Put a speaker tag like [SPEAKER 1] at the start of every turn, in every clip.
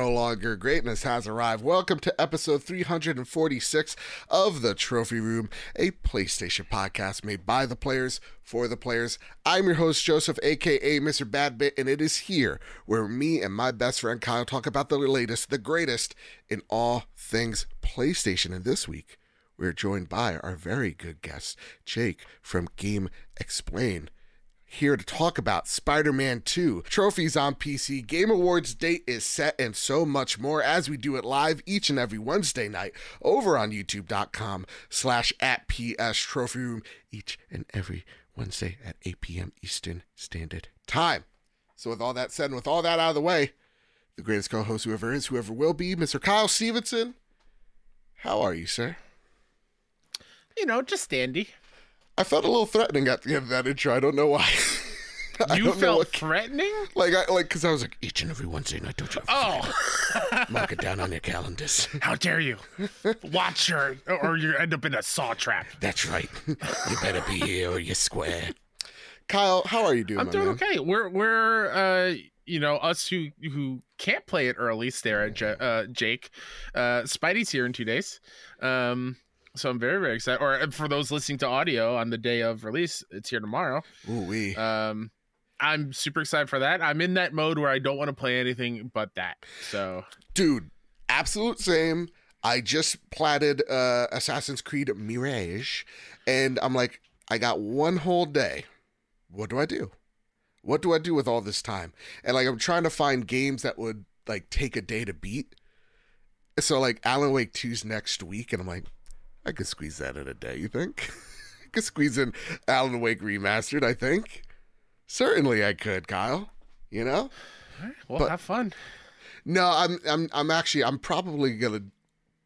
[SPEAKER 1] no longer. Greatness has arrived. Welcome to episode 346 of The Trophy Room, a PlayStation podcast made by the players for the players. I'm your host, Joseph, aka Mr. Badbit, and it is here where me and my best friend Kyle talk about the latest, the greatest in all things PlayStation. And this week, we're joined by our very good guest, Jake from Game Explain here to talk about Spider Man 2, trophies on PC, Game Awards date is set, and so much more as we do it live each and every Wednesday night over on youtube.com slash at PS Trophy Room each and every Wednesday at 8 p.m. Eastern Standard Time. So, with all that said and with all that out of the way, the greatest co host, whoever is, whoever will be, Mr. Kyle Stevenson. How are you, sir?
[SPEAKER 2] You know, just dandy.
[SPEAKER 1] I felt a little threatening at the end of that intro. I don't know why.
[SPEAKER 2] you felt what, threatening?
[SPEAKER 1] Like I like because I was like each and every Wednesday night. Don't you?
[SPEAKER 2] Oh,
[SPEAKER 1] mark it down on your calendars.
[SPEAKER 2] How dare you? Watch her, or you end up in a saw trap.
[SPEAKER 1] That's right. You better be here or you're square. Kyle, how are you doing?
[SPEAKER 2] I'm doing
[SPEAKER 1] man?
[SPEAKER 2] okay. We're we're uh you know us who who can't play it early. Stare at J- uh, Jake. Uh, Spidey's here in two days. Um, so I'm very very excited. Or uh, for those listening to audio on the day of release, it's here tomorrow.
[SPEAKER 1] Ooh wee.
[SPEAKER 2] Um, I'm super excited for that. I'm in that mode where I don't want to play anything but that. So,
[SPEAKER 1] dude, absolute same. I just platted uh, Assassin's Creed Mirage, and I'm like, I got one whole day. What do I do? What do I do with all this time? And like, I'm trying to find games that would like take a day to beat. So like, Alan Wake 2's next week, and I'm like, I could squeeze that in a day. You think? I could squeeze in Alan Wake remastered. I think. Certainly, I could, Kyle. You know.
[SPEAKER 2] Right, well, but, have fun.
[SPEAKER 1] No, I'm. I'm. I'm actually. I'm probably gonna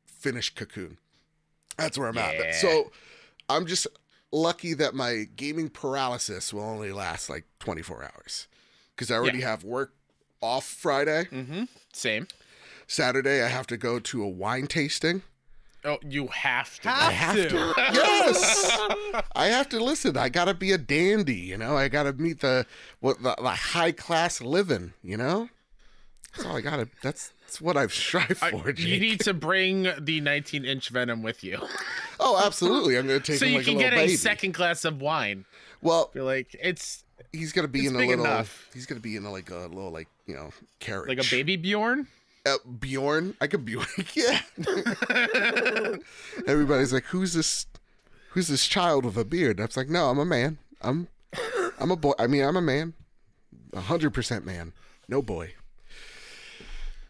[SPEAKER 1] finish Cocoon. That's where I'm yeah. at. So, I'm just lucky that my gaming paralysis will only last like 24 hours because I already yeah. have work off Friday.
[SPEAKER 2] Mm-hmm. Same.
[SPEAKER 1] Saturday, I have to go to a wine tasting.
[SPEAKER 2] Oh, you have to.
[SPEAKER 1] Have I have to. to. yes. I have to listen. I gotta be a dandy, you know. I gotta meet the what the, the high class living, you know. That's all I gotta. That's that's what I've strived for. Jake.
[SPEAKER 2] You need to bring the 19 inch Venom with you.
[SPEAKER 1] Oh, absolutely. I'm gonna take.
[SPEAKER 2] so
[SPEAKER 1] you
[SPEAKER 2] like can
[SPEAKER 1] a
[SPEAKER 2] get
[SPEAKER 1] baby.
[SPEAKER 2] a second glass of wine.
[SPEAKER 1] Well,
[SPEAKER 2] You're like it's.
[SPEAKER 1] He's gonna be in a little.
[SPEAKER 2] enough.
[SPEAKER 1] He's gonna be in a, like a little like you know carriage,
[SPEAKER 2] like a baby Bjorn.
[SPEAKER 1] Uh, Bjorn, I could Bjorn, yeah. Everybody's like, "Who's this? Who's this child with a beard?" And I was like, "No, I'm a man. I'm, I'm a boy. I mean, I'm a man, a hundred percent man, no boy."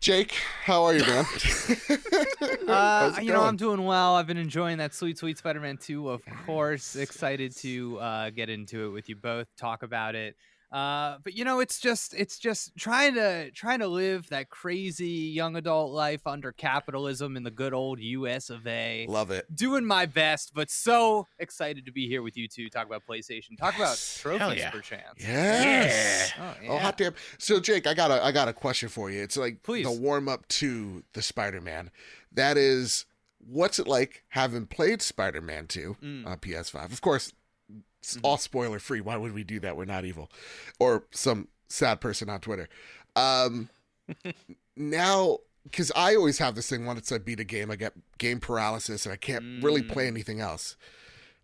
[SPEAKER 1] Jake, how are you, man?
[SPEAKER 3] uh, you know, I'm doing well. I've been enjoying that sweet, sweet Spider-Man 2, of course. Excited to uh, get into it with you both, talk about it. Uh, but you know, it's just it's just trying to trying to live that crazy young adult life under capitalism in the good old U.S. of A.
[SPEAKER 1] Love it.
[SPEAKER 3] Doing my best, but so excited to be here with you two. Talk about PlayStation. Talk
[SPEAKER 1] yes.
[SPEAKER 3] about trophies
[SPEAKER 2] yeah.
[SPEAKER 3] per chance.
[SPEAKER 1] Yes.
[SPEAKER 2] Yeah.
[SPEAKER 3] Oh, yeah.
[SPEAKER 1] oh, hot damn. So, Jake, I got a I got a question for you. It's like
[SPEAKER 3] Please.
[SPEAKER 1] the warm up to the Spider-Man. That is, what's it like having played Spider-Man 2
[SPEAKER 3] Mm.
[SPEAKER 1] on PS5? Of course, it's all spoiler free. Why would we do that? We're not evil, or some sad person on Twitter. Um, now, because I always have this thing once I beat a game, I get game paralysis and I can't really play anything else.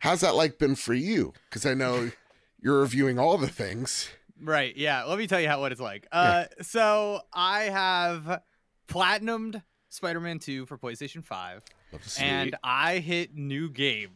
[SPEAKER 1] How's that like been for you? Because I know you're reviewing all the things.
[SPEAKER 3] Right. Yeah. Let me tell you how what it's like. Uh, so I have platinumed Spider-Man 2 for PlayStation 5,
[SPEAKER 1] Love to see
[SPEAKER 3] and I hit new game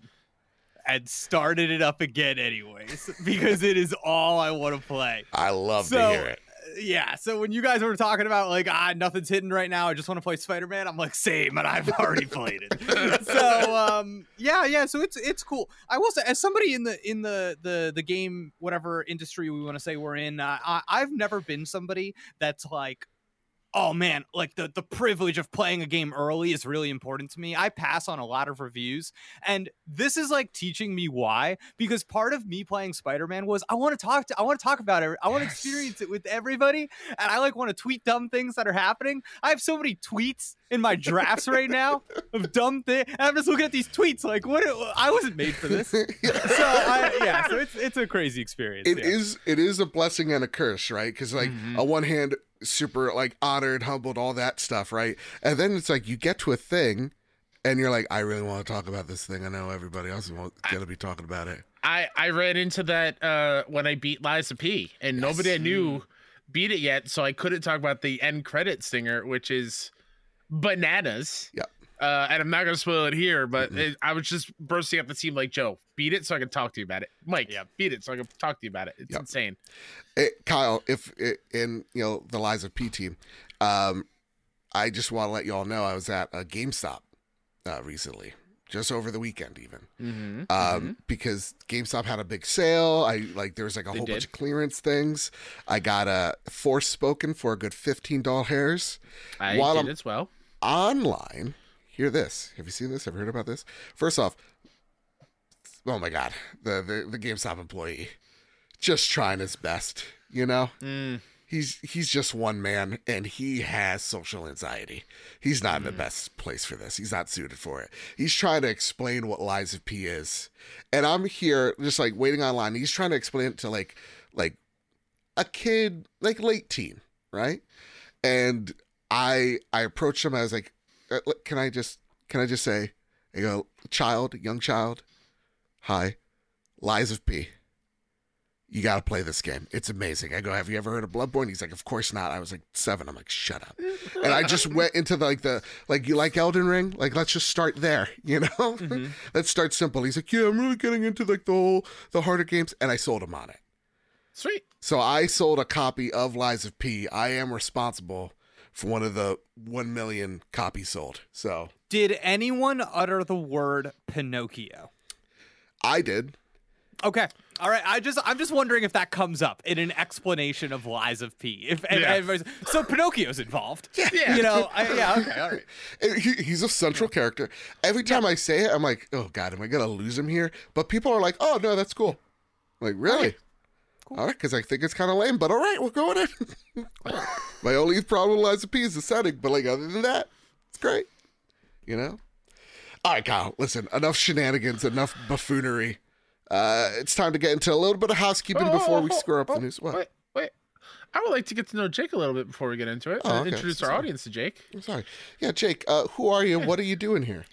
[SPEAKER 3] and started it up again anyways because it is all I want to play.
[SPEAKER 1] I love
[SPEAKER 3] So,
[SPEAKER 1] to hear it.
[SPEAKER 3] Yeah, so when you guys were talking about like ah nothing's hidden right now, I just want to play Spider-Man. I'm like same, and I've already played it. so um yeah, yeah, so it's it's cool. I will say as somebody in the in the the the game whatever industry we want to say we're in, uh, I I've never been somebody that's like oh man, like the the privilege of playing a game early is really important to me. I pass on a lot of reviews, and this is like teaching me why. Because part of me playing Spider Man was I want to talk to, I want to talk about it, I want to
[SPEAKER 1] Yes.
[SPEAKER 3] experience it with everybody, and I like want to tweet dumb things that are happening. I have so many tweets in my drafts right now of dumb things. I'm just looking at these tweets like, what? I wasn't made for this. So I, yeah, so it's it's a crazy experience.
[SPEAKER 1] It
[SPEAKER 3] yeah.
[SPEAKER 1] is it is a blessing and a curse, right? Because like
[SPEAKER 2] Mhm.
[SPEAKER 1] on one hand, super like honored, humbled, all that stuff, right? And then it's like you get to a thing, and you're like, I really want to talk about this thing. I know everybody else is gonna be talking about it.
[SPEAKER 2] I I ran into that uh when I beat Lies of P, and nobody I knew beat it yet, so I couldn't talk about the end credit stinger, which is bananas.
[SPEAKER 1] Yep.
[SPEAKER 2] Uh, and I'm not gonna spoil it here, but
[SPEAKER 1] Mhm.
[SPEAKER 2] it, I was just bursting up the team like Joe, beat it so I can talk to you about it. Mike,
[SPEAKER 3] yeah,
[SPEAKER 2] beat it so I can talk to you about it. It's
[SPEAKER 1] Yep.
[SPEAKER 2] insane.
[SPEAKER 1] Eh, Kyle, if it, in you know the Lies of P team, um, I just want to let you all know I was at a GameStop uh, recently, just over the weekend, even.
[SPEAKER 2] Mm-hmm.
[SPEAKER 1] um, because GameStop had a big sale. I like there was like a
[SPEAKER 2] They
[SPEAKER 1] whole bunch of clearance things. I got a Forspoken for a good fifteen dollars
[SPEAKER 2] I
[SPEAKER 1] while
[SPEAKER 2] did
[SPEAKER 1] I'm-
[SPEAKER 2] as well.
[SPEAKER 1] online. Hear this? Have you seen this? Have you heard about this? First off, oh my god, the the, the GameStop employee just trying his best. You know,
[SPEAKER 2] Mm,
[SPEAKER 1] he's he's just one man and he has social anxiety. He's not
[SPEAKER 2] Mm.
[SPEAKER 1] in the best place for this. He's not suited for it. He's trying to explain what Lies of P is. And I'm here just like waiting online. He's trying to explain it to like like a kid, like late teen, right? And I I approached him. I was like, "Uh, "Can I just can I just say, I go, child, young child, hi, Lies of P. You got to play this game. It's amazing. I go, have you ever heard of Bloodborne? He's like, of course not. I was like seven. I'm like, shut up. And I just went into the, like the like you like Elden Ring? Like let's just start there. You know,
[SPEAKER 2] Mhm.
[SPEAKER 1] let's start simple. He's like, yeah, I'm really getting into like the whole the harder games, and I sold him on it.
[SPEAKER 2] Sweet.
[SPEAKER 1] So I sold a copy of Lies of P. I am responsible for one of the one million copies sold. So
[SPEAKER 3] Did anyone utter the word Pinocchio?
[SPEAKER 1] I did.
[SPEAKER 3] Okay. All right. I just I'm just wondering if that comes up in an explanation of Lies of P. If and
[SPEAKER 2] Yeah.
[SPEAKER 3] everybody's- so Pinocchio's involved.
[SPEAKER 2] Yeah.
[SPEAKER 3] You know. I, yeah. Okay. All right.
[SPEAKER 1] Uh, he, he's a central character. Every time I say it, I'm like, oh god, am I gonna lose him here? But people are like, oh no, that's cool. I'm like really?
[SPEAKER 3] Cool.
[SPEAKER 1] All right, because I think it's kind of lame, but all right, we're going in. My only problem with Lies of P is the setting, but like other than that, it's great. You know. All right, Kyle. Listen, enough shenanigans, enough buffoonery. Uh, it's time to get into a little bit of housekeeping
[SPEAKER 2] Oh,
[SPEAKER 1] before
[SPEAKER 2] oh,
[SPEAKER 1] we
[SPEAKER 2] oh,
[SPEAKER 1] screw up
[SPEAKER 2] oh,
[SPEAKER 1] the news. What?
[SPEAKER 2] Wait, wait. I would like to get to know Jake a little bit before we get into it.
[SPEAKER 1] Oh, okay.
[SPEAKER 2] Introduce our audience to Jake.
[SPEAKER 1] I'm sorry. Yeah, Jake. Uh, who are you? What are you doing here?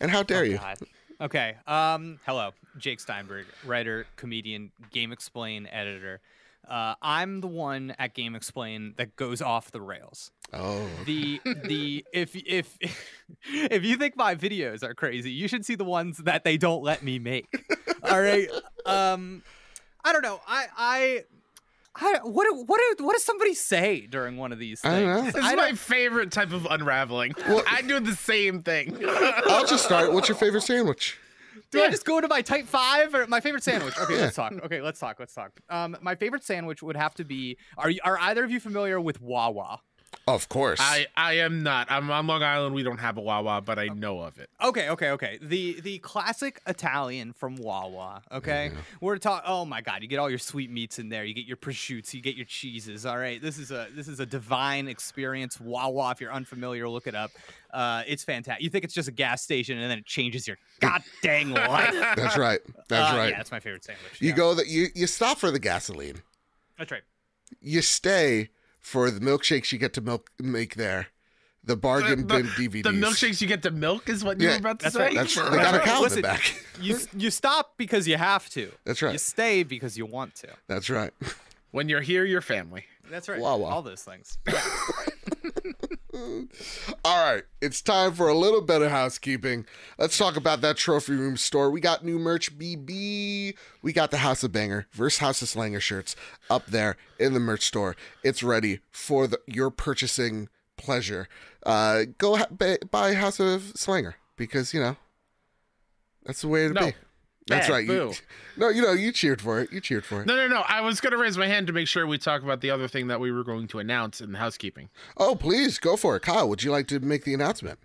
[SPEAKER 1] And how dare you?
[SPEAKER 3] God. Okay. Um. Hello, Jake Steinberg, writer, comedian, GameXplain editor. Uh, I'm the one at GameXplain that goes off the rails.
[SPEAKER 1] Oh,
[SPEAKER 3] The the if if if you think my videos are crazy, you should see the ones that they don't let me make. All right. Um, I don't know. I I. I, what do- what do- what does somebody say during one of these things?
[SPEAKER 1] I.
[SPEAKER 2] This
[SPEAKER 3] I
[SPEAKER 2] is my favorite type of unraveling.
[SPEAKER 1] Well-
[SPEAKER 2] I do the same thing.
[SPEAKER 1] I'll just start. What's your favorite sandwich?
[SPEAKER 3] Do I just go to my type five or my favorite sandwich? Okay,
[SPEAKER 1] Yeah.
[SPEAKER 3] let's talk. Okay, let's talk. Let's talk. Um, my favorite sandwich would have to be. Are you, are either of you familiar with Wawa?
[SPEAKER 1] Of course.
[SPEAKER 2] I, I am not. I'm on Long Island. We don't have a Wawa, but I know of it.
[SPEAKER 3] Okay, okay, okay. The the classic Italian from Wawa. Okay, we're talking. Oh my God, you get all your sweet meats in there. You get your prosciutto. You get your cheeses. All right, this is a this is a divine experience. Wawa. If you're unfamiliar, look it up. Uh, it's fantastic. You think it's just a gas station, and then it changes your god dang life.
[SPEAKER 1] That's right. That's
[SPEAKER 3] Uh,
[SPEAKER 1] right.
[SPEAKER 3] Yeah, that's my favorite sandwich.
[SPEAKER 1] You
[SPEAKER 3] yeah.
[SPEAKER 1] go that you you stop for the gasoline.
[SPEAKER 3] That's right.
[SPEAKER 1] You stay for the milkshakes you get to milk make there. The bargain
[SPEAKER 2] The-
[SPEAKER 1] bin DVDs.
[SPEAKER 2] The milkshakes you get to milk is what you
[SPEAKER 1] Yeah,
[SPEAKER 2] were about to
[SPEAKER 3] that's
[SPEAKER 2] say.
[SPEAKER 3] right.
[SPEAKER 1] That's they got a
[SPEAKER 3] right.
[SPEAKER 1] cow in the
[SPEAKER 3] Listen,
[SPEAKER 1] back.
[SPEAKER 3] You you stop because you have to.
[SPEAKER 1] That's right.
[SPEAKER 3] You stay because you want to.
[SPEAKER 1] That's right.
[SPEAKER 2] When you're here, you're family.
[SPEAKER 3] That's right.
[SPEAKER 1] Wawa.
[SPEAKER 3] All those things.
[SPEAKER 1] All right, it's time for a little bit of housekeeping. Let's talk about that trophy room store. We got new merch, BB. We got the House of Banger versus House of Slanger shirts up there in the merch store. It's ready for the, your purchasing pleasure. Uh, go ha- buy House of Slanger because you know that's the way to
[SPEAKER 2] No.
[SPEAKER 1] be. That's
[SPEAKER 2] Bad,
[SPEAKER 1] right. You, no, you know you cheered for it. You cheered for it.
[SPEAKER 2] No, no, no. I was going to raise my hand to make sure we talk about the other thing that we were going to announce in the housekeeping.
[SPEAKER 1] Oh, please go for it, Kyle. Would you like to make the announcement?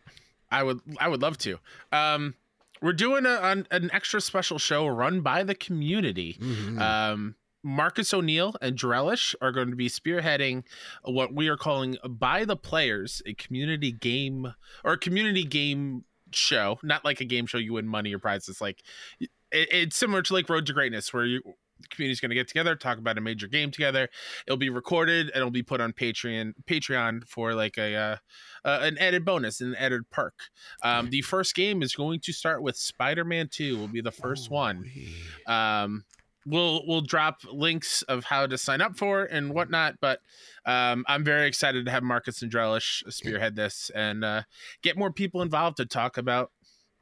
[SPEAKER 2] I would, I would love to. Um, we're doing a, an, an extra special show run by the community.
[SPEAKER 1] Mhm.
[SPEAKER 2] Um, Marcus O'Neill and Drellish are going to be spearheading what we are calling by the players a community game or a community game show, not like a game show you win money or prizes. Like it, it's similar to like Road to Greatness, where you the community's going to get together, talk about a major game together. It'll be recorded and it'll be put on Patreon, Patreon for like a uh, uh, an added bonus, an added perk. Um, the first game is going to start with Spider-Man Two. Will be the first one. Um, we'll we'll drop links of how to sign up for and whatnot. But um, I'm very excited to have Marcus and Drellish spearhead this and uh, get more people involved to talk about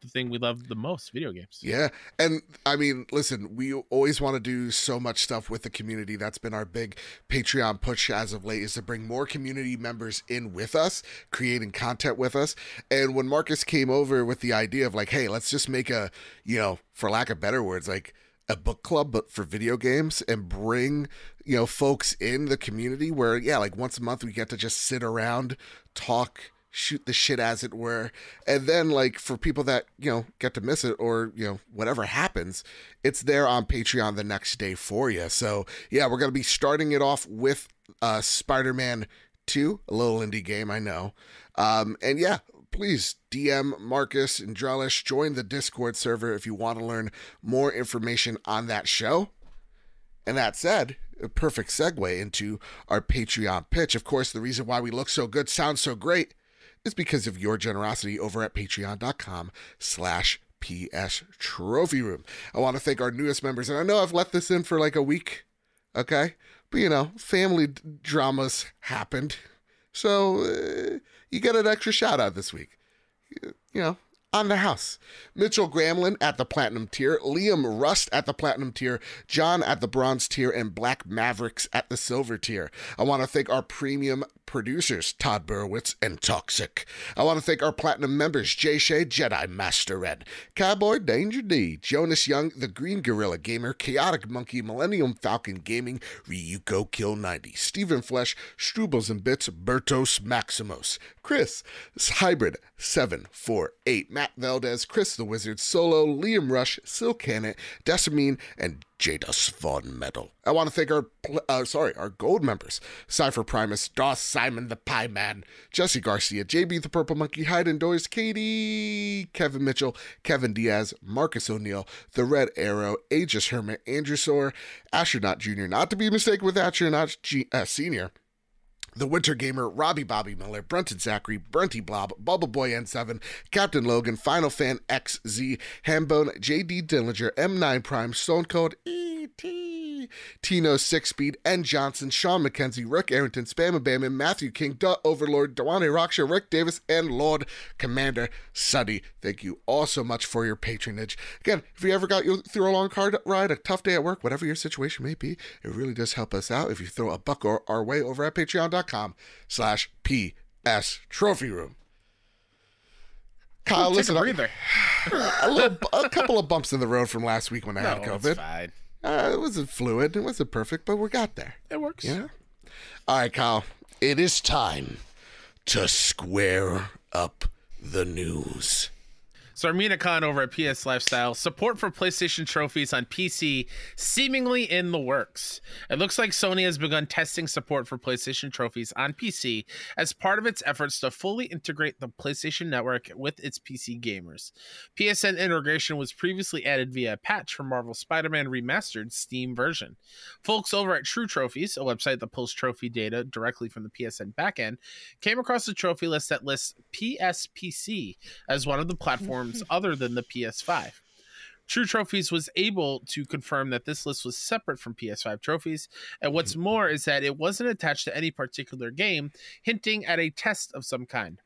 [SPEAKER 2] the thing we love the most video games.
[SPEAKER 1] Yeah and i mean listen we always want to do so much stuff with the community. That's been our big patreon push as of late is to bring more community members in with us creating content with us. And when marcus came over with the idea of like hey let's just make a you know for lack of better words like a book club but for video games and bring you know folks in the community where yeah like once a month we get to just sit around talk shoot the shit as it were and then like for people that you know get to miss it or you know whatever happens it's there on patreon the next day for you so yeah we're gonna be starting it off with uh spider-man 2 a little indie game i know um and yeah please DM Marcus and Drellish, join the Discord server if you want to learn more information on that show. And that said, a perfect segue into our Patreon pitch. Of course, the reason why we look so good, sound so great, is because of your generosity over at patreon.com slash PS Trophy Room. I want to thank our newest members, and I know I've let this in for like a week, okay? But you know, family d- dramas happened. So uh, you get an extra shout out this week. You know, on the house. Mitchell Gramlin at the platinum tier, Liam Rust at the platinum tier, John at the bronze tier, and Black Mavericks at the silver tier. I want to thank our premium producers, Todd Burwitz and Toxic. I want to thank our platinum members, Jay Shay, Jedi Master Red, Cowboy Danger D, Jonas Young, The Green Gorilla Gamer, Chaotic Monkey, Millennium Falcon Gaming, Ryuko Kill 90, Stephen Flesh, Strubles and Bits, Bertos Maximos, Chris, Hybrid 748, Matt Valdez, Chris the Wizard, Solo, Liam Rush, Silk Cannon, Decimine, and Jadus Von Metal. I want to thank our, uh, sorry, our gold members, Cypher Primus, Doss Simon the Pie Man, Jesse Garcia, JB the Purple Monkey, Hyde Doors, Katie, Kevin Mitchell, Kevin Diaz, Marcus O'Neill, The Red Arrow, Aegis Hermit, Andrew Soar, Astronaut Jr., not to be mistaken with Astronaut G- uh, Senior, the Winter Gamer, Robbie Bobby Miller, Brunton Zachary, Brunty Blob, Bubble Boy N7, Captain Logan, Final Fan XZ, Hambone, JD Dillinger, M9 Prime, Stone Cold, E.T., Tino Six Speed, N Johnson, Sean McKenzie, Rick Arrington, Spam Bam, Matthew King, Duh Overlord, Dewane Rocksha, Rick Davis, and Lord Commander Suddy. Thank you all so much for your patronage. Again, if you ever got you through a long car ride, a tough day at work, whatever your situation may be, it really does help us out if you throw a buck or our way over at patreon.com slash PS Trophy Room. Kyle,
[SPEAKER 2] Take
[SPEAKER 1] listen,
[SPEAKER 2] a breather.
[SPEAKER 1] a, little, a couple of bumps in the road from last week when I
[SPEAKER 2] No,
[SPEAKER 1] had COVID. Uh, it wasn't fluid. It wasn't perfect, but we got there.
[SPEAKER 2] It works.
[SPEAKER 1] Yeah. All right, Kyle. It is time to square up the news.
[SPEAKER 2] So Armina Khan over at PS Lifestyle, support for PlayStation trophies on PC seemingly in the works. It looks like Sony has begun testing support for PlayStation trophies on PC as part of its efforts to fully integrate the PlayStation Network with its PC gamers. PSN integration was previously added via a patch for Marvel Spider-Man Remastered Steam version. Folks over at True Trophies, a website that pulls trophy data directly from the PSN backend, came across a trophy list that lists PSPC as one of the platforms other than the PS5. True Trophies was able to confirm that this list was separate from PS5 trophies, and what's more is that it wasn't attached to any particular game, hinting at a test of some kind.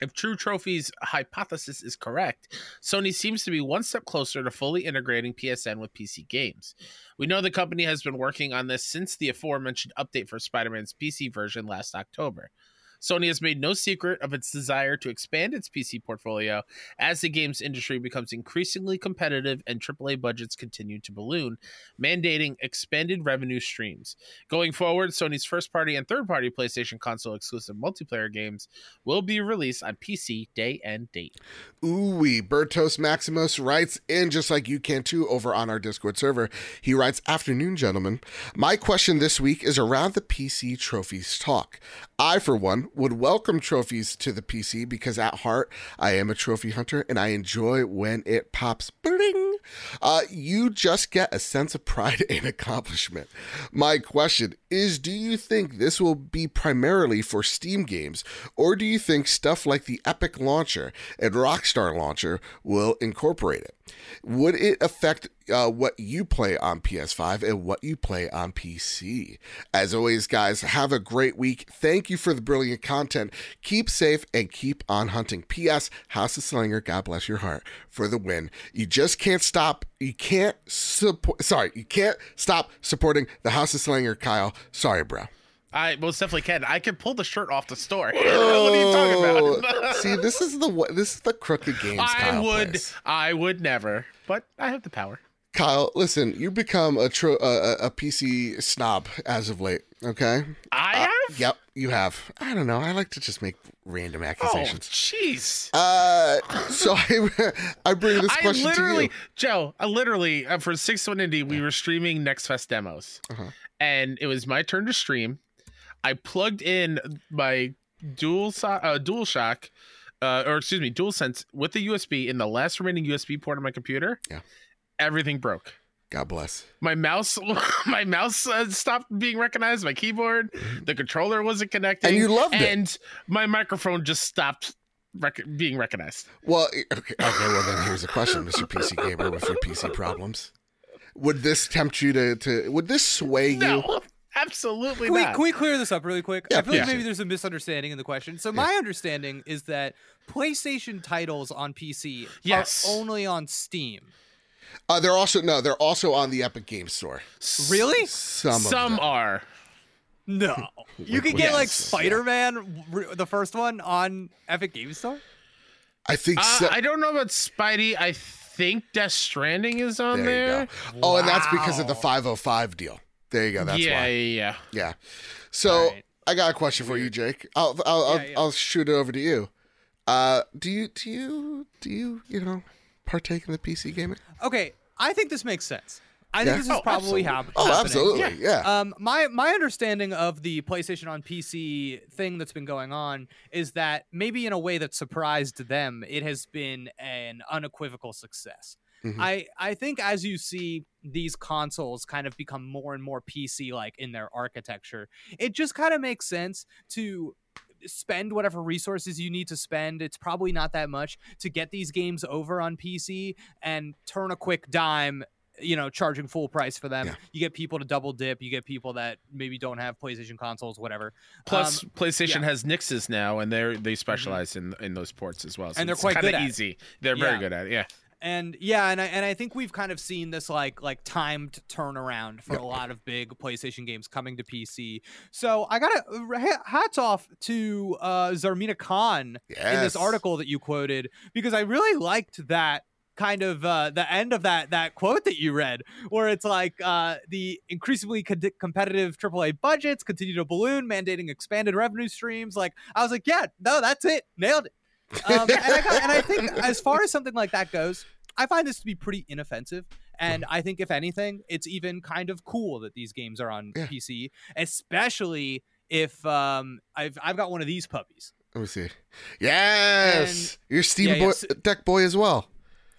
[SPEAKER 2] If True Trophies' hypothesis is correct, Sony seems to be one step closer to fully integrating PSN with PC games. We know the company has been working on this since the aforementioned update for Spider Man's PC version last October. Sony has made no secret of its desire to expand its PC portfolio as the games industry becomes increasingly competitive and AAA budgets continue to balloon, mandating expanded revenue streams. Going forward, Sony's first party and third party PlayStation console exclusive multiplayer games will be released on PC day and date.
[SPEAKER 1] Ooh, Bertos Maximus writes in just like you can too over on our Discord server. He writes, Afternoon, gentlemen. My question this week is around the PC trophies talk. I, for one, would welcome trophies to the PC because at heart, I am a trophy hunter and I enjoy when it pops. Bling. Uh, you just get a sense of pride and accomplishment. My question is Do you think this will be primarily for Steam games, or do you think stuff like the Epic Launcher and Rockstar Launcher will incorporate it? Would it affect uh, what you play on PS5 and what you play on PC? As always, guys, have a great week. Thank you for the brilliant content. Keep safe and keep on hunting. P.S. House of Slinger, God bless your heart for the win. You just can't stop. You can't support. Sorry, you can't stop supporting the House of Slinger, Kyle. Sorry, bro.
[SPEAKER 2] I most definitely can. I can pull the shirt off the store. what are you talking about?
[SPEAKER 1] See, this is the this is the crooked games.
[SPEAKER 2] I
[SPEAKER 1] Kyle
[SPEAKER 2] would,
[SPEAKER 1] plays.
[SPEAKER 2] I would never, but I have the power.
[SPEAKER 1] Kyle, listen, you become a, tro- a a PC snob as of late. Okay.
[SPEAKER 2] I
[SPEAKER 1] Uh,
[SPEAKER 2] have.
[SPEAKER 1] Yep, you have. I don't know. I like to just make random
[SPEAKER 2] Oh,
[SPEAKER 1] accusations.
[SPEAKER 2] jeez.
[SPEAKER 1] Uh, so I I bring this
[SPEAKER 2] I
[SPEAKER 1] question
[SPEAKER 2] literally,
[SPEAKER 1] to you.
[SPEAKER 2] Joe, I literally uh, for six one indie, we were streaming Next Fest demos,
[SPEAKER 1] Uh-huh.
[SPEAKER 2] and it was my turn to stream. I plugged in my dual uh, dual shock, uh, or excuse me, dual sense with the USB in the last remaining USB port on my computer.
[SPEAKER 1] Yeah.
[SPEAKER 2] Everything broke.
[SPEAKER 1] God bless.
[SPEAKER 2] My mouse, my mouse uh, stopped being recognized. My keyboard, the controller wasn't connecting,
[SPEAKER 1] Mm-hmm. And you loved it.
[SPEAKER 2] and my microphone just stopped rec- being recognized.
[SPEAKER 1] Well, okay, okay. Well, then here's a question, Mr. PC Gamer, with your PC problems. Would this tempt you to to? Would this sway you?
[SPEAKER 2] No, absolutely
[SPEAKER 3] Can we,
[SPEAKER 2] not.
[SPEAKER 3] can we clear this up really quick?
[SPEAKER 1] Yeah,
[SPEAKER 3] I feel like maybe there's a misunderstanding in the question. So my understanding is that PlayStation titles on PC
[SPEAKER 2] Yes.
[SPEAKER 3] are only on Steam.
[SPEAKER 1] Uh, they're also no. They're also on the Epic Game Store.
[SPEAKER 3] Really?
[SPEAKER 1] Some.
[SPEAKER 2] Some
[SPEAKER 1] Of them.
[SPEAKER 2] are.
[SPEAKER 3] No. You can
[SPEAKER 1] Liquid
[SPEAKER 3] get like
[SPEAKER 1] Yes.
[SPEAKER 3] Spider-Man, r- the first one, on Epic Game Store.
[SPEAKER 1] I think.
[SPEAKER 2] Uh,
[SPEAKER 1] so.
[SPEAKER 2] I don't know about Spidey. I think Death Stranding is on
[SPEAKER 1] there
[SPEAKER 2] there.
[SPEAKER 1] you go. Oh, and that's because of the 505 deal. There you go. That's
[SPEAKER 2] yeah,
[SPEAKER 1] why.
[SPEAKER 2] yeah, yeah.
[SPEAKER 1] Yeah. So
[SPEAKER 3] Alright.
[SPEAKER 1] I got a question for you, Jake. I'll I'll I'll,
[SPEAKER 3] Yeah, yeah.
[SPEAKER 1] I'll shoot it over to you. Uh, do you do you do you you know partake in the PC gaming?
[SPEAKER 3] Okay, I think this makes sense. I
[SPEAKER 1] Yeah.
[SPEAKER 3] think this is
[SPEAKER 2] Oh,
[SPEAKER 3] probably
[SPEAKER 2] absolutely.
[SPEAKER 3] hap-
[SPEAKER 1] Oh, absolutely. Yeah.
[SPEAKER 3] Um, my my understanding of the PlayStation on PC thing that's been going on is that maybe in a way that surprised them, it has been an unequivocal success.
[SPEAKER 1] Mhm.
[SPEAKER 3] I I think as you see these consoles kind of become more and more PC like in their architecture, it just kind of makes sense to spend whatever resources you need to spend. It's probably not that much to get these games over on PC and turn a quick dime you know charging full price for them
[SPEAKER 1] Yeah.
[SPEAKER 3] you get people to double dip you get people that maybe don't have playstation consoles whatever
[SPEAKER 2] Plus,
[SPEAKER 3] Um,
[SPEAKER 2] PlayStation
[SPEAKER 3] yeah. Mm-hmm.
[SPEAKER 2] has Nixxes now, and they're they specialize in in those ports as well. So
[SPEAKER 3] And they're
[SPEAKER 2] it's
[SPEAKER 3] quite good at it.
[SPEAKER 2] easy. They're very good at it. Yeah.
[SPEAKER 3] And yeah and I, and I think we've kind of seen this like like timed turnaround for a lot of big playstation games coming to pc so i gotta hats off to uh zarmina khan in this article that you quoted because i really liked that kind of uh, the end of that that quote that you read where it's like uh, the increasingly co- competitive AAA budgets continue to balloon mandating expanded revenue streams. Like i was like yeah no that's it. Nailed it um, and, I, and I think as far as something like that goes i find this to be pretty inoffensive and i think if anything it's even kind of cool that these games are on
[SPEAKER 1] Yeah.
[SPEAKER 3] pc especially if um, I've, I've got one of these puppies
[SPEAKER 1] Let me see. Yes, you're Steam
[SPEAKER 3] Yeah, yeah,
[SPEAKER 1] boy,
[SPEAKER 3] so-
[SPEAKER 1] Deck Boy as well.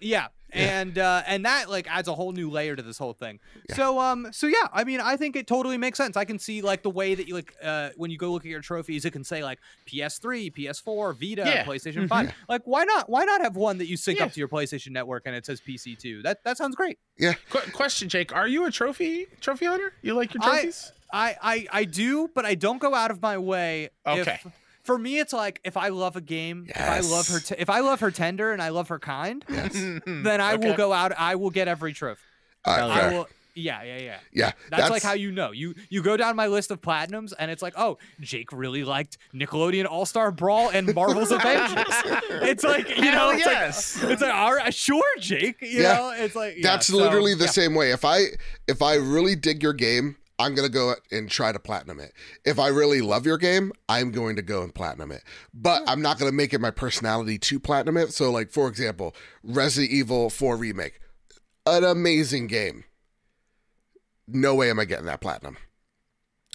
[SPEAKER 3] Yeah.
[SPEAKER 1] Yeah.
[SPEAKER 3] And uh, and that like adds a whole new layer to this whole thing.
[SPEAKER 1] Yeah.
[SPEAKER 3] So um so yeah, I mean I think it totally makes sense. I can see like the way that you like uh when you go look at your trophies, it can say like PS3, PS4, Vita,
[SPEAKER 2] Yeah.
[SPEAKER 3] PlayStation 5. Like why not why not have one that you sync
[SPEAKER 2] Yeah.
[SPEAKER 3] up to your PlayStation network and it says PC2? That that sounds great.
[SPEAKER 2] Qu- question, Jake. Are you a trophy trophy hunter? You like your
[SPEAKER 3] I-
[SPEAKER 2] trophies?
[SPEAKER 3] I I I do, but I don't go out of my way
[SPEAKER 2] Okay.
[SPEAKER 3] if for me, it's like if I love a game, if I love her, t- if I love her tender and I love her kind,
[SPEAKER 1] Yes.
[SPEAKER 3] then I will go out. I will get every trophy.
[SPEAKER 1] Uh, all right,
[SPEAKER 2] Hell
[SPEAKER 3] I will Yeah, yeah, yeah.
[SPEAKER 1] Yeah,
[SPEAKER 3] That's, like how you know. You you go down my list of platinums, and it's like, oh, Jake really liked Nickelodeon All Star Brawl and Marvel's Avengers. It's like you
[SPEAKER 2] Hell
[SPEAKER 3] know, it's
[SPEAKER 2] yes.
[SPEAKER 3] like it's like all right, sure, Jake. You
[SPEAKER 1] Yeah.
[SPEAKER 3] know, it's like yeah,
[SPEAKER 1] That's
[SPEAKER 3] so,
[SPEAKER 1] literally the
[SPEAKER 3] yeah.
[SPEAKER 1] same way. If I if I really dig your game, I'm gonna go and try to platinum it. If I really love your game, I'm going to go and platinum it. But I'm not gonna make it my personality to platinum it. So, like for example, Resident Evil 4 remake, an amazing game. No way am I getting that platinum.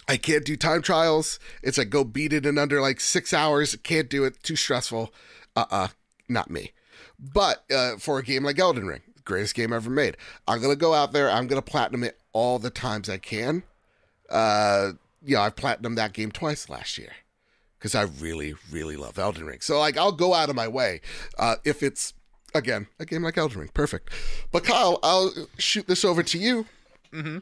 [SPEAKER 1] I can't do time trials. It's like go beat it in under like six hours. Can't do it. Too stressful. Uh uh Not me. But uh, for a game like Elden Ring, greatest game ever made, I'm gonna go out there. I'm gonna platinum it all the times I can. Uh, yeah, I've platinumed that game twice last year because I really, really love Elden Ring. So like, I'll go out of my way uh, if it's again a game like Elden Ring. Perfect. But Kyle, I'll shoot this over to you. Mm-hmm.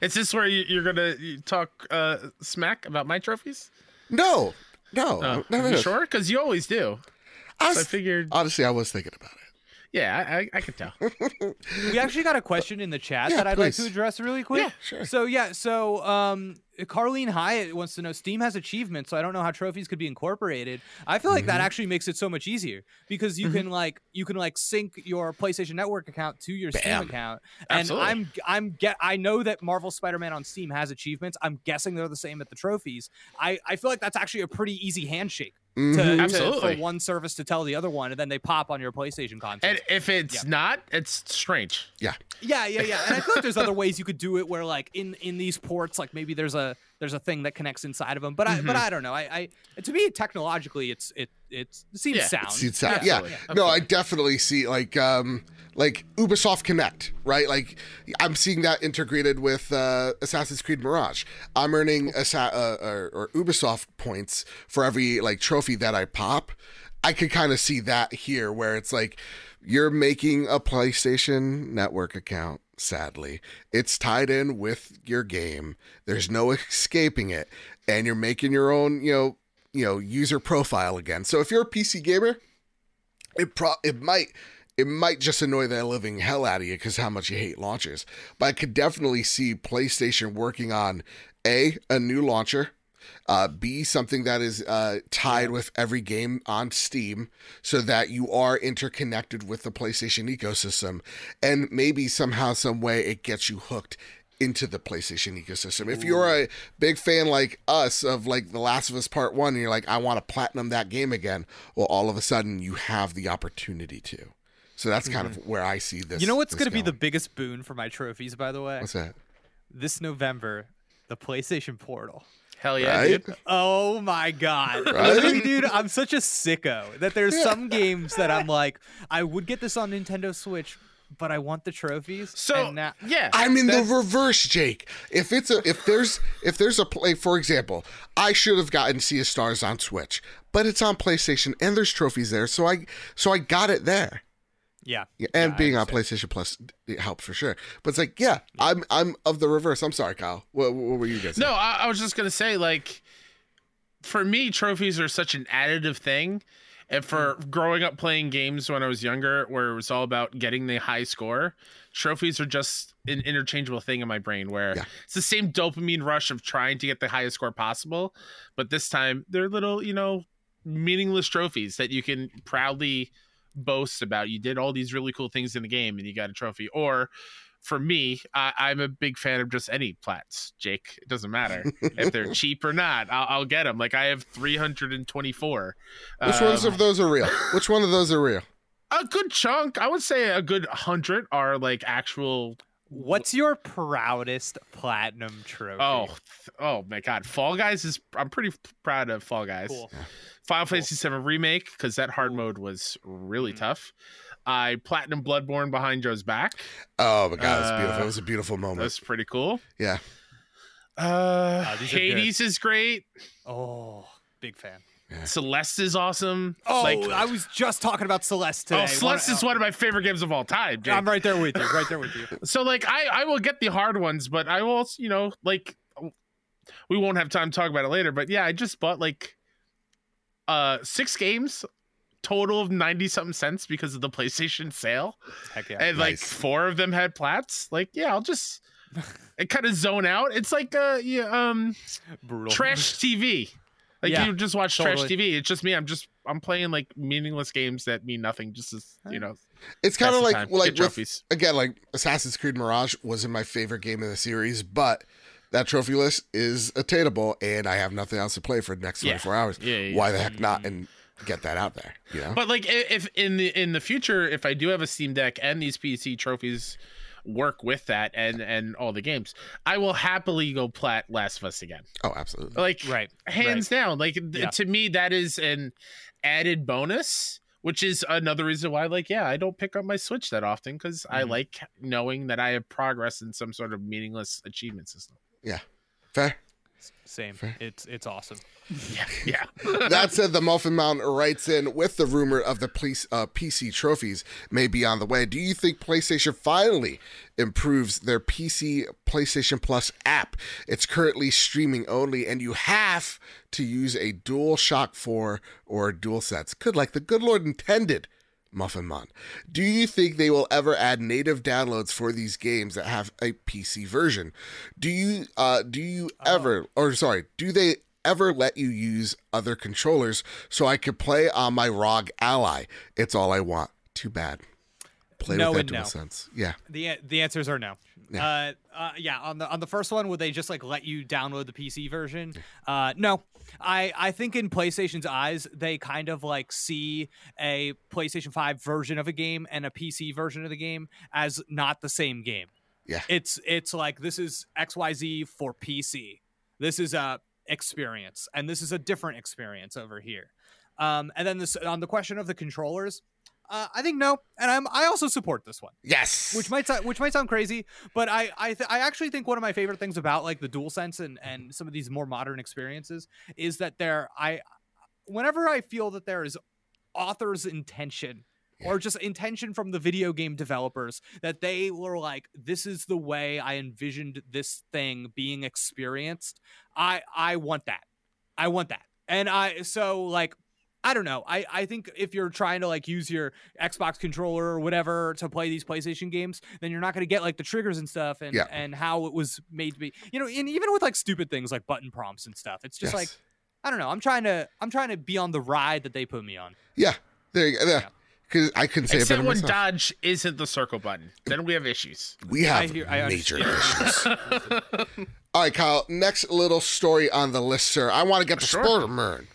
[SPEAKER 2] Is this where you, you're gonna talk uh, smack about my trophies?
[SPEAKER 1] No, no,
[SPEAKER 2] Oh,
[SPEAKER 1] no, no,
[SPEAKER 2] you
[SPEAKER 1] no.
[SPEAKER 2] sure? Because you always do.
[SPEAKER 1] I
[SPEAKER 2] So I figured.
[SPEAKER 1] honestly, I was thinking about it.
[SPEAKER 2] Yeah, I, I, could tell.
[SPEAKER 3] We actually got a question in the chat
[SPEAKER 1] Yeah,
[SPEAKER 3] that I'd like to address really quick.
[SPEAKER 2] Yeah,
[SPEAKER 1] sure.
[SPEAKER 3] So yeah, so um, Carlene Hyatt wants to know Steam has achievements, so I don't know how trophies could be incorporated. I feel like that
[SPEAKER 1] Mm-hmm.
[SPEAKER 3] actually makes it so much easier because you can like you can like sync your PlayStation Network account to your Steam
[SPEAKER 1] Bam.
[SPEAKER 3] account, and
[SPEAKER 2] Absolutely.
[SPEAKER 3] I'm I'm get I know that Marvel Spider-Man on Steam has achievements. I'm guessing they're the same at the trophies. I I feel like that's actually a pretty easy handshake to,
[SPEAKER 1] Mhm.
[SPEAKER 3] to-
[SPEAKER 2] Absolutely.
[SPEAKER 3] for one service to tell the other one, and then they pop on your PlayStation console.
[SPEAKER 2] And if it's
[SPEAKER 3] Yeah.
[SPEAKER 2] not, it's strange.
[SPEAKER 1] Yeah,
[SPEAKER 3] Yeah, yeah, yeah. And I feel like there's other ways you could do it where like in in these ports, like maybe there's a there's a thing that connects inside of them. But I but I don't know. I, I to me technologically it's it it seems
[SPEAKER 2] Yeah.
[SPEAKER 3] sound.
[SPEAKER 1] See, it's that-
[SPEAKER 2] Yeah,
[SPEAKER 1] yeah,
[SPEAKER 2] absolutely.
[SPEAKER 1] no, I definitely see like um like Ubisoft Connect, right? Like I'm seeing that integrated with uh, Assassin's Creed Mirage. I'm earning Assa- uh, or, or Ubisoft points for every like trophy that I pop. I could kind of see that here, where it's like you're making a PlayStation Network account. Sadly, it's tied in with your game. There's no escaping it, and you're making your own, you know, you know, user profile again. So if you're a PC gamer, it pro it might it might just annoy the living hell out of you because how much you hate launchers. But I could definitely see PlayStation working on a a new launcher, uh, b something that is uh, tied with every game on Steam, so that you are interconnected with the PlayStation ecosystem, and maybe somehow some way it gets you hooked into the PlayStation ecosystem. If you're a big fan like us of like The Last of Us Part 1 and you're like I want to platinum that game again, well all of a sudden you have the opportunity to. So that's kind of where I see this.
[SPEAKER 3] You know what's going to be the biggest boon for my trophies, by the way?
[SPEAKER 1] What's that?
[SPEAKER 3] This November, the PlayStation Portal.
[SPEAKER 2] Hell yeah,
[SPEAKER 1] Right?
[SPEAKER 2] dude.
[SPEAKER 3] Oh my god.
[SPEAKER 1] Right?
[SPEAKER 3] Literally, dude, I'm such a sicko that there's some games that I'm like, I would get this on Nintendo Switch, but I want the trophies.
[SPEAKER 2] So
[SPEAKER 3] and now-
[SPEAKER 2] yeah,
[SPEAKER 1] I'm in the reverse, Jake. If it's a if there's if there's a play, for example, I should have gotten Sea of Stars on Switch, but it's on PlayStation and there's trophies there, so I so I got it there.
[SPEAKER 3] Yeah.
[SPEAKER 1] Yeah, and
[SPEAKER 3] Yeah,
[SPEAKER 1] being on. PlayStation Plus it helped for sure. But it's like, yeah, I'm I'm of the reverse. I'm sorry, Kyle. What, what were you guys?
[SPEAKER 2] No, I, I was just gonna say, like, for me, trophies are such an additive thing. And for mm. growing up playing games when I was younger, where it was all about getting the high score, trophies are just an interchangeable thing in my brain where
[SPEAKER 1] Yeah.
[SPEAKER 2] it's the same dopamine rush of trying to get the highest score possible. But this time, they're little, you know, meaningless trophies that you can proudly boast about. You did all these really cool things in the game and you got a trophy. Or for me, I, I'm a big fan of just any plats, Jake. It doesn't matter if they're cheap or not. I'll, I'll get them. Like I have 324.
[SPEAKER 1] Which ones
[SPEAKER 2] Um,
[SPEAKER 1] of those are real? Which one of those are real?
[SPEAKER 2] a good chunk. I would say a good hundred are like actual.
[SPEAKER 3] What's your proudest platinum trophy?
[SPEAKER 2] Oh, oh my God! Fall Guys is. I'm pretty proud of Fall Guys.
[SPEAKER 3] cool.
[SPEAKER 2] Final
[SPEAKER 3] Cool.
[SPEAKER 2] Fantasy VII remake because that hard mode was really
[SPEAKER 3] Mhm.
[SPEAKER 2] tough. I platinum Bloodborne behind Joe's back.
[SPEAKER 1] Oh my god, it's beautiful.
[SPEAKER 2] Uh,
[SPEAKER 1] It was a beautiful moment.
[SPEAKER 2] That's pretty cool.
[SPEAKER 1] Yeah.
[SPEAKER 2] Uh,
[SPEAKER 3] Oh, these are good.
[SPEAKER 2] Hades is great.
[SPEAKER 3] Oh, big fan.
[SPEAKER 2] Celeste is awesome.
[SPEAKER 3] Oh,
[SPEAKER 2] like,
[SPEAKER 3] I was just talking about Celeste today.
[SPEAKER 2] oh, Celeste
[SPEAKER 3] One-
[SPEAKER 2] is one of my favorite games of all time. Jake.
[SPEAKER 3] I'm right there with you. Right there with you.
[SPEAKER 2] So like I I will get the hard ones, but I will also, you know like we won't have time to talk about it later. But yeah, I just bought like uh six games total of 90 something cents because of the PlayStation sale
[SPEAKER 3] Heck yeah.
[SPEAKER 2] and like four of them had plats like yeah I'll just and kind of zone out. It's like uh yeah, um
[SPEAKER 3] Brutal.
[SPEAKER 2] trash TV. Like
[SPEAKER 3] Yeah,
[SPEAKER 2] you just watch trash. TV. It's just me. I'm just I'm playing like meaningless games that mean nothing. Just as you know,
[SPEAKER 1] It's kind of like
[SPEAKER 2] time,
[SPEAKER 1] like
[SPEAKER 2] get
[SPEAKER 1] with,
[SPEAKER 2] trophies.
[SPEAKER 1] again like Assassin's Creed Mirage wasn't my favorite game in the series, but that trophy list is attainable, and I have nothing else to play for the next
[SPEAKER 2] Yeah.
[SPEAKER 1] 24 hours.
[SPEAKER 2] Yeah, yeah,
[SPEAKER 1] Why the heck not? And get that out there, you know?
[SPEAKER 2] But like if in the in the future, if I do have a Steam Deck and these PC trophies work with that and and all the games, I will happily go plat Last of Us again.
[SPEAKER 1] oh, absolutely.
[SPEAKER 2] Like
[SPEAKER 3] Right.
[SPEAKER 2] hands down. Like th-
[SPEAKER 3] Yeah.
[SPEAKER 2] to me, that is an added bonus. Which is another reason why, like, yeah, I don't pick up my Switch that often because I
[SPEAKER 3] Mhm.
[SPEAKER 2] like knowing that I have progress in some sort of meaningless achievement system.
[SPEAKER 1] Yeah fair.
[SPEAKER 3] Same.
[SPEAKER 1] Fair.
[SPEAKER 3] It's it's awesome.
[SPEAKER 2] Yeah, yeah.
[SPEAKER 1] that said, the Muffin Mountain writes in with the rumor of the police, uh, PC trophies may be on the way. Do you think PlayStation finally improves their PC PlayStation Plus app? It's currently streaming only, and you have to use a Dual Shock 4 or a Dual Sense. Good, like the good Lord intended. Muffin Mon. Do you think they will ever add native downloads for these games that have a PC version? Do you uh do you ever or sorry, do they ever let you use other controllers so I could play on my ROG Ally? It's all I want. Too bad. Play
[SPEAKER 3] No
[SPEAKER 1] with that
[SPEAKER 3] no.
[SPEAKER 1] sense. Yeah.
[SPEAKER 3] The the answers are no.
[SPEAKER 1] Yeah.
[SPEAKER 3] Uh, uh, yeah. On the on the first one, would they just like let you download the PC version? Uh, no. I I think in PlayStation's eyes, they kind of like see a PlayStation Five version of a game and a PC version of the game as not the same game.
[SPEAKER 1] Yeah.
[SPEAKER 3] It's it's like this is X Y Z for PC. This is a experience, and this is a different experience over here. Um, and then this on the question of the controllers. Uh, I think no, and I'm I also support this one.
[SPEAKER 1] Yes.
[SPEAKER 3] which might sound, which might sound crazy, but I I, th- I actually think one of my favorite things about like the DualSense and and some of these more modern experiences is that there I whenever I feel that there is author's intention or just intention from the video game developers that they were like this is the way I envisioned this thing being experienced I I want that. I want that. And I so like I don't know. I, I think if you're trying to like use your Xbox controller or whatever to play these PlayStation games, then you're not going to get like the triggers and stuff and
[SPEAKER 1] Yeah.
[SPEAKER 3] and how it was made to be. You know, and even with like stupid things like button prompts and stuff, it's just
[SPEAKER 1] Yes.
[SPEAKER 3] like I don't know. I'm trying to I'm trying to be on the ride that they put me on.
[SPEAKER 1] Yeah. There you go. Yeah. Because I couldn't say it
[SPEAKER 2] Except
[SPEAKER 1] better
[SPEAKER 2] when
[SPEAKER 1] myself.
[SPEAKER 2] dodge isn't the circle button, then we have issues.
[SPEAKER 1] we have
[SPEAKER 3] I hear- I
[SPEAKER 1] major
[SPEAKER 3] understand.
[SPEAKER 1] issues. All right, Kyle. Next little story on the list, sir. I want to get to
[SPEAKER 2] Sure.
[SPEAKER 1] Spider-Man.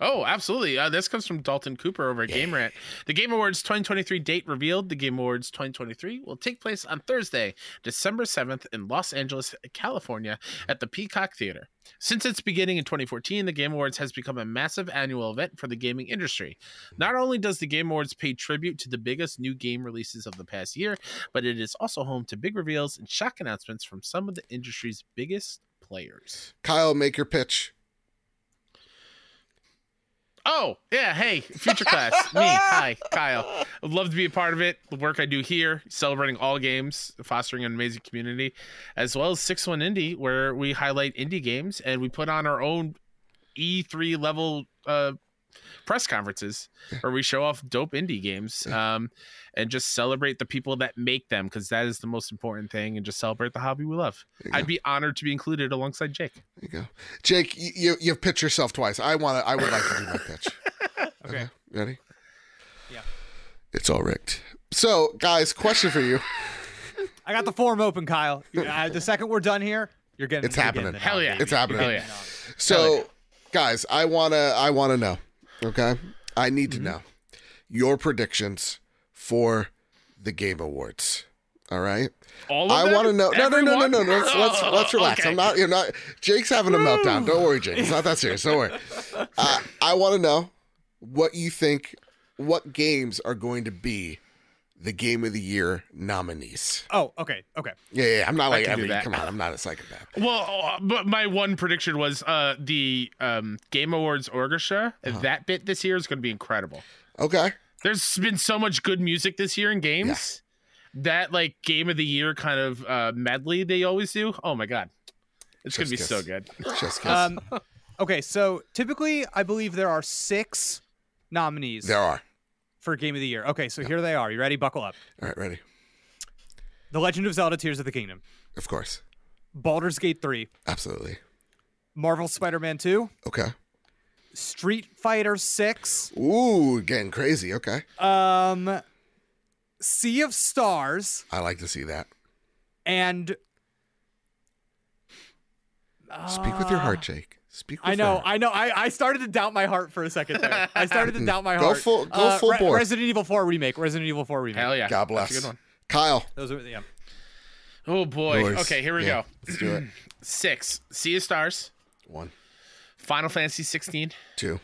[SPEAKER 2] Oh, absolutely. Uh, this comes from Dalton Cooper over at Game Rant. The Game Awards 2023 date revealed. The Game Awards 2023 will take place on Thursday, December 7th in Los Angeles, California, at the Peacock Theater. Since its beginning in 2014, the Game Awards has become a massive annual event for the gaming industry. Not only does the Game Awards pay tribute to the biggest new game releases of the past year, but it is also home to big reveals and shock announcements from some of the industry's biggest players.
[SPEAKER 1] Kyle, make your pitch.
[SPEAKER 2] Oh, yeah. Hey, future class. Me. Hi, Kyle. I'd love to be a part of it. The work I do here, celebrating all games, fostering an amazing community, as well as 6 1 Indie, where we highlight indie games and we put on our own E3 level uh, press conferences where we show off dope indie games um, and just celebrate the people that make them because that is the most important thing and just celebrate the hobby we love. I'd
[SPEAKER 1] go.
[SPEAKER 2] be honored to be included alongside Jake.
[SPEAKER 1] There you go. Jake, you, you you've pitched yourself twice. I want to. I would like to do my pitch.
[SPEAKER 3] Okay.
[SPEAKER 1] Ready?
[SPEAKER 3] Yeah.
[SPEAKER 1] It's all rigged. So, guys, question for you.
[SPEAKER 3] I got the form open, Kyle. Uh, the second we're done here, you're getting.
[SPEAKER 1] It's
[SPEAKER 3] you're
[SPEAKER 1] happening.
[SPEAKER 3] getting
[SPEAKER 2] Hell yeah.
[SPEAKER 1] It's happening.
[SPEAKER 2] Hell yeah.
[SPEAKER 3] it on.
[SPEAKER 1] So, guys, I wanna I wanna know. Okay, I need
[SPEAKER 2] Mm-hmm.
[SPEAKER 1] to know your predictions for the Game Awards. All right.
[SPEAKER 2] All
[SPEAKER 1] I want to know. No, no, no, no, no, no. Let's let's, let's relax. I'm not. You're not. Jake's having a meltdown. Don't worry, Jake. It's not that serious. Don't worry. Uh, I want to know what you think. What games are going to be the Game of the Year nominees?
[SPEAKER 3] Oh, okay, okay.
[SPEAKER 1] Yeah, yeah. I'm not like
[SPEAKER 2] can do
[SPEAKER 1] every.
[SPEAKER 2] that.
[SPEAKER 1] Come on, I'm not a psychopath.
[SPEAKER 2] Well, uh, but my one prediction was uh, the um, Game Awards orchestra.
[SPEAKER 1] Uh-huh.
[SPEAKER 2] That bit this year is going to be incredible.
[SPEAKER 1] Okay.
[SPEAKER 2] There's been so much good music this year in games. That like Game of the Year kind of uh, medley they always do. Oh my god, it's going to be
[SPEAKER 1] Chef's
[SPEAKER 2] so good.
[SPEAKER 1] Just kiss.
[SPEAKER 3] Um, okay, so typically, I believe there are six nominees
[SPEAKER 1] there are.
[SPEAKER 3] For Game of the Year. Okay, so here they are. You ready? Buckle up.
[SPEAKER 1] All right, ready.
[SPEAKER 3] The Legend of Zelda: Tears of the Kingdom,
[SPEAKER 1] Of course.
[SPEAKER 3] Baldur's Gate 3,
[SPEAKER 1] Absolutely.
[SPEAKER 3] Marvel Spider-Man 2,
[SPEAKER 1] Okay.
[SPEAKER 3] Street Fighter 6,
[SPEAKER 1] Ooh, getting crazy. Okay.
[SPEAKER 3] um Sea of Stars,
[SPEAKER 1] I like to see that.
[SPEAKER 3] and
[SPEAKER 1] Speak with your
[SPEAKER 3] Uh,
[SPEAKER 1] heart, Jake. Speak with
[SPEAKER 3] I know,
[SPEAKER 1] your heart.
[SPEAKER 3] I know. I, I started to doubt my heart for a second there. I started to doubt my
[SPEAKER 1] Go
[SPEAKER 3] heart.
[SPEAKER 1] full- go
[SPEAKER 3] Uh,
[SPEAKER 1] full
[SPEAKER 3] Re-
[SPEAKER 1] bore.
[SPEAKER 3] Resident Evil 4 remake. Resident Evil 4 remake.
[SPEAKER 2] Hell yeah.
[SPEAKER 1] God bless.
[SPEAKER 2] That's a good one.
[SPEAKER 1] Kyle.
[SPEAKER 3] Those are yeah.
[SPEAKER 2] Oh boy.
[SPEAKER 1] Yours.
[SPEAKER 2] Okay, here we
[SPEAKER 1] Yeah,
[SPEAKER 2] go.
[SPEAKER 1] Let's do it.
[SPEAKER 2] Six. Sea of Stars.
[SPEAKER 1] One,
[SPEAKER 2] Final Fantasy 16.
[SPEAKER 1] two,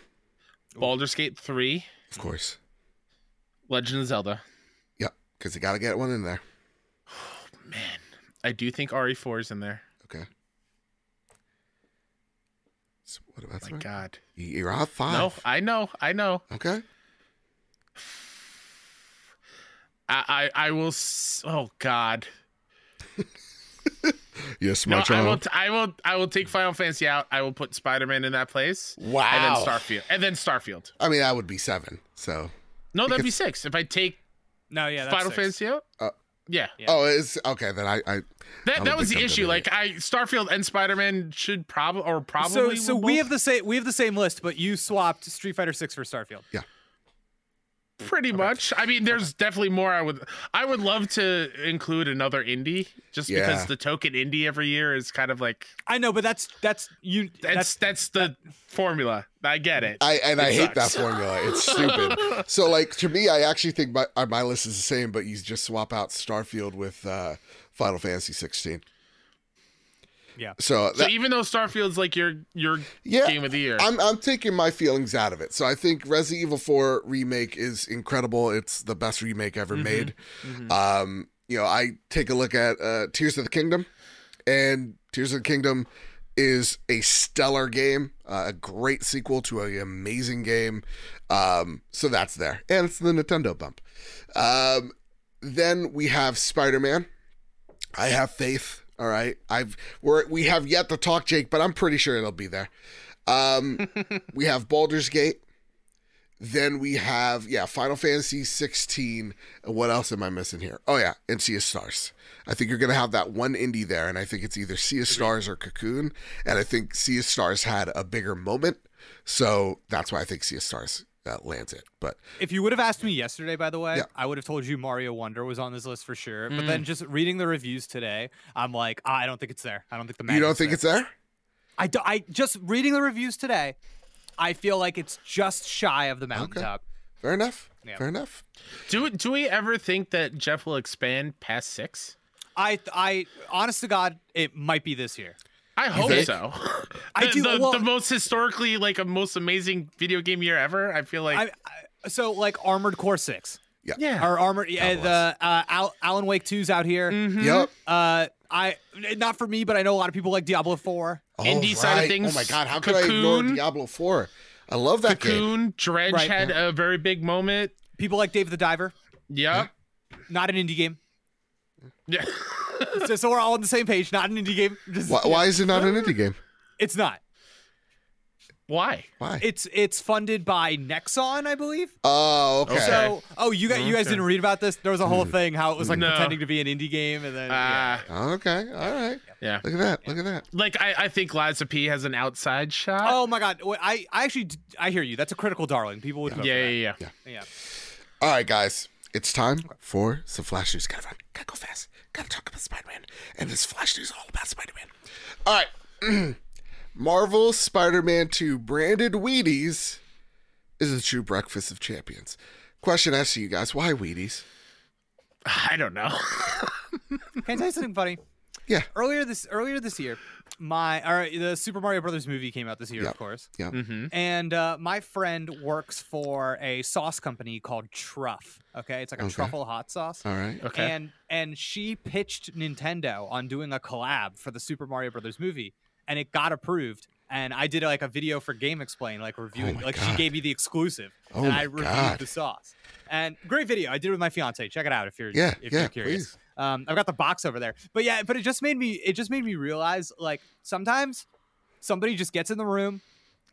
[SPEAKER 2] Baldur's Gate 3.
[SPEAKER 1] of course.
[SPEAKER 2] Legend of Zelda.
[SPEAKER 1] Yep. Because you got to get one in there.
[SPEAKER 2] Oh, man, I do think RE4 is in there.
[SPEAKER 1] Okay. So what about
[SPEAKER 2] My
[SPEAKER 1] three?
[SPEAKER 2] God.
[SPEAKER 1] You- You're out five.
[SPEAKER 2] No, I know. I know.
[SPEAKER 1] Okay.
[SPEAKER 2] I, I, I will. S- oh God.
[SPEAKER 1] Yes,
[SPEAKER 2] No,
[SPEAKER 1] my
[SPEAKER 2] I will.
[SPEAKER 1] child.
[SPEAKER 2] T- I will. I will take Final Fantasy out. I will put Spider Man in that place.
[SPEAKER 1] wow.
[SPEAKER 2] And then Starfield. And then Starfield.
[SPEAKER 1] I mean, that would be seven. So.
[SPEAKER 2] No, that'd be six. If I take
[SPEAKER 3] No, yeah, that's
[SPEAKER 2] Final
[SPEAKER 3] six.
[SPEAKER 2] Fantasy out.
[SPEAKER 1] Uh,
[SPEAKER 2] yeah.
[SPEAKER 3] Yeah.
[SPEAKER 1] Oh, it's okay. Then I. I
[SPEAKER 2] That,
[SPEAKER 1] don't
[SPEAKER 2] that was the issue. Like I, Starfield and Spider Man should probably or probably.
[SPEAKER 3] so
[SPEAKER 2] will
[SPEAKER 3] we
[SPEAKER 2] both-
[SPEAKER 3] have the same we have the same list, but you swapped Street Fighter 6 for Starfield.
[SPEAKER 2] Pretty much. I mean, there's definitely more. I would. I would love to include another indie, just
[SPEAKER 1] Yeah.
[SPEAKER 2] because the token indie every year is kind of like
[SPEAKER 3] I know, but that's that's you
[SPEAKER 2] that's that's, the formula. I get it.
[SPEAKER 1] I and
[SPEAKER 2] It
[SPEAKER 1] I hate that formula. It's stupid. so like to me, I actually think my uh, my list is the same, but you just swap out Starfield with uh, Final Fantasy 16.
[SPEAKER 3] Yeah.
[SPEAKER 1] So,
[SPEAKER 2] so even though Starfield's like your your
[SPEAKER 1] yeah,
[SPEAKER 2] game of the year,
[SPEAKER 1] I'm I'm taking my feelings out of it. So I think Resident Evil 4 remake is incredible. It's the best remake ever
[SPEAKER 2] Mm-hmm.
[SPEAKER 1] made. Um, you know, I take a look at uh, Tears of the Kingdom, and Tears of the Kingdom is a stellar game, uh, a great sequel to an amazing game. Um, so that's there, and it's the Nintendo bump. Um, then we have Spider Man. I have faith. All right, I've we're we have yet to talk, Jake, but I'm pretty sure it'll be there. Um, we have Baldur's Gate. Then we have yeah, Final Fantasy 16. And what else am I missing here? Oh yeah, and Sea of Stars. I think you're gonna have that one indie there, and I think it's either Sea of Stars or Cocoon. And I think Sea of Stars had a bigger moment, so that's why I think Sea of Stars uh, lands it. But
[SPEAKER 3] If you would have asked me yesterday, by the way,
[SPEAKER 1] Yeah.
[SPEAKER 3] I would have told you Mario Wonder was on this list for sure. But
[SPEAKER 2] Mm.
[SPEAKER 3] then just reading the reviews today, I'm like, ah, I don't think it's there. I don't think the
[SPEAKER 1] you don't think
[SPEAKER 3] there.
[SPEAKER 1] it's there?
[SPEAKER 3] I, do, I just reading the reviews today, I feel like it's just shy of the mountaintop.
[SPEAKER 1] Fair enough.
[SPEAKER 3] Yeah.
[SPEAKER 1] Fair enough.
[SPEAKER 2] do do we ever think that Jeff will expand past six?
[SPEAKER 3] I I honest to God, it might be this year.
[SPEAKER 2] I hope
[SPEAKER 1] think?
[SPEAKER 2] so.
[SPEAKER 3] I
[SPEAKER 2] The-
[SPEAKER 3] do-
[SPEAKER 2] The,
[SPEAKER 3] well-
[SPEAKER 2] the most historically like a most amazing video game year ever. I feel like
[SPEAKER 3] I, I so like Armored Core Six
[SPEAKER 2] yeah.
[SPEAKER 3] or Armored. Yeah,
[SPEAKER 1] bless.
[SPEAKER 3] the uh, Al, Alan Wake 2's out here.
[SPEAKER 2] Mhm.
[SPEAKER 1] Yep.
[SPEAKER 3] Uh, I not for me, but I know a lot of people like Diablo Four.
[SPEAKER 1] Oh,
[SPEAKER 2] Indie side of things,
[SPEAKER 1] Oh my god, how could I ignore Diablo 4? I love that game.
[SPEAKER 2] Cocoon, Dredge
[SPEAKER 3] Right.
[SPEAKER 2] had a very big moment.
[SPEAKER 3] People like Dave the Diver,
[SPEAKER 2] Yeah.
[SPEAKER 3] not an indie game.
[SPEAKER 2] Yeah.
[SPEAKER 3] so, so we're all on the same page. Not an indie game. Just-
[SPEAKER 1] Why, why is it not an indie game?
[SPEAKER 3] It's not.
[SPEAKER 2] Why?
[SPEAKER 1] Why?
[SPEAKER 3] It's it's funded by Nexon, I believe.
[SPEAKER 1] Oh, okay.
[SPEAKER 2] Okay.
[SPEAKER 3] So, oh, you guys, you guys
[SPEAKER 2] Okay.
[SPEAKER 3] didn't read about this? There was a whole thing how it was like
[SPEAKER 2] No.
[SPEAKER 3] pretending to be an indie game, and then yeah.
[SPEAKER 2] Uh,
[SPEAKER 1] okay. All right.
[SPEAKER 2] yeah.
[SPEAKER 1] Look at that. Look at that.
[SPEAKER 2] Like I, I think Lies of P has an outside shot.
[SPEAKER 3] Oh my god, Wait, I I actually d- I hear you. That's a critical darling. People would
[SPEAKER 2] yeah,
[SPEAKER 3] vote
[SPEAKER 2] yeah,
[SPEAKER 3] for
[SPEAKER 2] yeah,
[SPEAKER 3] that.
[SPEAKER 2] yeah.
[SPEAKER 3] yeah.
[SPEAKER 1] All right, guys. It's time for some flash news. Gotta run. Gotta go fast. Gotta talk about Spider Man. And this flash news is all about Spider Man. All right. Marvel Spider Man 2 branded Wheaties is a true breakfast of champions. Question asked to you guys why Wheaties?
[SPEAKER 2] I don't know.
[SPEAKER 3] Can I tell you something funny?
[SPEAKER 1] Yeah.
[SPEAKER 3] Earlier this earlier this year, my or the Super Mario Brothers movie came out this year,
[SPEAKER 1] Yeah.
[SPEAKER 3] of course.
[SPEAKER 1] Yeah.
[SPEAKER 2] hmm
[SPEAKER 3] And uh, my friend works for a sauce company called Truff. Okay, it's like a
[SPEAKER 1] Okay.
[SPEAKER 3] truffle hot sauce.
[SPEAKER 1] All right.
[SPEAKER 2] Okay.
[SPEAKER 3] And and she pitched Nintendo on doing a collab for the Super Mario Brothers movie, and it got approved. And I did like a video for GameXplain, like reviewing,
[SPEAKER 1] Oh my
[SPEAKER 3] like she
[SPEAKER 1] God.
[SPEAKER 3] gave me the exclusive,
[SPEAKER 1] Oh
[SPEAKER 3] and
[SPEAKER 1] my
[SPEAKER 3] I reviewed
[SPEAKER 1] God.
[SPEAKER 3] the sauce. And great video, I did it with my fiance. Check it out if you're
[SPEAKER 1] Yeah.
[SPEAKER 3] if
[SPEAKER 1] yeah.
[SPEAKER 3] you're curious.
[SPEAKER 1] Please.
[SPEAKER 3] Um, I've got the box over there, but yeah, but it just made me it just made me realize like sometimes somebody just gets in the room,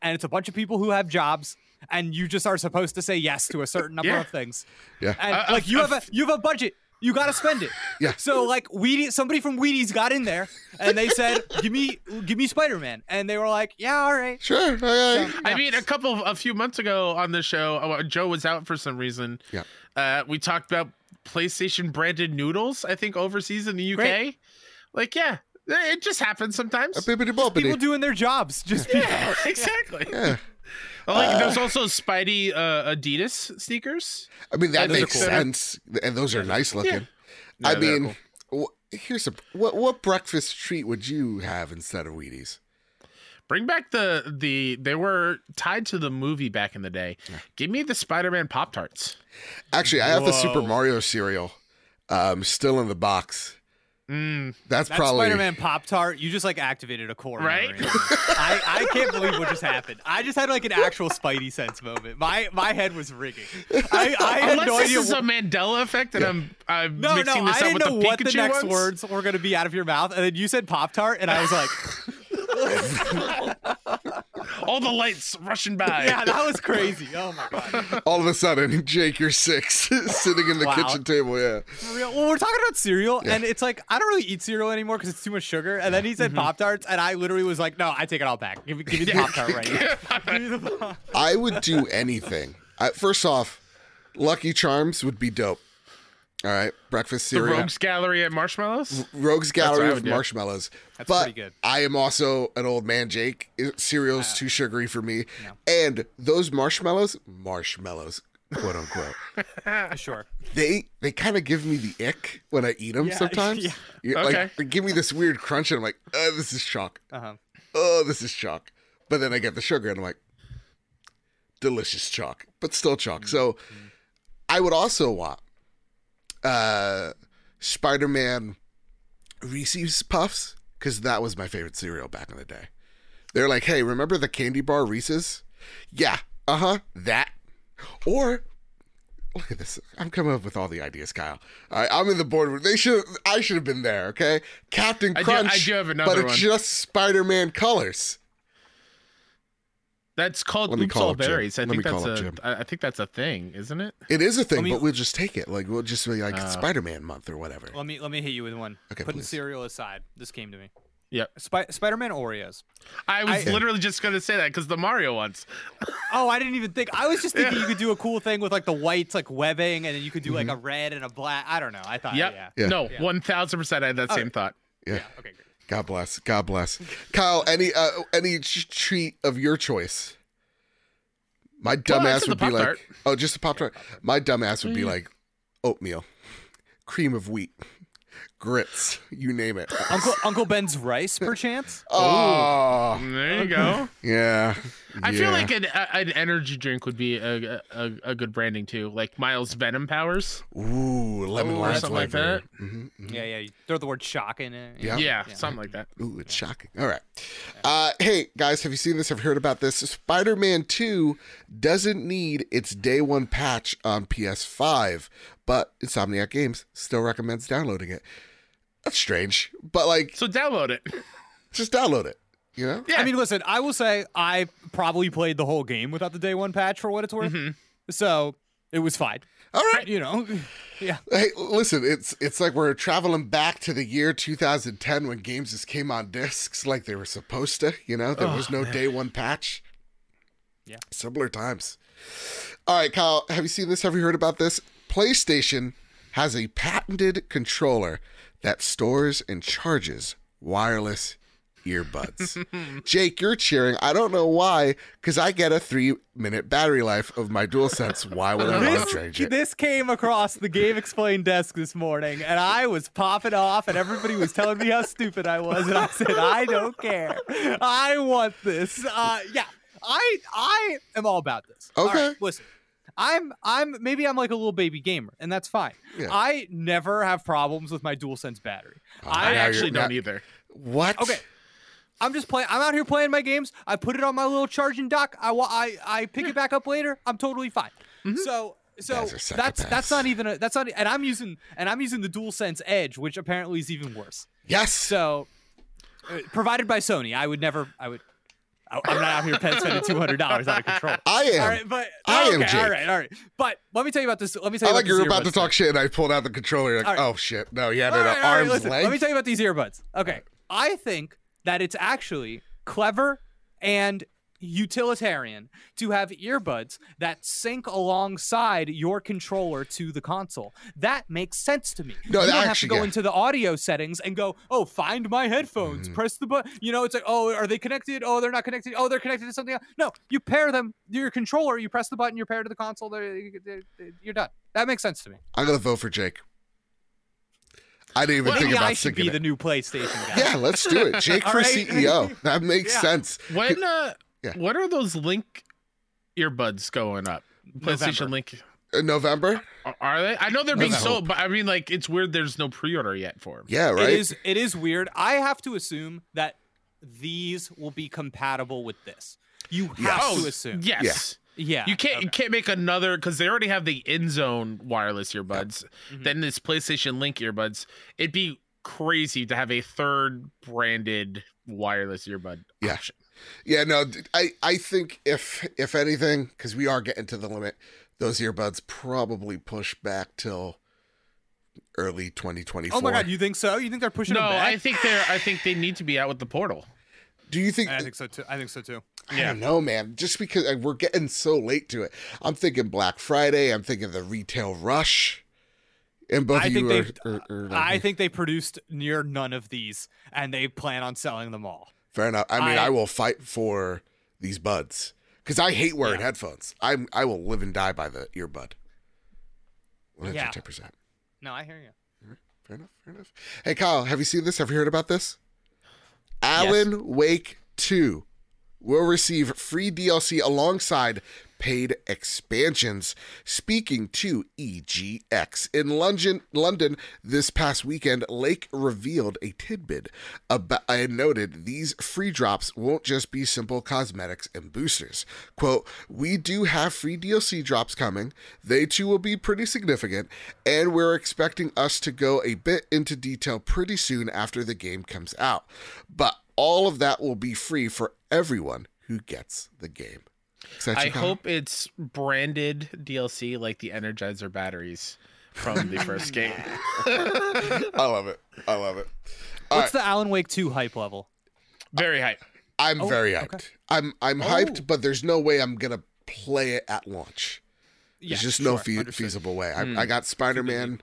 [SPEAKER 3] and it's a bunch of people who have jobs, and you just are supposed to say yes to a certain number
[SPEAKER 2] Yeah.
[SPEAKER 3] of things.
[SPEAKER 1] Yeah.
[SPEAKER 3] And
[SPEAKER 2] Uh,
[SPEAKER 3] like
[SPEAKER 2] uh,
[SPEAKER 3] you
[SPEAKER 2] uh,
[SPEAKER 3] have a you have a budget. you got to spend it.
[SPEAKER 1] Yeah.
[SPEAKER 3] So like Wheaties, somebody from Wheaties got in there and they said, "Give me, give me Spider-Man," and they were like, "Yeah, all right."
[SPEAKER 1] Sure. all right.
[SPEAKER 2] I mean, a couple, a few months ago on the show, uh, Joe was out for some reason.
[SPEAKER 1] Yeah.
[SPEAKER 2] Uh, we talked about PlayStation branded noodles. I think overseas in the UK.
[SPEAKER 3] Great.
[SPEAKER 2] Like, yeah, it just happens sometimes.
[SPEAKER 1] A bibbity
[SPEAKER 3] People doing their jobs. Just people.
[SPEAKER 2] yeah, exactly.
[SPEAKER 1] Yeah.
[SPEAKER 2] Well, like, there's also Spidey uh, Adidas sneakers.
[SPEAKER 1] I mean, that
[SPEAKER 2] Those
[SPEAKER 1] makes
[SPEAKER 2] cool.
[SPEAKER 1] sense. And those are nice looking.
[SPEAKER 2] Yeah,
[SPEAKER 1] I
[SPEAKER 2] they're
[SPEAKER 1] mean, wh- here's a what what breakfast treat would you have instead of Wheaties?
[SPEAKER 2] Bring back the the they were tied to the movie back in the day. Give me the Spider-Man Pop Tarts.
[SPEAKER 1] Actually, I have the Super Mario cereal, um, still in the box.
[SPEAKER 2] Mm,
[SPEAKER 1] That's
[SPEAKER 3] That
[SPEAKER 1] probably
[SPEAKER 3] Spider-Man Pop Tart, you just like activated a core
[SPEAKER 2] Right?
[SPEAKER 3] memory. I, I can't believe what just happened. I just had like an actual Spidey sense moment. My my head was rigging. I, I had
[SPEAKER 2] Unless
[SPEAKER 3] no
[SPEAKER 2] this
[SPEAKER 3] idea.
[SPEAKER 2] is a
[SPEAKER 3] what-
[SPEAKER 2] Mandela effect, and I'm I'm
[SPEAKER 3] no,
[SPEAKER 2] mixing
[SPEAKER 3] no,
[SPEAKER 2] this
[SPEAKER 3] I
[SPEAKER 2] up
[SPEAKER 3] didn't
[SPEAKER 2] with
[SPEAKER 3] know
[SPEAKER 2] the
[SPEAKER 3] what the next
[SPEAKER 2] ones.
[SPEAKER 3] words were going to be out of your mouth, and then you said Pop Tart, and I was like,
[SPEAKER 2] All the lights rushing by.
[SPEAKER 3] "Yeah, that was crazy." Oh my god!
[SPEAKER 1] all of a sudden, Jake, you're six, sitting in the
[SPEAKER 3] Wow.
[SPEAKER 1] kitchen table. Yeah,
[SPEAKER 3] For real. Well, we're talking about cereal,
[SPEAKER 1] Yeah.
[SPEAKER 3] and it's like I don't really eat cereal anymore because it's too much sugar. And then he said mm-hmm. Pop Tarts, and I literally was like, "No, I take it all back. Give, me- give me the Pop Tart right now." Give me the Pop-
[SPEAKER 1] I would do anything. I, first off, Lucky Charms would be dope. All right, breakfast
[SPEAKER 2] the
[SPEAKER 1] cereal.
[SPEAKER 2] Rogues Gallery at Marshmallows.
[SPEAKER 1] Rogues Gallery of marshmallows.
[SPEAKER 3] That's
[SPEAKER 1] but
[SPEAKER 3] pretty good.
[SPEAKER 1] I am also an old man, Jake. Cereal's uh, too sugary for me.
[SPEAKER 3] no.
[SPEAKER 1] And those marshmallows, marshmallows, quote unquote,
[SPEAKER 3] sure.
[SPEAKER 1] they they kind of give me the ick when I eat them
[SPEAKER 3] Yeah,
[SPEAKER 1] sometimes.
[SPEAKER 3] yeah.
[SPEAKER 2] Okay.
[SPEAKER 1] Like, they give me this weird crunch, and I'm like, oh, this is chalk.
[SPEAKER 3] Uh huh.
[SPEAKER 1] Oh, this is chalk. But then I get the sugar, and I'm like, delicious chalk, but still chalk. Mm, so mm. I would also want uh, Spider-Man Reese's Puffs because that was my favorite cereal back in the day. They're like, hey, remember the candy bar Reese's? Yeah, uh huh, that. Or look at this. I'm coming up with all the ideas, Kyle. All right, I'm in the boardroom. They should. I should have been there. Okay, Captain Crunch.
[SPEAKER 2] I do- I do have
[SPEAKER 1] but
[SPEAKER 2] another
[SPEAKER 1] it's
[SPEAKER 2] one.
[SPEAKER 1] just Spider-Man colors.
[SPEAKER 2] That's called
[SPEAKER 1] Let me
[SPEAKER 2] Oops
[SPEAKER 1] call
[SPEAKER 2] All
[SPEAKER 1] up Jim.
[SPEAKER 2] Berries. I
[SPEAKER 1] Let
[SPEAKER 2] think
[SPEAKER 1] me
[SPEAKER 2] that's
[SPEAKER 1] call up
[SPEAKER 2] a.
[SPEAKER 1] Jim.
[SPEAKER 2] I I think that's a thing, isn't it?
[SPEAKER 1] It is a thing,
[SPEAKER 3] me-
[SPEAKER 1] but we'll just take it. Like we'll just be like it's
[SPEAKER 2] Uh,
[SPEAKER 1] Spider-Man month or whatever.
[SPEAKER 3] Let me let me hit you with one.
[SPEAKER 1] Okay,
[SPEAKER 3] Putting
[SPEAKER 1] please.
[SPEAKER 3] cereal aside, this came to me.
[SPEAKER 2] Yep.
[SPEAKER 3] Spi- Spider-Man Oreos.
[SPEAKER 2] I was
[SPEAKER 3] I-
[SPEAKER 2] literally just going to say that because the Mario ones.
[SPEAKER 3] Oh, I didn't even think. I was just thinking you could do a cool thing with like the whites, like webbing, and then you could do like a red and a black. I don't know. I thought,
[SPEAKER 2] Yep.
[SPEAKER 3] yeah.
[SPEAKER 1] Yeah.
[SPEAKER 2] No, one thousand percent. I had that same thought.
[SPEAKER 1] yeah.
[SPEAKER 3] Yeah. Okay, great.
[SPEAKER 1] God bless. God bless. Kyle, any uh, any ch- treat of your choice? My dumbass
[SPEAKER 2] said
[SPEAKER 1] would be like,
[SPEAKER 2] Pop-Tart.
[SPEAKER 1] oh, just a pop tart. My dumbass would be like, oatmeal, cream of wheat, grits, you name it.
[SPEAKER 3] Uncle Uncle Ben's rice, perchance.
[SPEAKER 1] Oh,
[SPEAKER 2] There you go.
[SPEAKER 1] yeah.
[SPEAKER 2] I feel like an, a- an energy drink would be a, a, a good branding too, like Miles Venom powers.
[SPEAKER 1] ooh, lemon
[SPEAKER 2] Or
[SPEAKER 1] lime
[SPEAKER 2] something like
[SPEAKER 1] flavor.
[SPEAKER 2] that.
[SPEAKER 1] Mhm, mhm.
[SPEAKER 3] Yeah, yeah. You throw the word shock in it.
[SPEAKER 1] Yeah.
[SPEAKER 2] Yeah,
[SPEAKER 3] Yeah.
[SPEAKER 2] something like that.
[SPEAKER 1] Ooh, it's shocking. All right. Uh, hey, guys, have you seen this? Have you heard about this? Spider Man 2 doesn't need its day one patch on PS5, but Insomniac Games still recommends downloading it. That's strange, but like,
[SPEAKER 2] So download it.
[SPEAKER 1] just download it, you know?
[SPEAKER 2] Yeah.
[SPEAKER 3] I mean, listen. I will say I probably played the whole game without the day one patch for what it's worth.
[SPEAKER 2] Mhm.
[SPEAKER 3] So it was fine.
[SPEAKER 1] All right.
[SPEAKER 3] You know. Yeah.
[SPEAKER 1] Hey, listen, it's it's like we're traveling back to the year 2010 when games just came on discs like they were supposed to, you know? There
[SPEAKER 2] Oh,
[SPEAKER 1] was no day one patch.
[SPEAKER 3] Yeah.
[SPEAKER 1] Similar times. All right, Kyle, have you seen this? Have you heard about this? PlayStation has a patented controller that stores and charges wireless earbuds. Jake, you're cheering. I don't know why, because I get a three minute battery life of my DualSense. Why would I want to change
[SPEAKER 3] This,
[SPEAKER 1] it?
[SPEAKER 3] this came across the GameXplain desk this morning, and I was popping off, and everybody was telling me how stupid I was, and I said, I don't care. I want this. Uh, yeah, I I am all about this.
[SPEAKER 1] Okay.
[SPEAKER 3] right, listen. I'm I'm maybe I'm like a little baby gamer, and that's fine.
[SPEAKER 1] Yeah.
[SPEAKER 3] I never have problems with my DualSense battery.
[SPEAKER 1] Oh,
[SPEAKER 2] I actually don't
[SPEAKER 1] not-
[SPEAKER 2] either.
[SPEAKER 1] What?
[SPEAKER 3] Okay. I'm just playing. I'm out here playing my games. I put it on my little charging dock. I I, I pick it back up later. I'm totally fine. So so
[SPEAKER 1] are
[SPEAKER 3] that's that's not even a that's not and I'm using and I'm using the DualSense Edge, which apparently is even worse.
[SPEAKER 1] Yes.
[SPEAKER 3] So uh, provided by Sony, I would never I would I- I'm not out here spending two hundred dollars out of control.
[SPEAKER 1] I am.
[SPEAKER 3] All right, but
[SPEAKER 1] I am
[SPEAKER 3] okay,
[SPEAKER 1] Jake.
[SPEAKER 3] All right, all right. But let me tell you about this. Let me tell you.
[SPEAKER 1] I like
[SPEAKER 3] you're
[SPEAKER 1] about to talk
[SPEAKER 3] thing.
[SPEAKER 1] shit, and I pulled out the controller. You're like,
[SPEAKER 3] right.
[SPEAKER 1] oh shit, no, you had it
[SPEAKER 3] right,
[SPEAKER 1] at arm's
[SPEAKER 3] listen,
[SPEAKER 1] length.
[SPEAKER 3] Let me tell you about these earbuds. Okay. I think that it's actually clever and utilitarian to have earbuds that sync alongside your controller to the console. That makes sense to me.
[SPEAKER 1] No,
[SPEAKER 3] you don't have to go
[SPEAKER 1] yeah.
[SPEAKER 3] into the audio settings and go, "Oh, find my headphones.
[SPEAKER 1] Mm-hmm.
[SPEAKER 3] Press the button." You know, it's like, "Oh, are they connected? Oh, they're not connected. Oh, they're connected to something else." No, you pair them. Your controller, you press the button, you're paired to the console. They're, they're, you're done. That makes sense to me.
[SPEAKER 1] I'm gonna vote for Jake. I didn't even
[SPEAKER 3] Maybe
[SPEAKER 1] think about
[SPEAKER 3] I should be
[SPEAKER 1] it.
[SPEAKER 3] the new PlayStation guy.
[SPEAKER 1] Yeah, let's do it. Jake for
[SPEAKER 3] right.
[SPEAKER 1] CEO. That makes
[SPEAKER 3] Yeah.
[SPEAKER 1] sense.
[SPEAKER 2] When uh,
[SPEAKER 1] Yeah.
[SPEAKER 2] what are those Link earbuds going up? PlayStation
[SPEAKER 3] November.
[SPEAKER 2] Link.
[SPEAKER 1] In November?
[SPEAKER 2] Are- Are they? I know they're being
[SPEAKER 1] Let's
[SPEAKER 2] sold, but I mean, like, it's weird. There's no pre-order yet for them.
[SPEAKER 1] Yeah, right.
[SPEAKER 3] It is it is weird. I have to assume that these will be compatible with this. You have
[SPEAKER 1] Yes.
[SPEAKER 3] to assume.
[SPEAKER 2] Yes.
[SPEAKER 3] Yeah.
[SPEAKER 2] Yeah, you can't you can't make another because they already have the INZONE wireless earbuds.
[SPEAKER 3] Mhm.
[SPEAKER 2] Then this PlayStation Link earbuds. It'd be crazy to have a third branded wireless earbud
[SPEAKER 1] Yeah.
[SPEAKER 2] option.
[SPEAKER 1] Yeah, no, I I think if if anything, because we are getting to the limit, those earbuds probably push back till early 2024.
[SPEAKER 3] Oh my god, you think so? You think they're pushing
[SPEAKER 2] No,
[SPEAKER 3] them back?
[SPEAKER 2] I think they're. I think they need to be out with the portal.
[SPEAKER 1] Do you think?
[SPEAKER 3] I think so too. I think so too.
[SPEAKER 1] I don't know, man. Just because we're getting so late to it, I'm thinking Black Friday. I'm thinking the retail rush. And both
[SPEAKER 3] I
[SPEAKER 1] of
[SPEAKER 3] think
[SPEAKER 1] you
[SPEAKER 3] they
[SPEAKER 1] are, are, are
[SPEAKER 3] I think they produced near none of these and they plan on selling them all.
[SPEAKER 1] fair enough. I mean, I,
[SPEAKER 3] I-
[SPEAKER 1] will fight for these buds because I hate wearing
[SPEAKER 3] Yeah.
[SPEAKER 1] headphones. I'm I will live and die by the earbud. One
[SPEAKER 3] Yeah.
[SPEAKER 1] hundred ten percent.
[SPEAKER 3] No, I hear you.
[SPEAKER 1] Fair enough. Fair enough. Hey, Kyle, have you seen this? Have you heard about this? Alan Wake 2 will receive free DLC alongside paid expansions. Speaking to EGX in London, London this past weekend, Lake revealed a tidbit about and noted these free drops won't just be simple cosmetics and boosters. Quote, "We do have free DLC drops coming. They too will be pretty significant, and we're expecting us to go a bit into detail pretty soon after the game comes out. But all of that will be free for everyone who gets the game." Excited,
[SPEAKER 2] I hope it's branded DLC like the Energizer batteries from the first game.
[SPEAKER 1] I love it. I love it. All
[SPEAKER 3] What's the Alan Wake 2 hype level?
[SPEAKER 2] Very hype.
[SPEAKER 1] I'm
[SPEAKER 3] Oh,
[SPEAKER 1] very hyped.
[SPEAKER 3] okay.
[SPEAKER 1] I'm I'm
[SPEAKER 3] Oh.
[SPEAKER 1] hyped, but there's no way I'm gonna play it at launch.
[SPEAKER 3] Yeah,
[SPEAKER 1] There's just no
[SPEAKER 3] sure,
[SPEAKER 1] fe- feasible way. I,
[SPEAKER 2] Hmm.
[SPEAKER 1] I got Spider Man.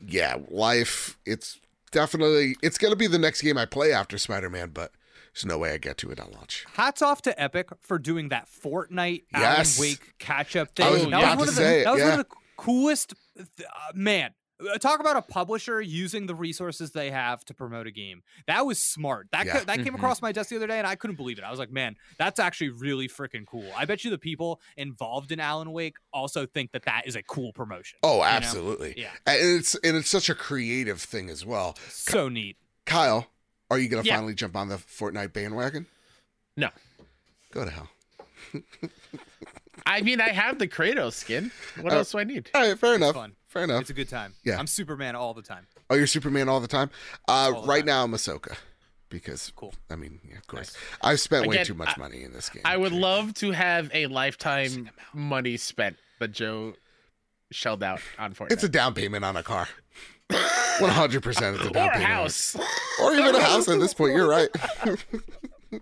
[SPEAKER 1] Yeah, life. It's definitely it's gonna be the next game I play after Spider Man, but there's no way I get to it at launch.
[SPEAKER 3] Hats off to Epic for doing that Fortnite
[SPEAKER 1] Yes.
[SPEAKER 3] Alan Wake catch up thing.
[SPEAKER 1] I was
[SPEAKER 3] that
[SPEAKER 1] about
[SPEAKER 3] was one
[SPEAKER 1] to
[SPEAKER 3] of the,
[SPEAKER 1] say it,
[SPEAKER 3] that was
[SPEAKER 1] yeah.
[SPEAKER 3] one of the coolest th- uh, man. uh, Talk about a publisher using the resources they have to promote a game. That was smart. That
[SPEAKER 1] Yeah.
[SPEAKER 3] co- that came
[SPEAKER 2] Mhm.
[SPEAKER 3] across my desk the other day, and I couldn't believe it. I was like, "Man, that's actually really freaking cool." I bet you the people involved in Alan Wake also think that that is a cool promotion.
[SPEAKER 1] Oh,
[SPEAKER 3] know?
[SPEAKER 1] absolutely.
[SPEAKER 3] Yeah.
[SPEAKER 1] And it's and it's such a creative thing as well.
[SPEAKER 3] So neat.
[SPEAKER 1] Kyle, are you gonna
[SPEAKER 2] Yeah.
[SPEAKER 1] finally jump on the Fortnite bandwagon?
[SPEAKER 2] No.
[SPEAKER 1] Go to hell.
[SPEAKER 2] I mean, I have the Kratos skin. What
[SPEAKER 1] Uh,
[SPEAKER 2] else do I need?
[SPEAKER 1] All right, fair enough.
[SPEAKER 3] fun.
[SPEAKER 1] Fair enough.
[SPEAKER 3] It's a good time.
[SPEAKER 1] Yeah.
[SPEAKER 3] I'm Superman all the time.
[SPEAKER 1] Oh, you're Superman all the time? Uh,
[SPEAKER 3] All the
[SPEAKER 1] right
[SPEAKER 3] time.
[SPEAKER 1] now, I'm Ahsoka. Because,
[SPEAKER 3] Cool.
[SPEAKER 1] I mean, yeah, of course. I've spent way too much
[SPEAKER 2] I-
[SPEAKER 1] money in this game.
[SPEAKER 2] I would love to have a lifetime money spent, but Joe shelled out on Fortnite.
[SPEAKER 1] It's a down payment on a car. 100% it's a down
[SPEAKER 2] or
[SPEAKER 1] payment.
[SPEAKER 2] house.
[SPEAKER 1] Or even a house at this point. You're right.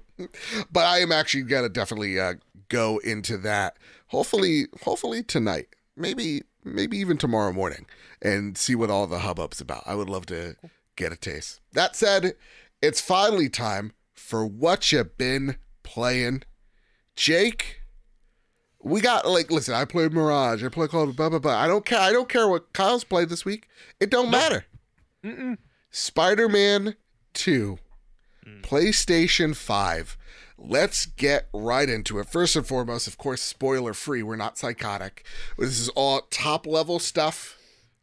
[SPEAKER 1] but I am actually going to definitely uh, go into that. Hopefully, hopefully tonight. Maybe, maybe even tomorrow morning and see what all the hubbub's about. I would love to get a taste. That said, it's finally time for what you been playing. Jake, we got like listen, I played Mirage, I played Call of blah blah blah. I don't care I don't care what Kyle's played this week. It don't matter.
[SPEAKER 2] Mm-mm.
[SPEAKER 1] Spider-Man 2, mm. PlayStation 5. Let's get right into it. First and foremost, of course, spoiler free. We're not psychotic. This is all top level stuff.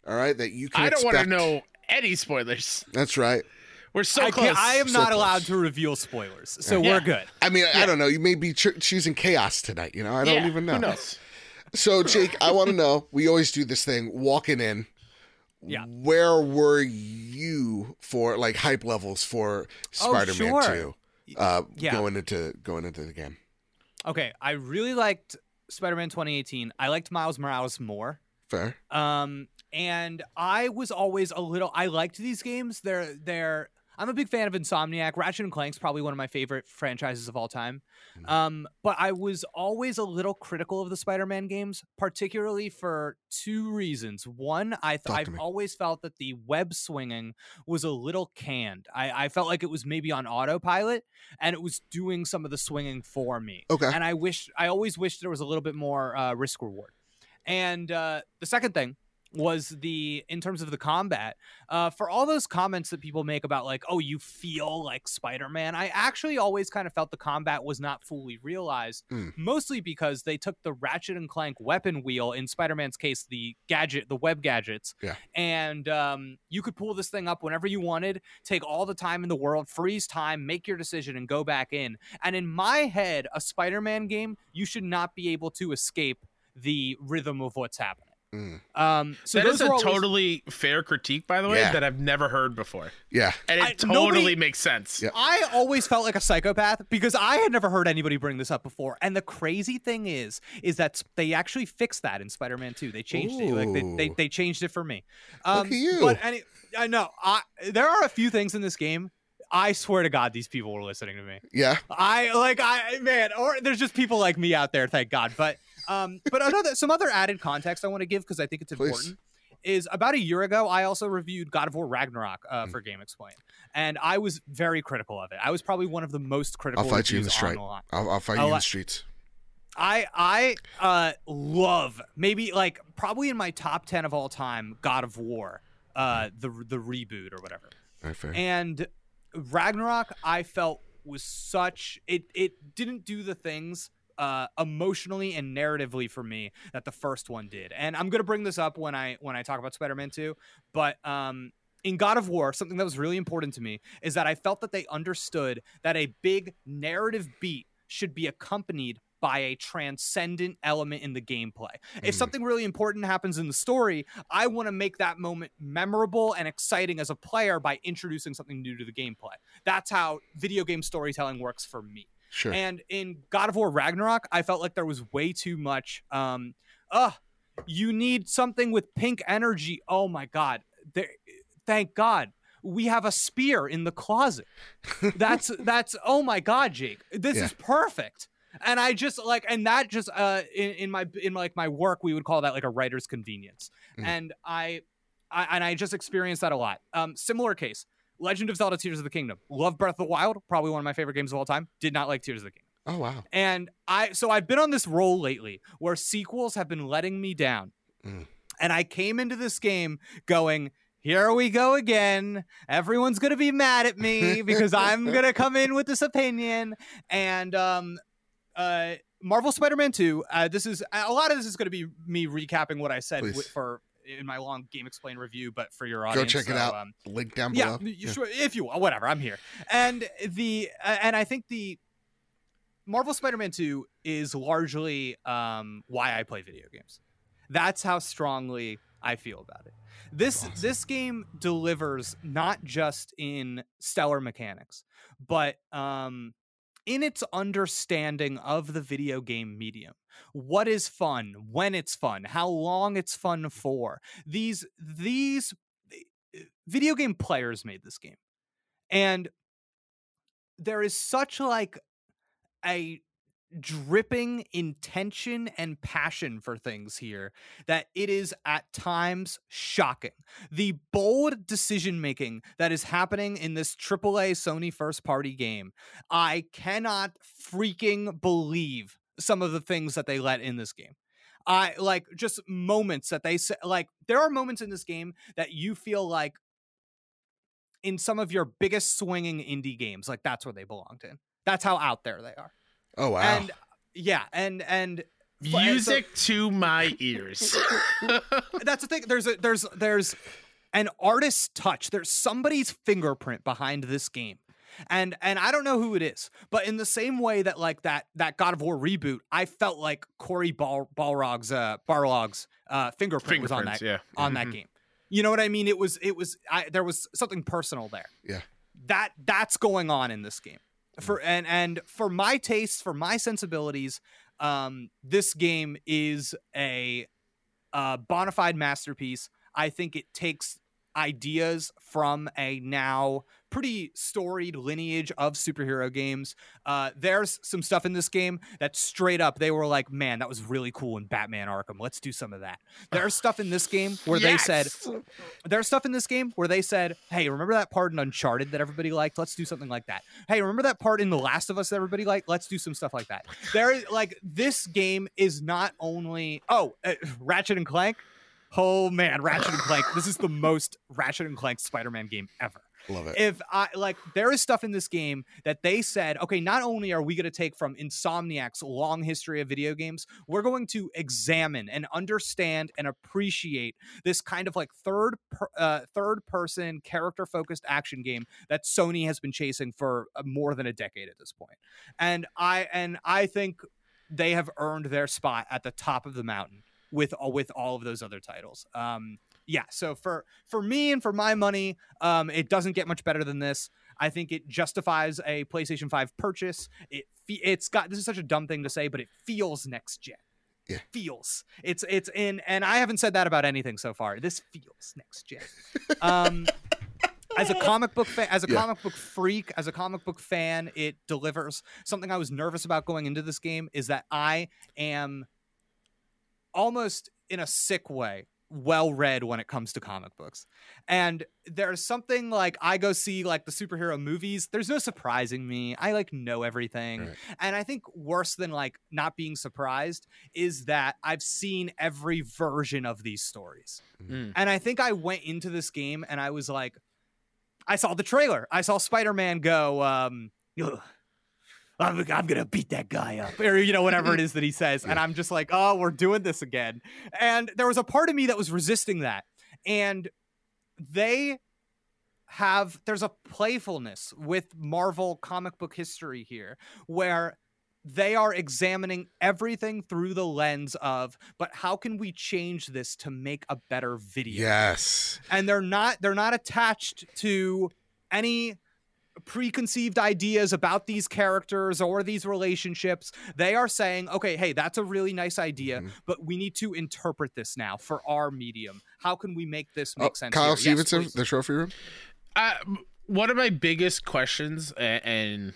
[SPEAKER 1] All right, that you can
[SPEAKER 2] I don't want to know any spoilers.
[SPEAKER 1] That's right.
[SPEAKER 2] We're so
[SPEAKER 3] I,
[SPEAKER 2] close.
[SPEAKER 3] can't, I am
[SPEAKER 1] So
[SPEAKER 3] not
[SPEAKER 1] close.
[SPEAKER 3] allowed to reveal spoilers, so
[SPEAKER 2] Yeah.
[SPEAKER 3] we're good.
[SPEAKER 1] I mean, I don't know. You may be cho- choosing chaos tonight. You know, I don't
[SPEAKER 2] Yeah,
[SPEAKER 1] even know.
[SPEAKER 2] Who knows?
[SPEAKER 1] So, Jake, I want to know. We always do this thing walking in.
[SPEAKER 3] Yeah.
[SPEAKER 1] Where were you for like hype levels for
[SPEAKER 3] Oh,
[SPEAKER 1] Spider-Man
[SPEAKER 3] sure.
[SPEAKER 1] 2? uh,
[SPEAKER 3] Yeah.
[SPEAKER 1] going into going into the game.
[SPEAKER 3] Okay, I really liked Spider-Man 2018. I liked Miles Morales more.
[SPEAKER 1] Fair.
[SPEAKER 3] Um, and I was always a little. I liked these games. They're they're. I'm a big fan of Insomniac. Ratchet and Clank's probably one of my favorite franchises of all time.
[SPEAKER 1] Mhm.
[SPEAKER 3] Um, but I was always a little critical of the Spider-Man games, particularly for two reasons. One, I th- I've
[SPEAKER 1] me.
[SPEAKER 3] always felt that the web swinging was a little canned. I, I felt like it was maybe on autopilot, and it was doing some of the swinging for me
[SPEAKER 1] Okay.
[SPEAKER 3] and I wish I always wished there was a little bit more uh, risk reward. And uh, the second thing was the in terms of the combat uh, for all those comments that people make about like oh you feel like spider-man i actually always kind of felt the combat was not fully realized
[SPEAKER 1] Mm.
[SPEAKER 3] mostly because they took the ratchet and clank weapon wheel in spider-man's case the gadget the web gadgets
[SPEAKER 1] Yeah.
[SPEAKER 3] and um, you could pull this thing up whenever you wanted take all the time in the world freeze time make your decision and go back in and in my head, a Spider Man game, you should not be able to escape the rhythm of what's happening.
[SPEAKER 1] Mm.
[SPEAKER 3] Um, so
[SPEAKER 2] that
[SPEAKER 3] those
[SPEAKER 2] is a
[SPEAKER 3] always-
[SPEAKER 2] totally fair critique, by the way,
[SPEAKER 1] Yeah.
[SPEAKER 2] that I've never heard before,
[SPEAKER 1] Yeah.
[SPEAKER 2] and it
[SPEAKER 3] I-
[SPEAKER 2] totally
[SPEAKER 3] nobody-
[SPEAKER 2] makes sense.
[SPEAKER 1] Yeah.
[SPEAKER 3] I always felt like a psychopath because I had never heard anybody bring this up before. And the crazy thing is, is that they actually fixed that in Spider-Man 2. They changed it. Like they, they, they changed it for me. Um,
[SPEAKER 1] Look at you.
[SPEAKER 3] But any, I know I there are a few things in this game. I swear to God, these people were listening to me.
[SPEAKER 1] Yeah.
[SPEAKER 3] I like I man, or there's just people like me out there, thank God. But um, but another some other added context I want to give because I think it's
[SPEAKER 1] Please.
[SPEAKER 3] important is about a year ago I also reviewed God of War Ragnarok uh,
[SPEAKER 1] Mm.
[SPEAKER 3] for GameXplain, and I was very critical of it. I was probably one of the most critical.
[SPEAKER 1] I'll fight you in the street. I'll, I'll fight
[SPEAKER 3] I'll
[SPEAKER 1] you in the streets.
[SPEAKER 3] I I uh love maybe like probably in my top ten of all time God of War, uh the the reboot or whatever.
[SPEAKER 1] Right, fair.
[SPEAKER 3] And Ragnarok, I felt was such it it didn't do the things uh emotionally and narratively for me that the first one did. And I'm gonna bring this up when I when I talk about Spider-Man 2, but um in God of War, something that was really important to me is that I felt that they understood that a big narrative beat should be accompanied by a transcendent element in the gameplay. If
[SPEAKER 1] Mm.
[SPEAKER 3] something really important happens in the story, I want to make that moment memorable and exciting as a player by introducing something new to the gameplay. That's how video game storytelling works for me.
[SPEAKER 1] Sure.
[SPEAKER 3] And in God of War Ragnarok, I felt like there was way too much. Um, uh, you need something with pink energy. Oh my god! There, thank God we have a spear in the closet. That's that's. Oh my god, Jake, this
[SPEAKER 1] Yeah.
[SPEAKER 3] is perfect. And I just like, and that just uh, in, in my in like my work, we would call that like a writer's convenience.
[SPEAKER 1] Mm.
[SPEAKER 3] And I, I, and I just experienced that a lot. Um, similar case. Legend of Zelda: Tears of the Kingdom. Love Breath of the Wild, probably one of my favorite games of all time. Did not like Tears of the Kingdom.
[SPEAKER 1] oh wow.
[SPEAKER 3] And I so I've been on this roll lately where sequels have been letting me down.
[SPEAKER 1] Mm.
[SPEAKER 3] And I came into this game going, here we go again. Everyone's going to be mad at me because I'm going to come in with this opinion and um uh Marvel Spider-Man 2, uh, this is a lot of this is going to be me recapping what I said wi- for in my long GameXplain review, but for your audience, Go
[SPEAKER 1] check it out.
[SPEAKER 3] Um,
[SPEAKER 1] Link down
[SPEAKER 3] yeah,
[SPEAKER 1] below.
[SPEAKER 3] you sure if you whatever i'm here and the uh, and i think the marvel spider-man 2 is largely um why i play video games that's how strongly i feel about it this
[SPEAKER 1] Awesome.
[SPEAKER 3] this game delivers not just in stellar mechanics but um in its understanding of the video game medium. What is fun when it's fun how long it's fun for. These these eh, video game players made this game. And there is such like a dripping intention and passion for things here that it is at times shocking the bold decision making that is happening in this AAA Sony first party game i cannot freaking believe some of the things that they let in this game I like just moments that they say like there are moments in this game that you feel like in some of your biggest swinging indie games like that's where they belonged in. That's how out there they are.
[SPEAKER 1] Oh wow.
[SPEAKER 3] And yeah, and and But- and so-
[SPEAKER 2] Music to my ears.
[SPEAKER 3] that's the thing there's a there's there's an artist's touch. There's somebody's fingerprint behind this game. And and I don't know who it is, but in the same way that like that that God of War reboot, I felt like Cory Bal- Balrog's uh Barlog's uh fingerprint was on that
[SPEAKER 2] Fingerprints, yeah.
[SPEAKER 3] on that
[SPEAKER 2] Mhm.
[SPEAKER 3] game. You know what I mean? It was it was I there was something personal there.
[SPEAKER 1] Yeah.
[SPEAKER 3] That that's going on in this game. For and and for my tastes, for my sensibilities, um, this game is a uh, bona fide masterpiece. I think it takes ideas from a now pretty storied lineage of superhero games. Uh, there's some stuff in this game that straight up they were like, man, that was really cool in Batman Arkham. Let's do some of that. There's stuff in this game where
[SPEAKER 2] Yes!
[SPEAKER 3] they said, there's stuff in this game where they said, hey, remember that part in Uncharted that everybody liked? Let's do something like that. Hey, remember that part in The Last of Us that everybody liked? Let's do some stuff like that. There is like this game is not only oh uh, Ratchet and Clank. Oh man, Ratchet and Clank. This is the most Ratchet and Clank Spider-Man game ever
[SPEAKER 1] Love it.
[SPEAKER 3] if I like there is stuff in this game that they said, okay, not only are we going to take from Insomniac's long history of video games, we're going to examine and understand and appreciate this kind of like third per, uh, third person character focused action game that Sony has been chasing for uh, more than a decade at this point. And I and I think they have earned their spot at the top of the mountain with all with all of those other titles. Um, yeah, so for for me and for my money, um, it doesn't get much better than this. I think it justifies a PlayStation 5 purchase. It fe- it's got this is such a dumb thing to say, but it feels next gen.
[SPEAKER 1] Yeah.
[SPEAKER 3] Feels. It's it's in and I haven't said that about anything so far. This feels next gen. Um as a comic book fan, as a
[SPEAKER 1] Yeah.
[SPEAKER 3] comic book freak, as a comic book fan, it delivers. Something I was nervous about going into this game is that I am almost in a sick way well read when it comes to comic books. And there's something like I go see like the superhero movies, there's no surprising me. I like know everything.
[SPEAKER 1] Right.
[SPEAKER 3] And I think worse than like not being surprised is that I've seen every version of these stories.
[SPEAKER 2] Mm.
[SPEAKER 3] And I think I went into this game and I was like I saw the trailer. I saw Spider-Man go um "Ugh, I'm, I'm gonna beat that guy up, or you know whatever it is that he says, and I'm just like, oh, we're doing this again. And there was a part of me that was resisting that, and they have there's a playfulness with Marvel comic book history here, where they are examining everything through the lens of, but how can we change this to make a better video?
[SPEAKER 1] Yes.
[SPEAKER 3] and they're not they're not attached to any preconceived ideas about these characters or these relationships they are saying okay hey that's a really nice idea
[SPEAKER 1] Mhm.
[SPEAKER 3] but we need to interpret this now for our medium how can we make this make
[SPEAKER 1] Oh,
[SPEAKER 3] sense
[SPEAKER 1] Kyle
[SPEAKER 3] here? Yes,
[SPEAKER 1] Stevenson,
[SPEAKER 3] please.
[SPEAKER 1] the trophy room.
[SPEAKER 2] Uh, one of my biggest questions and, and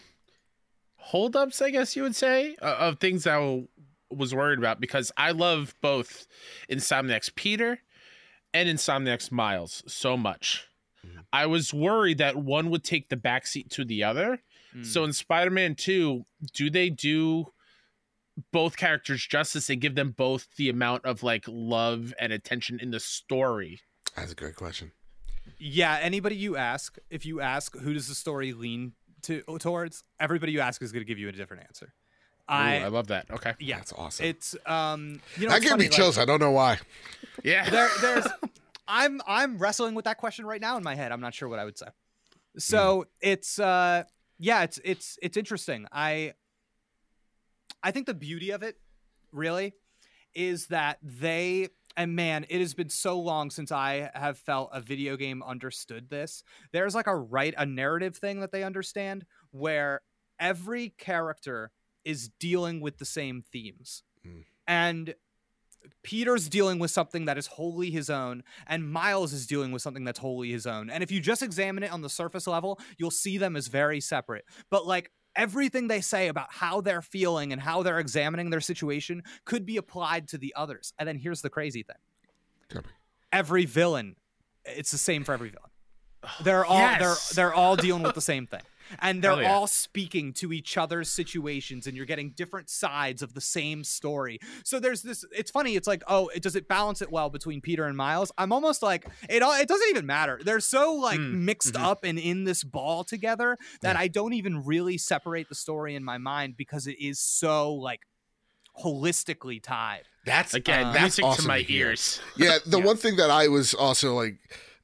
[SPEAKER 2] holdups, I guess you would say, uh, of things I w- was worried about because I love both Insomniac's Peter and Insomniac's Miles so much. I was worried that one would take the backseat to the other.
[SPEAKER 3] Mm.
[SPEAKER 2] So in Spider-Man 2, do they do both characters justice and give them both the amount of like love and attention in the story?
[SPEAKER 1] That's a great question.
[SPEAKER 3] yeah anybody you ask if you ask who does the story lean to towards everybody you ask is going to give you a different answer
[SPEAKER 2] Ooh, I,
[SPEAKER 3] i
[SPEAKER 2] love that. Okay.
[SPEAKER 3] yeah
[SPEAKER 1] That's awesome.
[SPEAKER 3] it's um you know
[SPEAKER 1] that
[SPEAKER 3] it's
[SPEAKER 1] gave
[SPEAKER 3] funny,
[SPEAKER 1] me
[SPEAKER 3] like-
[SPEAKER 1] chills. I don't know why.
[SPEAKER 2] Yeah.
[SPEAKER 3] there there's i'm i'm wrestling with that question right now in my head. I'm not sure what i would say. So it's uh yeah it's it's it's interesting. I i think the beauty of it really is that they and man it has been so long since i have felt a video game understood this. There's like a right a narrative thing that they understand where every character is dealing with the same themes.
[SPEAKER 1] Mm.
[SPEAKER 3] and Peter's dealing with something that is wholly his own, and Miles is dealing with something that's wholly his own. And if you just examine it on the surface level, you'll see them as very separate. But like everything they say about how they're feeling and how they're examining their situation could be applied to the others. And then here's the crazy thing
[SPEAKER 1] Tell me.
[SPEAKER 3] every villain, it's the same for every villain. They're all
[SPEAKER 2] Yes.
[SPEAKER 3] they're they're all dealing with the same thing. And they're
[SPEAKER 2] yeah.
[SPEAKER 3] all speaking to each other's situations and you're getting different sides of the same story. So there's this it's funny, it's like, oh, it does it balance it well between Peter and Miles? I'm almost like it all it doesn't even matter. They're so like
[SPEAKER 2] Mm,
[SPEAKER 3] mixed
[SPEAKER 2] mhm.
[SPEAKER 3] up and in this ball together that I don't even really separate the story in my mind because it is so like holistically tied.
[SPEAKER 1] That's
[SPEAKER 2] Again,
[SPEAKER 3] Uh,
[SPEAKER 1] that's
[SPEAKER 2] music
[SPEAKER 1] awesome
[SPEAKER 2] to my
[SPEAKER 1] hear.
[SPEAKER 2] ears.
[SPEAKER 1] Yeah, the
[SPEAKER 3] Yeah.
[SPEAKER 1] one thing that I was also like,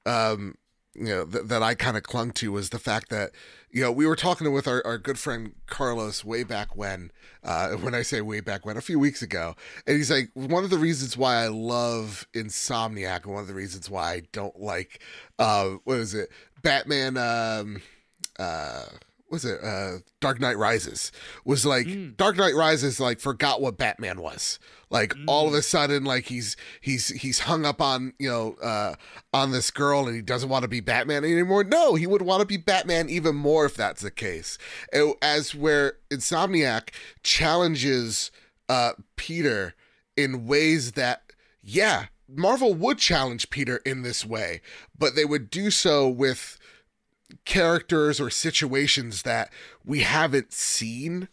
[SPEAKER 1] um, you know, th- that I kind of clung to was the fact that, you know, we were talking with our, our good friend Carlos way back when, uh, when I say way back when, a few weeks ago. And he's like, one of the reasons why I love Insomniac and one of the reasons why I don't like, uh, what is it? Batman, um, uh, was it uh Dark Knight Rises was like
[SPEAKER 3] Mm.
[SPEAKER 1] Dark Knight Rises like forgot what Batman was. Like all of
[SPEAKER 3] Mm.
[SPEAKER 1] a sudden like he's he's he's hung up on, you know, uh on this girl and he doesn't want to be Batman anymore. No, he would want to be Batman even more if that's the case. And As where Insomniac challenges uh Peter in ways that yeah, Marvel would challenge Peter in this way, but they would do so with characters or situations that we haven't seen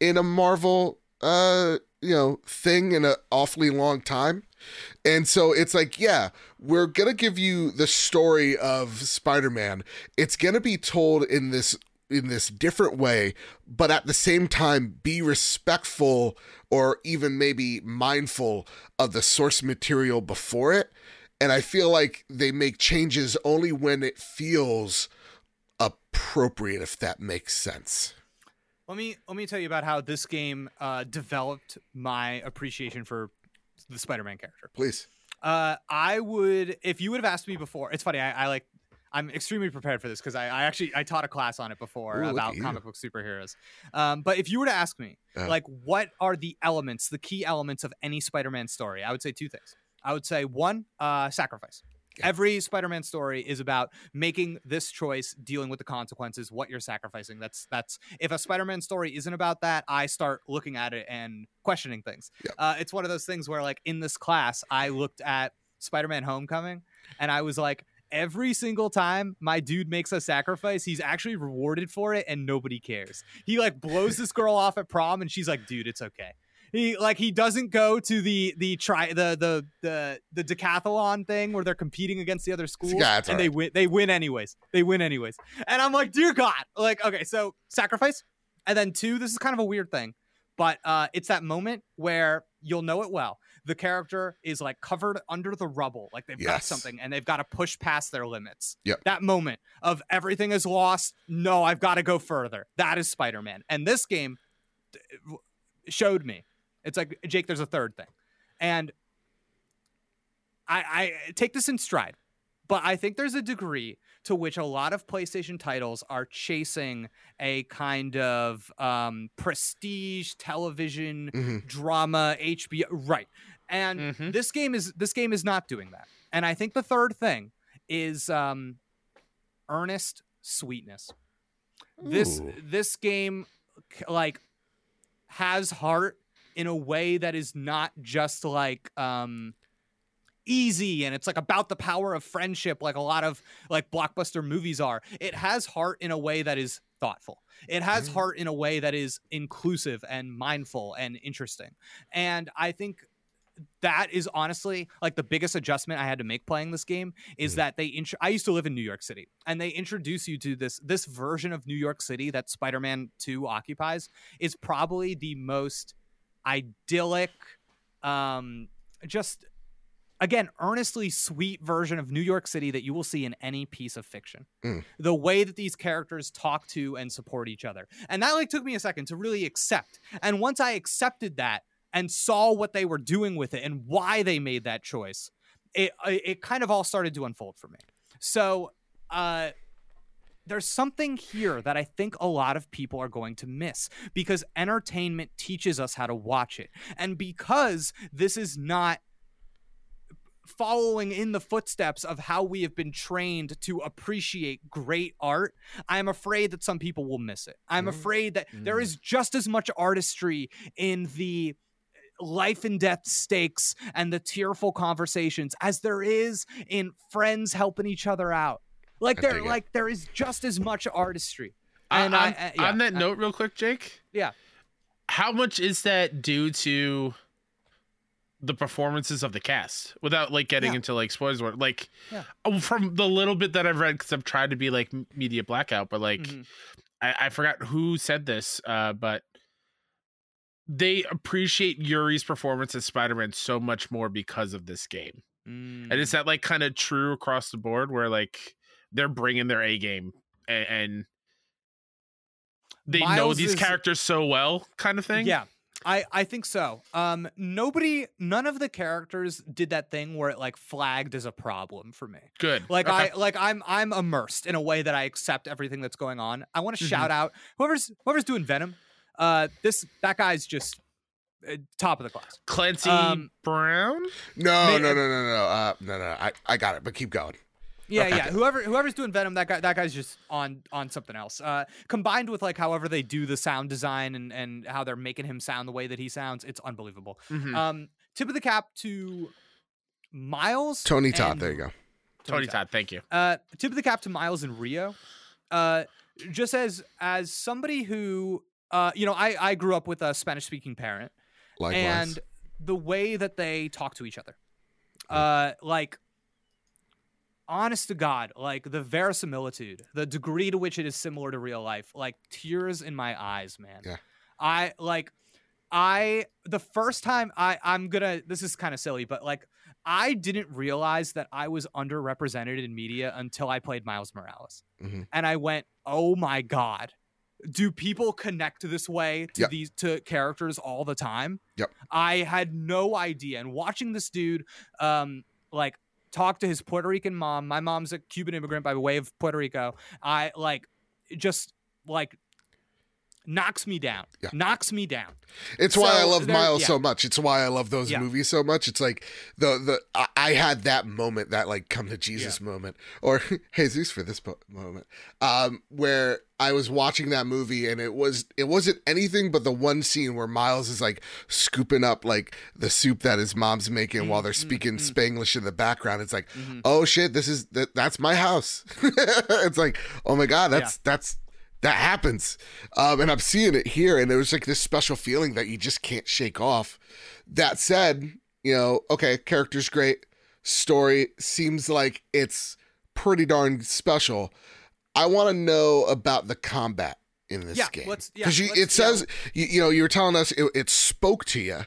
[SPEAKER 1] in a Marvel uh you know thing in an awfully long time. And so it's like, yeah, we're going to give you the story of Spider-Man. It's going to be told in this in this different way, but at the same time be respectful or even maybe mindful of the source material before it. And I feel like they make changes only when it feels appropriate if that makes sense.
[SPEAKER 3] Let me let me tell you about how this game uh, developed my appreciation for the Spider-Man character.
[SPEAKER 1] Please.
[SPEAKER 3] Uh, I would, if you would have asked me before. It's funny. I, I like. I'm extremely prepared for this because I, I actually I taught a class on it before
[SPEAKER 1] Ooh,
[SPEAKER 3] about comic book superheroes. Um, but if you were to ask me,
[SPEAKER 1] Uh.
[SPEAKER 3] like, what are the elements, the key elements of any Spider-Man story? I would say two things. I would say one, uh, sacrifice.
[SPEAKER 1] Yeah.
[SPEAKER 3] Every Spider-Man story is about making this choice, dealing with the consequences, what you're sacrificing. That's that's if a Spider-Man story isn't about that, I start looking at it and questioning things.
[SPEAKER 1] Yeah.
[SPEAKER 3] Uh, it's one of those things where, like, in this class, I looked at Spider-Man: Homecoming, and I was like, every single time my dude makes a sacrifice, he's actually rewarded for it, and nobody cares. He like blows this girl off at prom, and she's like, dude, it's okay. He like he doesn't go to the the try the the the the decathlon thing where they're competing against the other schools
[SPEAKER 1] Yeah,
[SPEAKER 3] and
[SPEAKER 1] all
[SPEAKER 3] they win they win anyways. They win anyways. And I'm like, dear God. Like, okay, so sacrifice. And then two, this is kind of a weird thing, but uh it's that moment where you'll know it well. The character is like covered under the rubble, like they've got something and they've got to push past their limits.
[SPEAKER 1] Yep.
[SPEAKER 3] That moment of everything is lost. No, I've got to go further. That is Spider-Man. And this game showed me. It's like Jake, there's a third thing, and I, I take this in stride, but I think there's a degree to which a lot of PlayStation titles are chasing a kind of um, prestige television
[SPEAKER 1] Mhm.
[SPEAKER 3] drama HBO right, and
[SPEAKER 2] Mhm.
[SPEAKER 3] this game is this game is not doing that. And I think the third thing is um, earnest sweetness. This
[SPEAKER 1] Ooh.
[SPEAKER 3] this game like has heart in a way that is not just like um easy and it's like about the power of friendship like a lot of like blockbuster movies are it has heart in a way that is thoughtful it has
[SPEAKER 1] Mhm.
[SPEAKER 3] heart in a way that is inclusive and mindful and interesting and i think that is honestly like the biggest adjustment I had to make playing this game is
[SPEAKER 1] Mhm.
[SPEAKER 3] that they intro- I used to live in New York City and they introduce you to this this version of New York City that Spider-Man 2 occupies is probably the most idyllic um just again earnestly sweet version of New York City that you will see in any piece of fiction.
[SPEAKER 1] Mm.
[SPEAKER 3] The way that these characters talk to and support each other. And that like took me a second to really accept. And once I accepted that and saw what they were doing with it and why they made that choice, it it it kind of all started to unfold for me. So, uh there's something here that I think a lot of people are going to miss because entertainment teaches us how to watch it. And because this is not following in the footsteps of how we have been trained to appreciate great art, I'm afraid that some people will miss it. I'm
[SPEAKER 1] Mm.
[SPEAKER 3] afraid that there
[SPEAKER 2] Mm.
[SPEAKER 3] is just as much artistry in the life and death stakes and the tearful conversations as there is in friends helping each other out. Like there
[SPEAKER 1] dig it.
[SPEAKER 3] like there is just as much artistry. And I-
[SPEAKER 2] on,
[SPEAKER 3] I- yeah,
[SPEAKER 2] on that
[SPEAKER 3] I-
[SPEAKER 2] note, real quick, Jake.
[SPEAKER 3] Yeah.
[SPEAKER 2] How much is that due to the performances of the cast, without like getting
[SPEAKER 3] Yeah.
[SPEAKER 2] into like spoilers? Or, like,
[SPEAKER 3] Yeah.
[SPEAKER 2] oh, from the little bit that I've read, because I've tried to be like media blackout, but like,
[SPEAKER 3] Mhm.
[SPEAKER 2] I, I forgot who said this, uh, but they appreciate Yuri's performance as Spider-Man so much more because of this game. And
[SPEAKER 3] Mm.
[SPEAKER 2] is that like kind of true across the board, where like they're bringing their A game and, and they know these
[SPEAKER 3] is-
[SPEAKER 2] characters so well, kind of thing?
[SPEAKER 3] Yeah. I I think so. Um, nobody, none of the characters did that thing where it like flagged as a problem for me.
[SPEAKER 2] Good.
[SPEAKER 3] Like
[SPEAKER 2] Okay.
[SPEAKER 3] I like I'm I'm immersed in a way that I accept everything that's going on. I want to
[SPEAKER 2] Mhm.
[SPEAKER 3] shout out whoever's whoever's doing Venom. Uh, this that guy's just uh, top of the class.
[SPEAKER 2] Clancy
[SPEAKER 3] Um,
[SPEAKER 2] Brown.
[SPEAKER 1] No,
[SPEAKER 3] May-
[SPEAKER 1] no, no, no, no, uh, no, no. I, I got it, but keep going.
[SPEAKER 3] Yeah,
[SPEAKER 2] Okay.
[SPEAKER 3] yeah. Whoever whoever's doing Venom, that guy that guy's just on on something else. Uh, combined with like however they do the sound design and and how they're making him sound the way that he sounds, it's unbelievable.
[SPEAKER 2] Mhm.
[SPEAKER 3] Um, tip of the cap to Miles.
[SPEAKER 1] Tony Todd. There you go.
[SPEAKER 2] Tony Todd. Thank you.
[SPEAKER 3] Uh, tip of the cap to Miles and Rio. Uh, just as as somebody who uh, you know, I I grew up with a Spanish speaking parent,
[SPEAKER 1] Likewise.
[SPEAKER 3] and the way that they talk to each other, uh, like honest to God, like the verisimilitude, the degree to which it is similar to real life, like tears in my eyes, man.
[SPEAKER 1] Yeah.
[SPEAKER 3] I like I the first time I I'm gonna this is kind of silly, but like I didn't realize that I was underrepresented in media until I played Miles Morales.
[SPEAKER 1] Mhm.
[SPEAKER 3] And I went, "Oh my god. Do people connect this way to
[SPEAKER 1] Yep.
[SPEAKER 3] these to characters all the time?"
[SPEAKER 1] Yep.
[SPEAKER 3] I had no idea. And watching this dude um like talk to his Puerto Rican mom, my mom's a Cuban immigrant by way of Puerto Rico. I like just like knocks me down.
[SPEAKER 1] Yeah.
[SPEAKER 3] Knocks me down.
[SPEAKER 1] It's why I love Miles
[SPEAKER 3] yeah.
[SPEAKER 1] so much. It's why I love those
[SPEAKER 3] Yeah.
[SPEAKER 1] movies so much. It's like the the I, I had that moment, that like come to Jesus moment, or Jesus for this moment, um, where I was watching that movie and it was it wasn't anything but the one scene where Miles is like scooping up like the soup that his mom's making while they're
[SPEAKER 3] mm,
[SPEAKER 1] speaking
[SPEAKER 3] mm.
[SPEAKER 1] Spanglish in the background. It's like,
[SPEAKER 3] Mhm.
[SPEAKER 1] oh shit, this is that that's my house. it's like, oh my god, that's that's that happens. Um, and I'm seeing it here, and it was like this special feeling that you just can't shake off. That said, you know, okay, character's great, story seems like it's pretty darn special. I want to know about the combat in this
[SPEAKER 3] Yeah,
[SPEAKER 1] game
[SPEAKER 3] let's- yeah,
[SPEAKER 1] because it says you, you know you were telling us it, it spoke to you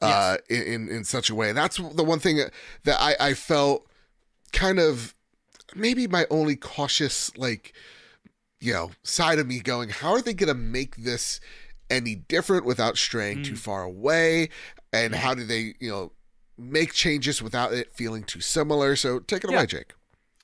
[SPEAKER 1] uh, in, in in such a way. That's the one thing that, that I, I felt kind of maybe my only cautious like you know side of me going how are they going to make this any different without straying too
[SPEAKER 3] Mm.
[SPEAKER 1] far away and how do they you know make changes without it feeling too similar so take it
[SPEAKER 3] Yeah.
[SPEAKER 1] away jake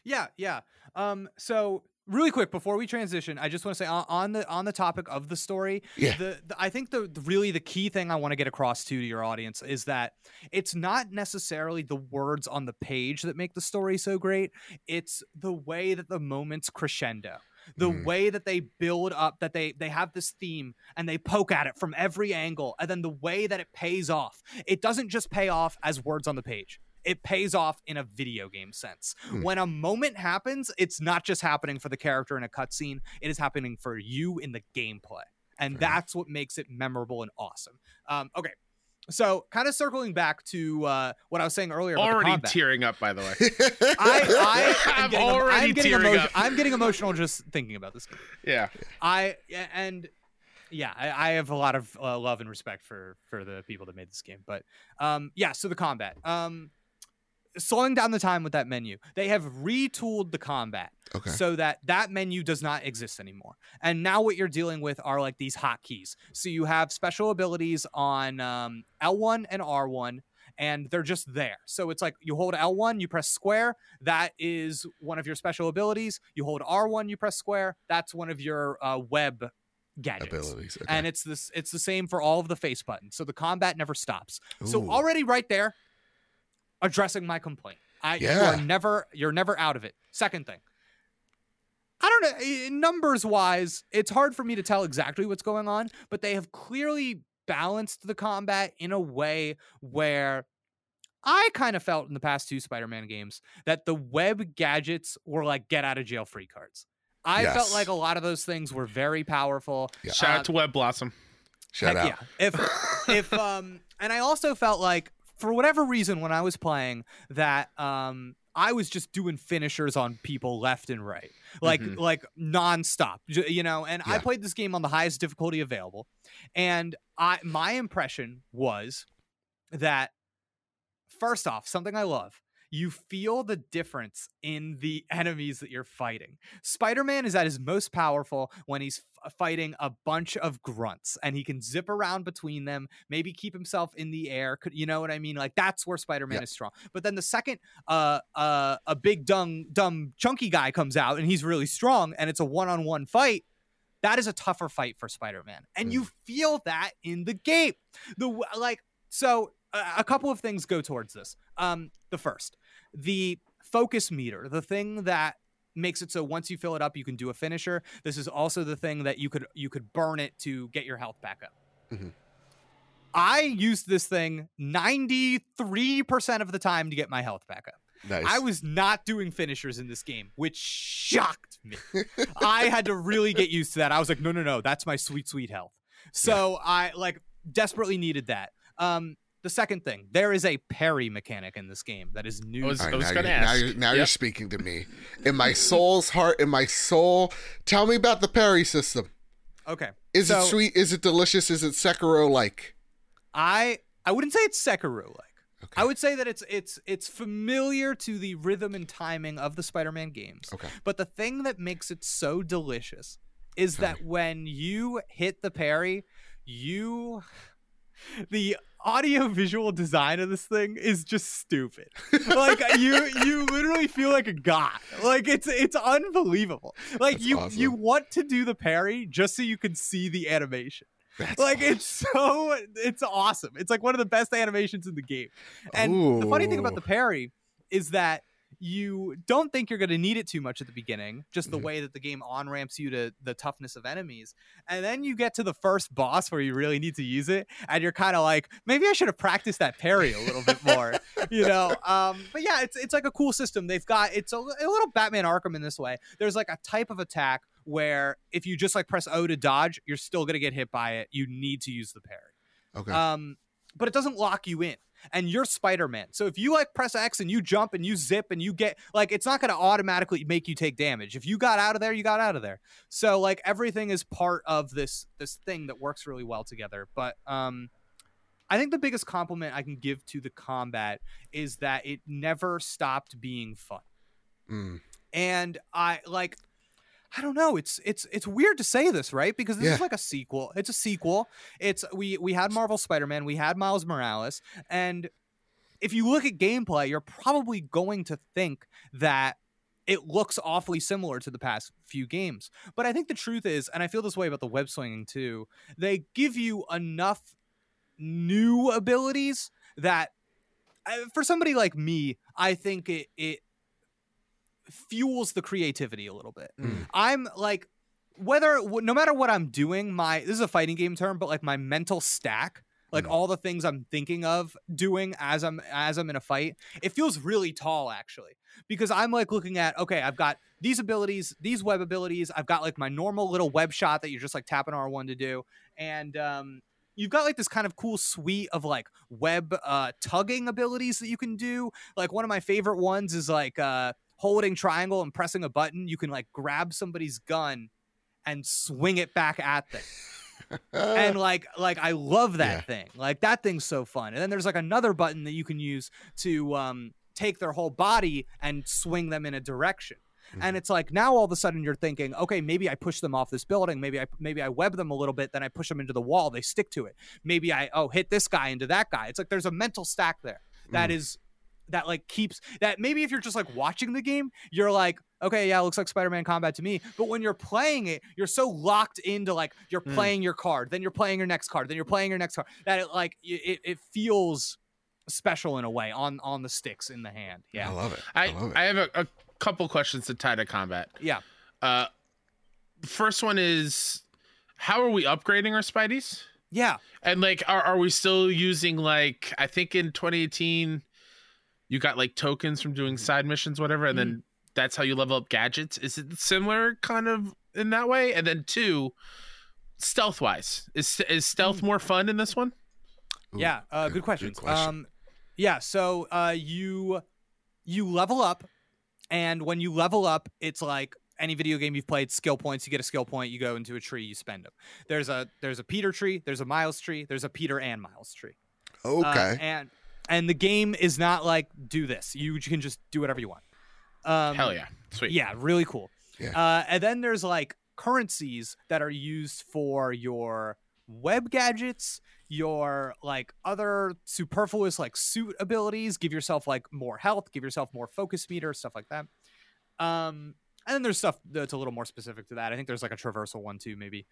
[SPEAKER 3] Yeah, yeah. Um, so really quick before we transition, I just want to say on, on the on the topic of the story,
[SPEAKER 1] Yeah.
[SPEAKER 3] the, the I think the, the really the key thing I want to get across to to your audience is that it's not necessarily the words on the page that make the story so great. It's the way that the moments crescendo. The
[SPEAKER 1] Mhm.
[SPEAKER 3] way that they build up that they they have this theme and they poke at it from every angle and then the way that it pays off. It doesn't just pay off as words on the page. It pays off in a video game sense.
[SPEAKER 1] Hmm.
[SPEAKER 3] When a moment happens, it's not just happening for the character in a cutscene, it is happening for you in the gameplay. And
[SPEAKER 1] Fair.
[SPEAKER 3] that's what makes it memorable and awesome. Um, okay. So, kind of circling back to uh, what I was saying earlier about the
[SPEAKER 2] Already
[SPEAKER 3] combat.
[SPEAKER 2] tearing up, by the way.
[SPEAKER 3] I, I am
[SPEAKER 2] I'm
[SPEAKER 3] getting,
[SPEAKER 2] already
[SPEAKER 3] I'm getting
[SPEAKER 2] tearing
[SPEAKER 3] emo-
[SPEAKER 2] up.
[SPEAKER 3] I'm getting emotional just thinking about this game.
[SPEAKER 2] Yeah.
[SPEAKER 3] I and yeah, I, I have a lot of uh, love and respect for for the people that made this game. But um, yeah, so the combat, um, slowing down the time with that menu, they have retooled the combat
[SPEAKER 1] okay
[SPEAKER 3] so that that menu does not exist anymore. And now what you're dealing with are like these hotkeys. So you have special abilities on um, L1 and R1. And they're just there. So it's like you hold L1, you press square. That is one of your special abilities. You hold R1, you press square. That's one of your uh, web gadgets.
[SPEAKER 1] abilities okay.
[SPEAKER 3] And it's this. It's the same for all of the face buttons. So the combat never stops. So already right there, addressing my complaint. I you're never you're never out of it. Second thing. I don't know eh, numbers wise, it's hard for me to tell exactly what's going on, but they have clearly balanced the combat in a way where I kind of felt in the past two Spider-Man games that the web gadgets were like get out of jail free cards. I felt like a lot of those things were very powerful.
[SPEAKER 1] Yeah.
[SPEAKER 2] Shout
[SPEAKER 3] Uh,
[SPEAKER 2] out to Web Blossom.
[SPEAKER 1] shout
[SPEAKER 3] Heck
[SPEAKER 1] out
[SPEAKER 3] Yeah. If if um and I also felt like for whatever reason when I was playing that um I was just doing finishers on people left and right. Like
[SPEAKER 2] Mhm.
[SPEAKER 3] like nonstop. You know, and I played this game on the highest difficulty available. And I my impression was that first off, something I love. You feel the difference in the enemies that you're fighting. Spider Man is at his most powerful when he's f- fighting a bunch of grunts and he can zip around between them, maybe keep himself in the air. Could you know what I mean? Like that's where Spider Man is strong. But then the second uh, uh, a big dumb dumb chunky guy comes out and he's really strong and it's a one on one fight. That is a tougher fight for Spider Man, and you feel that in the game. The like so uh, a couple of things go towards this. Um, the first, the focus meter, the thing that makes it so once you fill it up, you can do a finisher. This is also the thing that you could you could burn it to get your health back up.
[SPEAKER 1] Mhm.
[SPEAKER 3] I used this thing 93% of the time to get my health back up.
[SPEAKER 1] Nice.
[SPEAKER 3] I was not doing finishers in this game, which shocked me. I had to really get used to that. I was like, no, no, no, that's my sweet, sweet health. So I like desperately needed that. Um, the second thing, there is a parry mechanic in this game that is new.
[SPEAKER 2] I was-
[SPEAKER 1] All right,
[SPEAKER 2] was
[SPEAKER 1] now,
[SPEAKER 2] gonna
[SPEAKER 1] you're, now, you're, now you're speaking to me. In my soul's heart, in my soul, tell me about the parry system.
[SPEAKER 3] okay,
[SPEAKER 1] Is
[SPEAKER 3] So-
[SPEAKER 1] it sweet? Is it delicious? Is it Sekiro like?
[SPEAKER 3] I I wouldn't say it's Sekiro like.
[SPEAKER 1] Okay.
[SPEAKER 3] I would say that it's it's it's familiar to the rhythm and timing of the Spider-Man games.
[SPEAKER 1] Okay.
[SPEAKER 3] But the thing that makes it so delicious is that when you hit the parry, you the audio visual design of this thing is just stupid. like you you literally feel like a god. Like it's it's unbelievable. Like
[SPEAKER 1] That's
[SPEAKER 3] you
[SPEAKER 1] awesome.
[SPEAKER 3] you want to do the parry just so you can see the animation.
[SPEAKER 1] That's
[SPEAKER 3] Like it's so it's awesome. It's like one of the best animations in the game. And the funny thing about the parry is that you don't think you're going to need it too much at the beginning, just the
[SPEAKER 1] Mhm.
[SPEAKER 3] way that the game on ramps you to the toughness of enemies. And then you get to the first boss where you really need to use it, and you're kind of like, maybe I should have practiced that parry a little bit more, you know? Um, but yeah, it's it's like a cool system. They've got it's a, a little Batman Arkham in this way. There's like a type of attack where if you just like press O to dodge, you're still going to get hit by it. You need to use the parry.
[SPEAKER 1] okay.
[SPEAKER 3] Um, but it doesn't lock you in. And you're Spider Man. So if you like press X and you jump and you zip and you get like it's not gonna automatically make you take damage. If you got out of there, you got out of there. So like everything is part of this this thing that works really well together. But um I think the biggest compliment I can give to the combat is that it never stopped being fun
[SPEAKER 1] Mm.
[SPEAKER 3] and I like I don't know. It's it's it's weird to say this, right? Because this
[SPEAKER 1] Yeah.
[SPEAKER 3] is like a sequel. It's a sequel. It's we we had Marvel Spider-Man, we had Miles Morales, and if you look at gameplay, you're probably going to think that it looks awfully similar to the past few games. But I think the truth is, and I feel this way about the web swinging too, they give you enough new abilities that for somebody like me, I think it it fuels the creativity a little bit.
[SPEAKER 1] Mm.
[SPEAKER 3] I'm like whether no matter what I'm doing, my this is a fighting game term, but like my mental stack, like
[SPEAKER 1] Mm.
[SPEAKER 3] all the things I'm thinking of doing as I'm as I'm in a fight, it feels really tall actually. Because I'm like looking at, okay, I've got these abilities, these web abilities, I've got like my normal little web shot that you're just like tapping R1 to do. And um you've got like this kind of cool suite of like web uh tugging abilities that you can do. Like one of my favorite ones is like uh holding triangle and pressing a button, you can like grab somebody's gun and swing it back at them. and like like I love that
[SPEAKER 1] Yeah.
[SPEAKER 3] thing. Like that thing's so fun. And then there's like another button that you can use to um take their whole body and swing them in a direction. And it's like now all of a sudden you're thinking, okay, maybe I push them off this building. Maybe I maybe I web them a little bit, then I push them into the wall. They stick to it. Maybe I oh hit this guy into that guy. It's like there's a mental stack there that
[SPEAKER 1] Mm.
[SPEAKER 3] is that like keeps that maybe if you're just like watching the game, you're like, okay, yeah, it looks like Spider-Man combat to me. But when you're playing it, you're so locked into like you're
[SPEAKER 2] Mm.
[SPEAKER 3] playing your card, then you're playing your next card, then you're playing your next card. That it like it, it feels special in a way on on the sticks in the hand.
[SPEAKER 1] Yeah, I
[SPEAKER 3] Yeah.
[SPEAKER 1] love it. I,
[SPEAKER 2] I
[SPEAKER 1] love it.
[SPEAKER 2] I have a, a couple questions to tie to combat.
[SPEAKER 3] Yeah.
[SPEAKER 2] Uh, first one is how are we upgrading our Spideys?
[SPEAKER 3] Yeah.
[SPEAKER 2] And like, are are we still using like I think in 2018 you got like tokens from doing side missions, whatever, and then that's how you level up gadgets. Is it similar kind of in that way? And then two, stealth wise, is is stealth more fun in this one?
[SPEAKER 1] Ooh,
[SPEAKER 3] yeah, uh, good,
[SPEAKER 1] good
[SPEAKER 3] questions.
[SPEAKER 1] question.
[SPEAKER 3] Um, yeah, so uh, you you level up, and when you level up, it's like any video game you've played. Skill points. You get a skill point. You go into a tree. You spend them. There's a there's a Peter tree. There's a Miles tree. There's a Peter and Miles tree. Uh,
[SPEAKER 1] okay.
[SPEAKER 3] and and the game is not like do this. You can just do whatever you want. Um,
[SPEAKER 2] Hell yeah, sweet.
[SPEAKER 3] yeah, really cool.
[SPEAKER 1] Yeah.
[SPEAKER 3] Uh, and then there's like currencies that are used for your web gadgets, your like other superfluous like suit abilities. Give yourself like more health, give yourself more focus meter, stuff like that. Um, and then there's stuff that's a little more specific to that. I think there's like a traversal one too, maybe.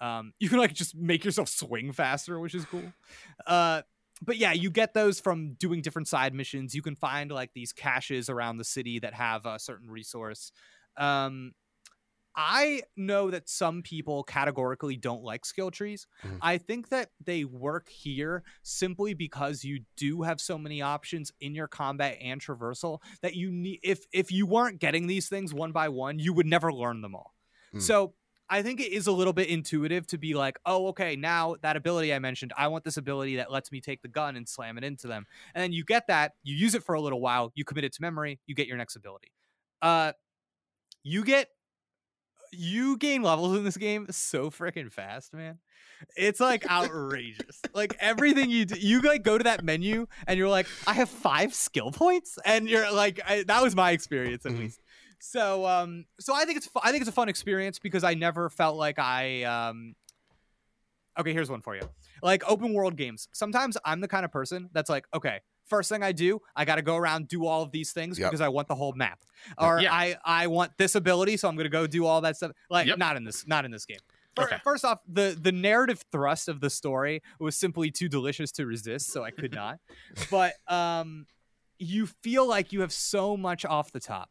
[SPEAKER 3] Um, you can like just make yourself swing faster, which is cool. Uh, but yeah, you get those from doing different side missions. You can find like these caches around the city that have a certain resource. Um, I know that some people categorically don't like skill trees.
[SPEAKER 1] Mhm.
[SPEAKER 3] I think that they work here simply because you do have so many options in your combat and traversal that you need if if you weren't getting these things one by one, you would never learn them all.
[SPEAKER 1] Hmm.
[SPEAKER 3] So I think it is a little bit intuitive to be like, oh, okay, now that ability I mentioned, I want this ability that lets me take the gun and slam it into them. And then you get that, you use it for a little while, you commit it to memory, you get your next ability. Uh you get you gain levels in this game so freaking fast, man. It's like outrageous. like everything you do, you like go to that menu and you're like, I have five skill points, and you're like, I, that was my experience at
[SPEAKER 1] Mhm.
[SPEAKER 3] least. So, um, so I think it's fu- I think it's a fun experience because I never felt like I um. Okay, here's one for you. Like open world games. Sometimes I'm the kind of person that's like, okay, first thing I do, I got to go around do all of these things
[SPEAKER 1] Yep.
[SPEAKER 3] because I want the whole map, or
[SPEAKER 2] Yeah.
[SPEAKER 3] I I want this ability, so I'm gonna go do all that stuff. Like
[SPEAKER 2] Yep.
[SPEAKER 3] not in this not in this game. Fir-
[SPEAKER 2] Okay.
[SPEAKER 3] First off, the the narrative thrust of the story was simply too delicious to resist, so I could not. but um, you feel like you have so much off the top,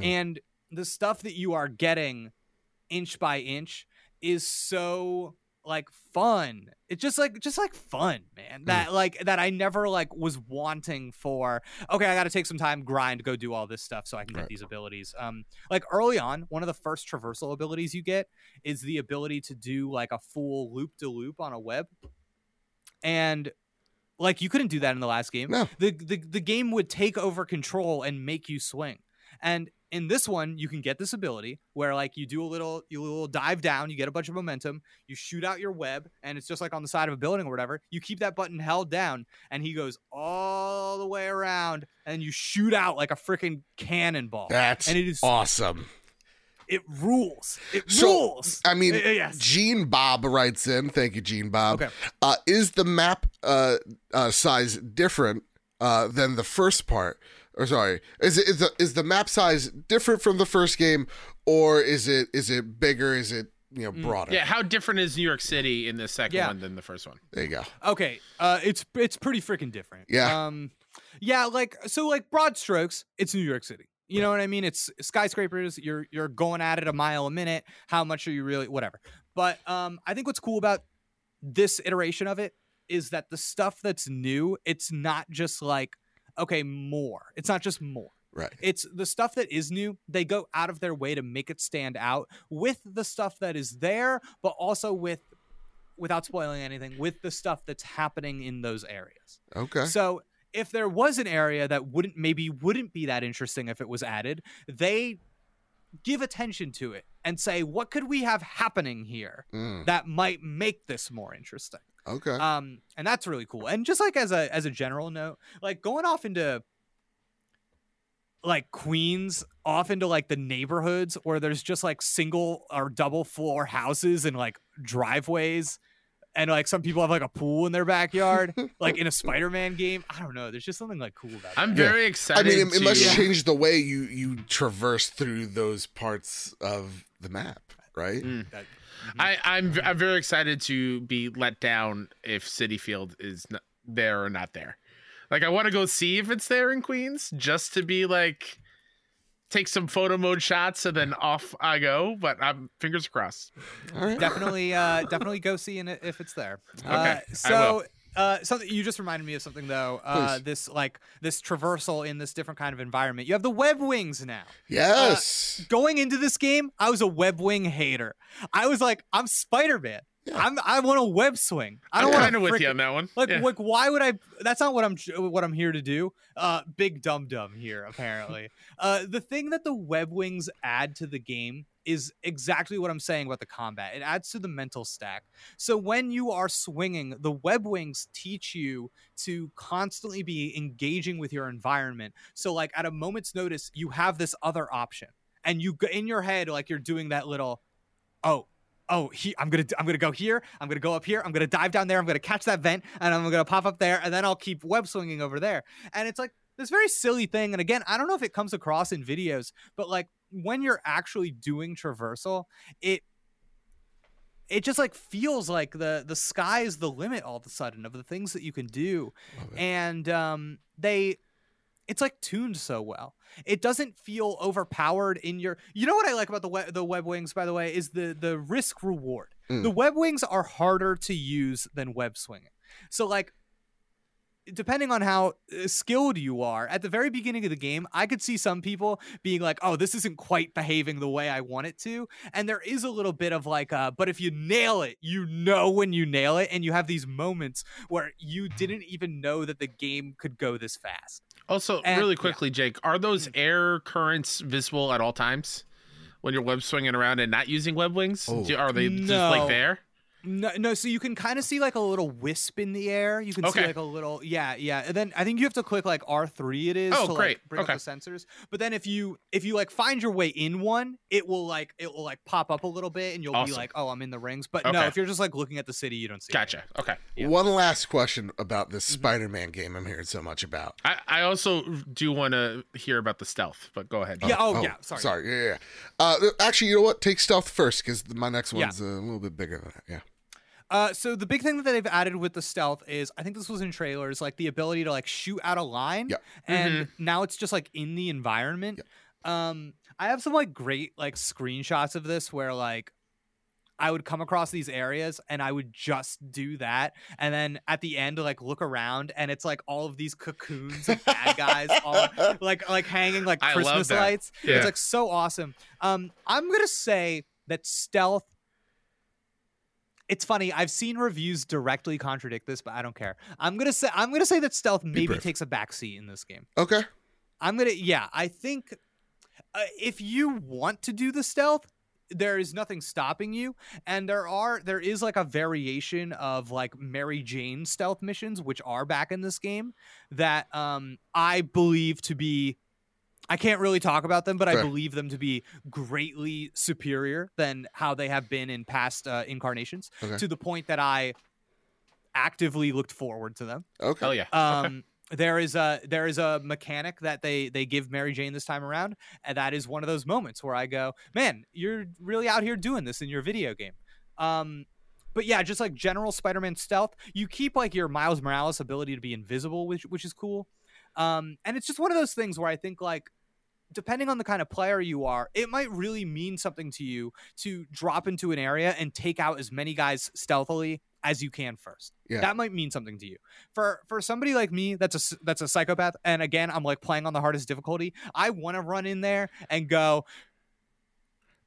[SPEAKER 1] Mm.
[SPEAKER 3] and the stuff that you are getting inch by inch is so like fun. It's just like just like fun, man. That like that I never like was wanting for. Okay, I got to take some time grind go do all this stuff so I can get
[SPEAKER 1] Right.
[SPEAKER 3] these abilities. Um, like early on, one of the first traversal abilities you get is the ability to do like a full loop to loop on a web, and like you couldn't do that in the last game.
[SPEAKER 1] No.
[SPEAKER 3] The, the the game would take over control and make you swing. And in this one, you can get this ability where like you do a little you little dive down, you get a bunch of momentum, you shoot out your web, and it's just like on the side of a building or whatever. You keep that button held down, and he goes all the way around, and you shoot out like a freaking cannonball.
[SPEAKER 1] That's
[SPEAKER 3] and it is
[SPEAKER 1] awesome.
[SPEAKER 3] it rules. It
[SPEAKER 1] So,
[SPEAKER 3] rules.
[SPEAKER 1] I mean,
[SPEAKER 3] Uh, yes.
[SPEAKER 1] Gene Bob writes in. Thank you, Gene Bob.
[SPEAKER 3] Okay.
[SPEAKER 1] Uh, is the map uh, uh, size different uh, than the first part? Or sorry, is it is the, is the map size different from the first game, or is it is it bigger? Is it you know
[SPEAKER 3] Mm.
[SPEAKER 1] broader?
[SPEAKER 2] Yeah, how different is New York City in the second
[SPEAKER 3] Yeah.
[SPEAKER 2] one than the first one?
[SPEAKER 1] There you go.
[SPEAKER 3] Okay, uh, it's it's pretty freaking different.
[SPEAKER 1] Yeah.
[SPEAKER 3] Um, yeah, like so, like broad strokes, it's New York City. You know what I mean? It's skyscrapers. You're you're going at it a mile a minute. How much are you really? Whatever. But um, I think what's cool about this iteration of it is that the stuff that's new, it's not just like okay, more. It's not just more.
[SPEAKER 1] Right.
[SPEAKER 3] It's the stuff that is new. They go out of their way to make it stand out with the stuff that is there, but also with, without spoiling anything, with the stuff that's happening in those areas.
[SPEAKER 1] Okay.
[SPEAKER 3] So if there was an area that wouldn't maybe wouldn't be that interesting if it was added, they give attention to it and say, what could we have happening here
[SPEAKER 1] Mm,
[SPEAKER 3] that might make this more interesting?
[SPEAKER 1] Okay.
[SPEAKER 3] um and that's really cool and just like as a as a general note like going off into like queens off into like the neighborhoods where there's just like single or double floor houses and like driveways and like some people have like a pool in their backyard like in a spider-man game i don't know there's just something like cool about that.
[SPEAKER 2] I'm
[SPEAKER 3] that.
[SPEAKER 1] Yeah.
[SPEAKER 2] very
[SPEAKER 1] I mean, it, it
[SPEAKER 2] to,
[SPEAKER 1] must
[SPEAKER 3] Yeah.
[SPEAKER 1] change the way you you traverse through those parts of the map, right?
[SPEAKER 2] Mm.
[SPEAKER 3] That-
[SPEAKER 2] I, I'm I'm very excited to be let down if Citi Field is not there or not there. Like I want to go see if it's there in Queens just to be like take some photo mode shots and then off I go. But I'm fingers crossed.
[SPEAKER 1] All right.
[SPEAKER 3] definitely uh definitely go see it if it's there
[SPEAKER 2] Okay,
[SPEAKER 3] uh,
[SPEAKER 2] I
[SPEAKER 3] so uh something you just reminded me of something though. Uh this like this traversal in this different kind of environment. You have the web wings now.
[SPEAKER 1] Yes.
[SPEAKER 3] going into this game i was a web wing hater. I was like i'm spider-man I'm I want a web swing. I don't want
[SPEAKER 2] kind of with you on that one.
[SPEAKER 3] Like,
[SPEAKER 2] Yeah.
[SPEAKER 3] like, why would I? That's not what I'm. What I'm here to do. Uh, big dum dum here. Apparently, uh, the thing that the web wings add to the game is exactly what I'm saying about the combat. It adds to the mental stack. So when you are swinging, the web wings teach you to constantly be engaging with your environment. So, like at a moment's notice, you have this other option, and you go in your head like you're doing that little, oh oh he, i'm gonna i'm gonna go here i'm gonna go up here i'm gonna dive down there i'm gonna catch that vent and i'm gonna pop up there and then i'll keep web swinging over there. And it's like this very silly thing and again i don't know if it comes across in videos but like when you're actually doing traversal it it just like feels like the the sky is the limit all of a sudden of the things that you can do. And um they it's like tuned so well. It doesn't feel overpowered in your you know what i like about the web the web wings by the way is the the risk reward.
[SPEAKER 1] Mm.
[SPEAKER 3] the web wings are harder to use than web swinging. So like depending on how uh, skilled you are at the very beginning of the game i could see some people being like oh this isn't quite behaving the way i want it to. And there is a little bit of like uh but if you nail it you know when you nail it and you have these moments where you didn't even know that the game could go this fast
[SPEAKER 2] Also,
[SPEAKER 3] And-
[SPEAKER 2] really
[SPEAKER 3] yeah.
[SPEAKER 2] quickly, Jake, are those
[SPEAKER 3] Mm.
[SPEAKER 2] air currents visible at all times when you're web swinging around and not using web wings?
[SPEAKER 1] Oh.
[SPEAKER 2] Do- Are they just like there?
[SPEAKER 3] No, no. So you can kind of see like a little wisp in the air. You can see like a little, yeah, yeah. And then I think you have to click like R three. It is.
[SPEAKER 2] Oh,
[SPEAKER 3] to,
[SPEAKER 2] great.
[SPEAKER 3] Like, bring
[SPEAKER 2] Okay.
[SPEAKER 3] up the sensors. But then if you if you like find your way in one, it will like it will like pop up a little bit, and you'll be like, oh, I'm in the rings. But no, if you're just like looking at the city, you don't see.
[SPEAKER 2] Gotcha. Okay.
[SPEAKER 3] Yeah.
[SPEAKER 1] One last question about this
[SPEAKER 3] Mhm.
[SPEAKER 1] Spider-Man game I'm hearing so much about.
[SPEAKER 2] I, I also do want to hear about the stealth, but go ahead.
[SPEAKER 3] Yeah, oh, yeah, sorry.
[SPEAKER 1] Sorry. Yeah, yeah. Uh, actually, you know what? Take stealth first because my next
[SPEAKER 3] Yeah.
[SPEAKER 1] one's a little bit bigger than that. Yeah.
[SPEAKER 3] Uh, so the big thing that they've added with the stealth is, I think this was in trailers, like the ability to like shoot out a line,
[SPEAKER 1] Yep.
[SPEAKER 3] and now it's just like in the environment. Um, I have some like great like screenshots of this where like I would come across these areas and I would just do that, and then at the end like look around and it's like all of these cocoons of bad guys, all like like hanging like Christmas lights.
[SPEAKER 2] Yeah.
[SPEAKER 3] It's like so awesome. Um, I'm gonna say that stealth. It's funny. I've seen reviews directly contradict this, but I don't care. I'm gonna say I'm gonna say that stealth maybe takes a backseat in this game.
[SPEAKER 1] Okay.
[SPEAKER 3] I'm gonna yeah. I think uh, if you want to do the stealth, there is nothing stopping you, and there are there is like a variation of like Mary Jane stealth missions, which are back in this game that um I believe to be. I can't really talk about them, but I believe them to be greatly superior than how they have been in past uh, incarnations,
[SPEAKER 1] Okay.
[SPEAKER 3] to the point that I actively looked forward to them.
[SPEAKER 1] Okay.
[SPEAKER 2] Hell yeah.
[SPEAKER 3] Um, there is a there is a mechanic that they they give Mary Jane this time around, and that is one of those moments where I go, man, you're really out here doing this in your video game. Um, but yeah, just like general Spider-Man stealth, you keep like your Miles Morales ability to be invisible, which which is cool. Um, and it's just one of those things where I think like depending on the kind of player you are, it might really mean something to you to drop into an area and take out as many guys stealthily as you can first.
[SPEAKER 1] Yeah.
[SPEAKER 3] That might mean something to you. For for somebody like me that's a that's a psychopath and again, I'm like playing on the hardest difficulty. I want to run in there and go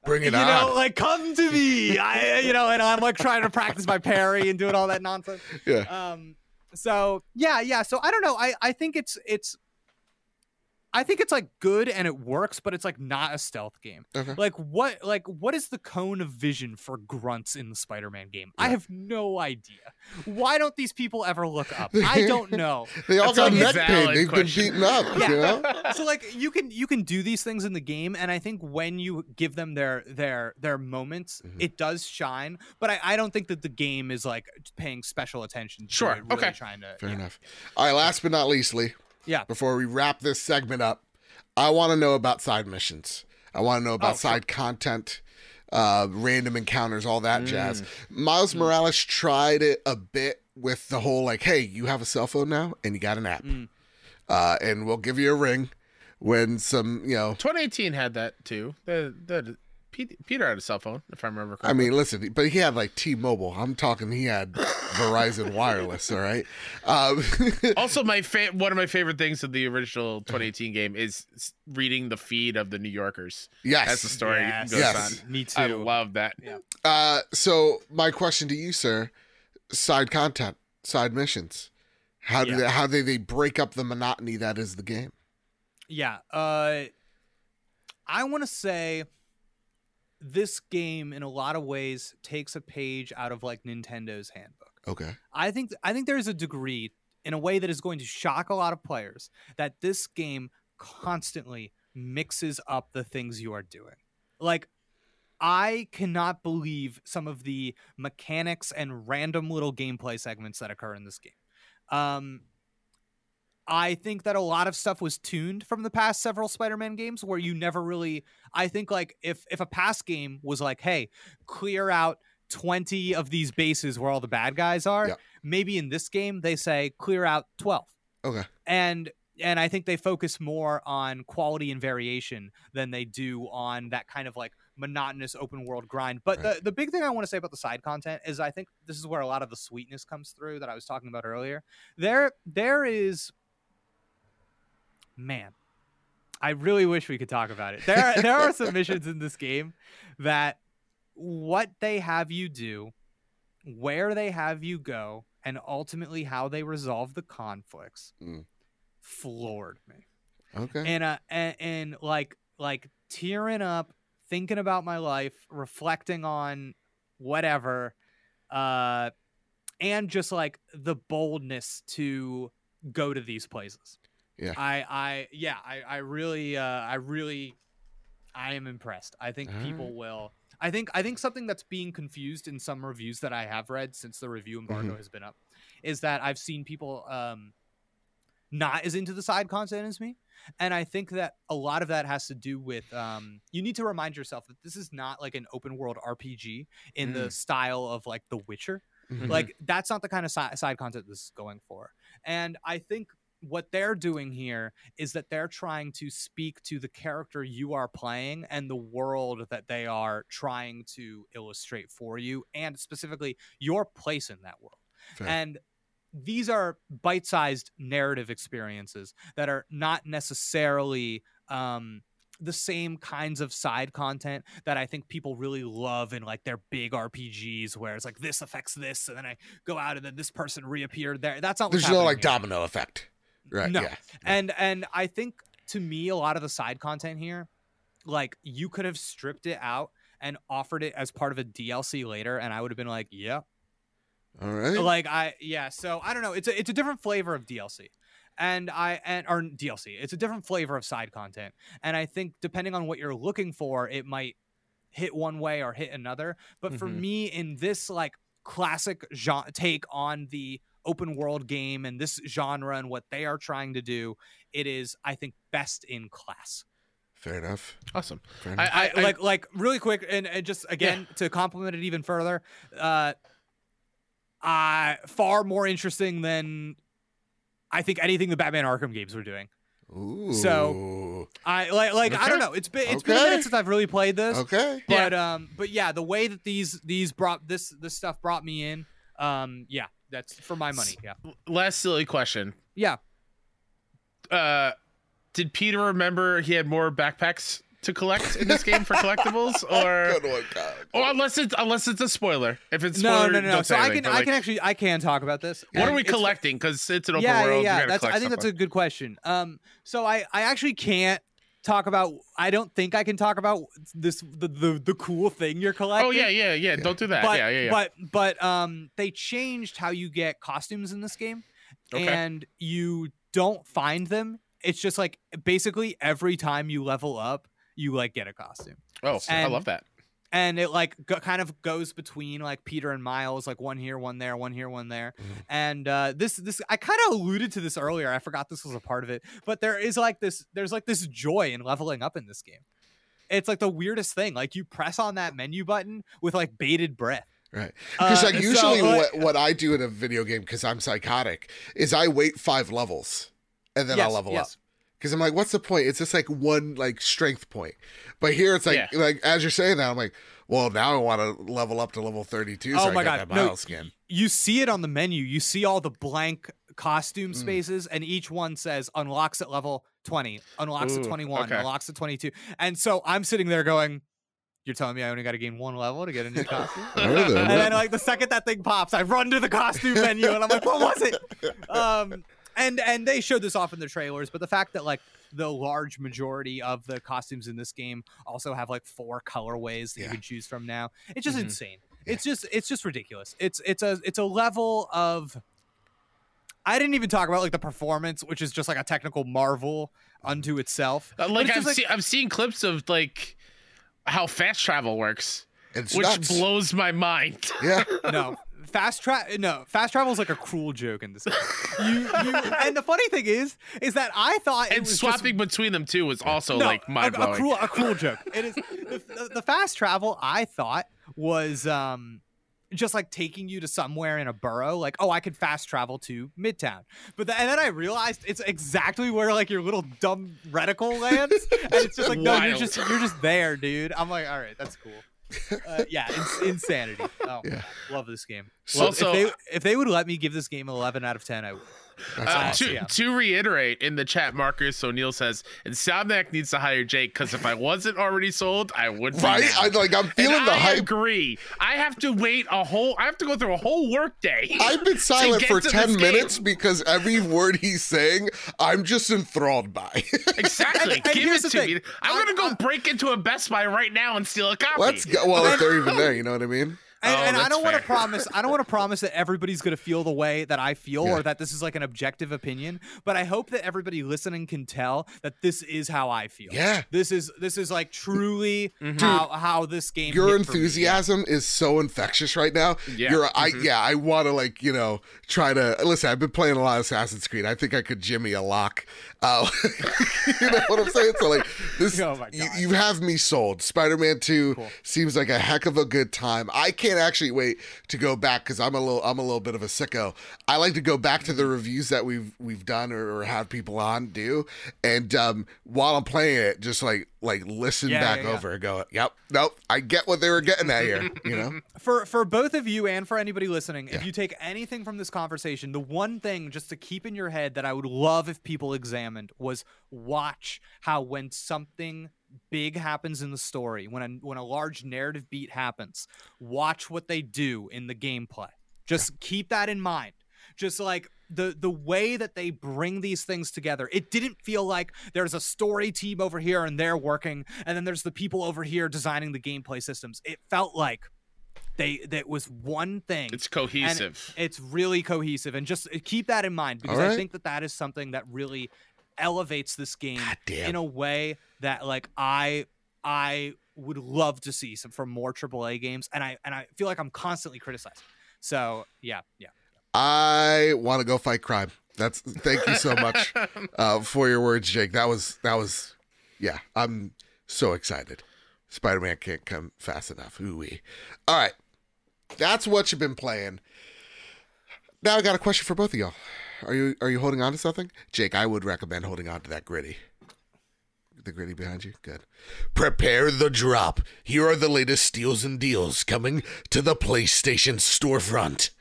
[SPEAKER 1] Bring it
[SPEAKER 3] you
[SPEAKER 1] on.
[SPEAKER 3] know, like come to me. I you know, and I'm like trying to practice my parry and doing all that nonsense.
[SPEAKER 1] yeah.
[SPEAKER 3] Um so yeah, yeah. So I don't know. I I think it's it's I think it's like good and it works, but it's like not a stealth game.
[SPEAKER 1] Okay.
[SPEAKER 3] Like what like what is the cone of vision for grunts in the Spider-Man game? I have no idea. Why don't these people ever look up? I don't know.
[SPEAKER 1] They all
[SPEAKER 2] That's
[SPEAKER 1] got
[SPEAKER 2] a
[SPEAKER 1] neck pain. They've
[SPEAKER 2] question.
[SPEAKER 1] been beaten up.
[SPEAKER 3] Yeah.
[SPEAKER 1] You know.
[SPEAKER 3] so like you can you can do these things in the game and i think when you give them their their their moments
[SPEAKER 1] Mhm.
[SPEAKER 3] it does shine but I, I don't think that the game is like paying special attention to
[SPEAKER 2] Sure,
[SPEAKER 3] it, really
[SPEAKER 2] okay.
[SPEAKER 3] trying to
[SPEAKER 1] Fair
[SPEAKER 3] yeah.
[SPEAKER 1] enough. All right. Last but not leastly,
[SPEAKER 3] Yeah.
[SPEAKER 1] Before we wrap this segment up, I want to know about side missions. I want to know about
[SPEAKER 3] Oh, sure.
[SPEAKER 1] side content, uh, random encounters, all that
[SPEAKER 2] Mm.
[SPEAKER 1] jazz. Miles
[SPEAKER 3] Mm.
[SPEAKER 1] Morales tried it a bit with the whole like, hey, you have a cell phone now and you got an app,
[SPEAKER 3] Mm.
[SPEAKER 1] uh, and we'll give you a ring when some, you know,
[SPEAKER 2] 2018 had that too. The the Pete, Peter had a cell phone, if I remember correctly.
[SPEAKER 1] I mean, listen, but he had like T-Mobile. I'm talking. He had Verizon Wireless. All right. Um,
[SPEAKER 2] also, my fa- one of my favorite things of the original 2018 game is reading the feed of the New Yorkers
[SPEAKER 1] yes.
[SPEAKER 2] as the story
[SPEAKER 3] Yes.
[SPEAKER 2] goes
[SPEAKER 1] Yes.
[SPEAKER 2] on.
[SPEAKER 3] Me
[SPEAKER 2] I
[SPEAKER 3] too.
[SPEAKER 2] love that.
[SPEAKER 1] Uh, so my question to you, sir: side content, side missions. How do
[SPEAKER 3] Yeah.
[SPEAKER 1] they, how do they break up the monotony that is the game?
[SPEAKER 3] Yeah. Uh I want to say this game in a lot of ways takes a page out of like Nintendo's handbook.
[SPEAKER 1] Okay.
[SPEAKER 3] I think I think there's a degree in a way that is going to shock a lot of players that this game constantly mixes up the things you are doing. Like I cannot believe some of the mechanics and random little gameplay segments that occur in this game. Um I think that a lot of stuff was tuned from the past several Spider-Man games where you never really I think like if if a past game was like, "Hey, clear out 20 of these bases where all the bad guys are."
[SPEAKER 1] Yeah.
[SPEAKER 3] Maybe in this game they say clear out 12.
[SPEAKER 1] Okay.
[SPEAKER 3] And and I think they focus more on quality and variation than they do on that kind of like monotonous open world grind. But
[SPEAKER 1] Right.
[SPEAKER 3] the, the big thing I want to say about the side content is I think this is where a lot of the sweetness comes through that I was talking about earlier. There there is man, I really wish we could talk about it. There there are some missions in this game that what they have you do, where they have you go, and ultimately how they resolve the conflicts
[SPEAKER 1] Mm.
[SPEAKER 3] floored me.
[SPEAKER 1] Okay.
[SPEAKER 3] And uh and, and like like tearing up, thinking about my life, reflecting on whatever, uh and just like the boldness to go to these places.
[SPEAKER 1] Yeah.
[SPEAKER 3] I I yeah, I I really uh I really I am impressed. I think people will I think I think something that's being confused in some reviews that I have read since the review embargo has been up is that I've seen people um not as into the side content as me. And I think that a lot of that has to do with um you need to remind yourself that this is not like an open world RPG in the style of like The Witcher
[SPEAKER 1] Mhm.
[SPEAKER 3] like that's not the kind of si- side content this is going for and i think what they're doing here is that they're trying to speak to the character you are playing and the world that they are trying to illustrate for you and specifically your place in that world
[SPEAKER 1] Fair.
[SPEAKER 3] and these are bite-sized narrative experiences that are not necessarily um the same kinds of side content that I think people really love in like their big RPGs where it's like this affects this and then I go out and then this person reappeared there. That's not
[SPEAKER 1] There's no like
[SPEAKER 3] here.
[SPEAKER 1] domino effect. Right.
[SPEAKER 3] No.
[SPEAKER 1] Yeah.
[SPEAKER 3] And and I think to me a lot of the side content here like you could have stripped it out and offered it as part of a DLC later and I would have been like, "Yeah,
[SPEAKER 1] All right.
[SPEAKER 3] like I yeah, so I don't know. It's a it's a different flavor of DLC. And I and or DLC. It's a different flavor of side content. And I think depending on what you're looking for, it might hit one way or hit another. But for
[SPEAKER 2] Mhm.
[SPEAKER 3] me in this like classic genre take on the open world game and this genre and what they are trying to do, it is I think best in class.
[SPEAKER 1] Fair enough.
[SPEAKER 2] Awesome.
[SPEAKER 1] Fair enough.
[SPEAKER 2] I,
[SPEAKER 3] I, like like really quick and, and just again to compliment it even further uh uh far more interesting than I think anything the Batman Arkham games were doing.
[SPEAKER 1] Ooh.
[SPEAKER 3] so- I like like I don't know. It's been it's been a minute since I've really played this.
[SPEAKER 1] Okay.
[SPEAKER 3] But um but yeah, the way that these these brought this this stuff brought me in, um yeah, that's for my money. Yeah.
[SPEAKER 2] last silly question.
[SPEAKER 3] Yeah.
[SPEAKER 2] Uh, did Peter remember he had more backpacks to collect in this game for collectibles, or
[SPEAKER 1] Good one, God.
[SPEAKER 2] or unless it's unless it's a spoiler? If it's
[SPEAKER 3] No,
[SPEAKER 2] spoiler,
[SPEAKER 3] no, no, no.
[SPEAKER 2] don't
[SPEAKER 3] So I can
[SPEAKER 2] but,
[SPEAKER 3] I
[SPEAKER 2] like,
[SPEAKER 3] can actually I can talk about this.
[SPEAKER 2] What are we collecting? Because it's an open
[SPEAKER 3] yeah,
[SPEAKER 2] world.
[SPEAKER 3] Yeah,
[SPEAKER 2] we
[SPEAKER 3] yeah. That's, I think
[SPEAKER 2] stuff
[SPEAKER 3] that's a good question. Um, so I, I actually can't talk about. I don't think I can talk about this the the, the cool thing you're collecting.
[SPEAKER 2] Oh yeah, yeah, yeah. Don't do that.
[SPEAKER 3] But,
[SPEAKER 2] yeah, yeah, yeah.
[SPEAKER 3] but but um, they changed how you get costumes in this game,
[SPEAKER 2] Okay.
[SPEAKER 3] and you don't find them. It's just like basically every time you level up, you like get a costume
[SPEAKER 2] oh, I love that.
[SPEAKER 3] And it like go, kind of goes between like Peter and Miles, like one here, one there, one here, one there.
[SPEAKER 2] Mm-hmm.
[SPEAKER 1] Mhm.
[SPEAKER 3] And uh, this this I kind of alluded to this earlier. I forgot this was a part of it, but there is like this there's like this joy in leveling up in this game. It's like the weirdest thing. Like you press on that menu button with like bated breath.
[SPEAKER 1] Right. Because
[SPEAKER 3] Uh,
[SPEAKER 1] like
[SPEAKER 3] so,
[SPEAKER 1] usually
[SPEAKER 3] like-
[SPEAKER 1] what what I do in a video game because I'm psychotic is I wait five levels and then I'll level
[SPEAKER 3] yes.
[SPEAKER 1] up. Because I'm like, what's the point? It's just like one like strength point. But here it's like
[SPEAKER 2] Yeah.
[SPEAKER 1] like as you're saying that, I'm like, well, now I want to level up to level 32 so
[SPEAKER 3] Oh
[SPEAKER 1] I
[SPEAKER 3] my
[SPEAKER 1] get
[SPEAKER 3] God,
[SPEAKER 1] that
[SPEAKER 3] no,
[SPEAKER 1] Miles skin.
[SPEAKER 3] you see it on the menu. You see all the blank
[SPEAKER 1] Mm.
[SPEAKER 3] costume spaces, and each one says unlocks at level 20, unlocks at 21,
[SPEAKER 2] okay.
[SPEAKER 3] unlocks at 22. And so I'm sitting there going, You're telling me I only got to gain one level to get a new costume?
[SPEAKER 1] All right, then.
[SPEAKER 3] and then, like, the second that thing pops, I run to the costume menu and I'm like, What was it? Um, and and they showed this off in the trailers, but the fact that like the large majority of the costumes in this game also have like four colorways that
[SPEAKER 1] Yeah.
[SPEAKER 3] you can choose from now. It's just
[SPEAKER 2] Mhm.
[SPEAKER 3] insane. It's just it's just ridiculous. It's it's a it's a level of I didn't even talk about like the performance, which is just like a technical marvel unto itself.
[SPEAKER 2] Uh, like I've
[SPEAKER 3] just,
[SPEAKER 2] seen, I've seen clips of like how fast travel works,
[SPEAKER 1] It's
[SPEAKER 2] which
[SPEAKER 1] nuts.
[SPEAKER 2] blows my mind.
[SPEAKER 1] yeah.
[SPEAKER 3] no fast travel no fast travel is like a cruel joke in this game. you, you and the funny thing is is that i thought it
[SPEAKER 2] and swapping
[SPEAKER 3] just,
[SPEAKER 2] between them too was also
[SPEAKER 3] no,
[SPEAKER 2] like
[SPEAKER 3] a-
[SPEAKER 2] mind
[SPEAKER 3] a,
[SPEAKER 2] blowing.
[SPEAKER 3] cruel a cruel joke. It is the, the, fast travel i thought was um just like taking you to somewhere in a borough like oh i could fast travel to midtown. But the, and then i realized it's exactly where like your little dumb reticle lands and it's just like no you're just you're just there dude. I'm like all right that's cool uh, yeah ins- insanity. Oh
[SPEAKER 1] Yeah.
[SPEAKER 3] love this game. Well,
[SPEAKER 2] Also-
[SPEAKER 3] if they if they would let me give this game an 11 out of 10 i would
[SPEAKER 1] That's
[SPEAKER 2] Uh,
[SPEAKER 1] awesome.
[SPEAKER 2] to,
[SPEAKER 3] yeah.
[SPEAKER 2] to reiterate in the chat, Marcus O'Neill says, and Insomniac needs to hire Jake because if I wasn't already sold, I would be
[SPEAKER 1] Right?
[SPEAKER 2] now."
[SPEAKER 1] I like I'm
[SPEAKER 2] And
[SPEAKER 1] feeling the hype.
[SPEAKER 2] I
[SPEAKER 1] hype.
[SPEAKER 2] agree. I have to wait a whole. I have to go through a whole workday.
[SPEAKER 1] I've been silent for 10 minutes
[SPEAKER 2] game.
[SPEAKER 1] because every word he's saying, I'm just enthralled by.
[SPEAKER 2] exactly.
[SPEAKER 3] And- and
[SPEAKER 2] Give
[SPEAKER 3] here's
[SPEAKER 2] it
[SPEAKER 3] the
[SPEAKER 2] to
[SPEAKER 3] thing.
[SPEAKER 2] me. I'm
[SPEAKER 3] I-
[SPEAKER 2] gonna go
[SPEAKER 3] I-
[SPEAKER 2] break into a Best Buy right now and steal a copy.
[SPEAKER 1] Let's go. Well, if they're even there, you know what I mean?
[SPEAKER 3] And,
[SPEAKER 2] Oh,
[SPEAKER 3] and I don't want to promise. I don't want to promise that everybody's going to feel the way that I feel,
[SPEAKER 1] Yeah.
[SPEAKER 3] or that this is like an objective opinion. But I hope that everybody listening can tell that this is how I feel.
[SPEAKER 1] Yeah.
[SPEAKER 3] This is this is like truly
[SPEAKER 2] Mhm.
[SPEAKER 3] how how this game.
[SPEAKER 1] Your
[SPEAKER 3] hit for me.
[SPEAKER 1] enthusiasm is so infectious right now.
[SPEAKER 2] Yeah.
[SPEAKER 1] You're I
[SPEAKER 2] Mhm.
[SPEAKER 1] yeah, I want to like, you know, try to listen, I've been playing a lot of Assassin's Creed. I think I could jimmy a lock. Uh, you know what I'm saying? So like this
[SPEAKER 3] Oh
[SPEAKER 1] you, you have me sold. Spider-Man 2
[SPEAKER 3] Cool.
[SPEAKER 1] seems like a heck of a good time. I can't actually wait to go back cuz I'm a little I'm a little bit of a sicko. I like to go back to the reviews that we've we've done or, or have people on do and um while I'm playing it just like like listen
[SPEAKER 3] Yeah,
[SPEAKER 1] back
[SPEAKER 3] yeah, yeah.
[SPEAKER 1] over and go, "Yep, nope, I get what they were getting at here," you know?
[SPEAKER 3] for for both of you and for anybody listening,
[SPEAKER 1] Yeah.
[SPEAKER 3] if you take anything from this conversation, the one thing just to keep in your head that I would love if people examined was watch how when something big happens in the story, when a when a large narrative beat happens, watch what they do in the gameplay. Just keep that in mind. Just like the the way that they bring these things together. It didn't feel like there's a story team over here and they're working and then there's the people over here designing the gameplay systems. It felt like they that was one thing.
[SPEAKER 2] It's cohesive.
[SPEAKER 3] It's really cohesive, and just uh, keep that in mind because
[SPEAKER 1] right.
[SPEAKER 3] I think that that is something that really elevates this game in a way that like I I would love to see some from more AAA games, and I and I feel like I'm constantly criticized. So yeah, yeah.
[SPEAKER 1] I want to go fight crime. That's thank you so much uh, for your words, Jake. That was that was yeah. I'm so excited. Spider-Man can't come fast enough. Ooh wee. All right, that's what you've been playing. Now I got a question for both of y'all. Are you are you holding on to something, Jake? I would recommend holding on to that gritty. The gritty behind you, good. Prepare the drop. Here are the latest steals and deals coming to the PlayStation storefront.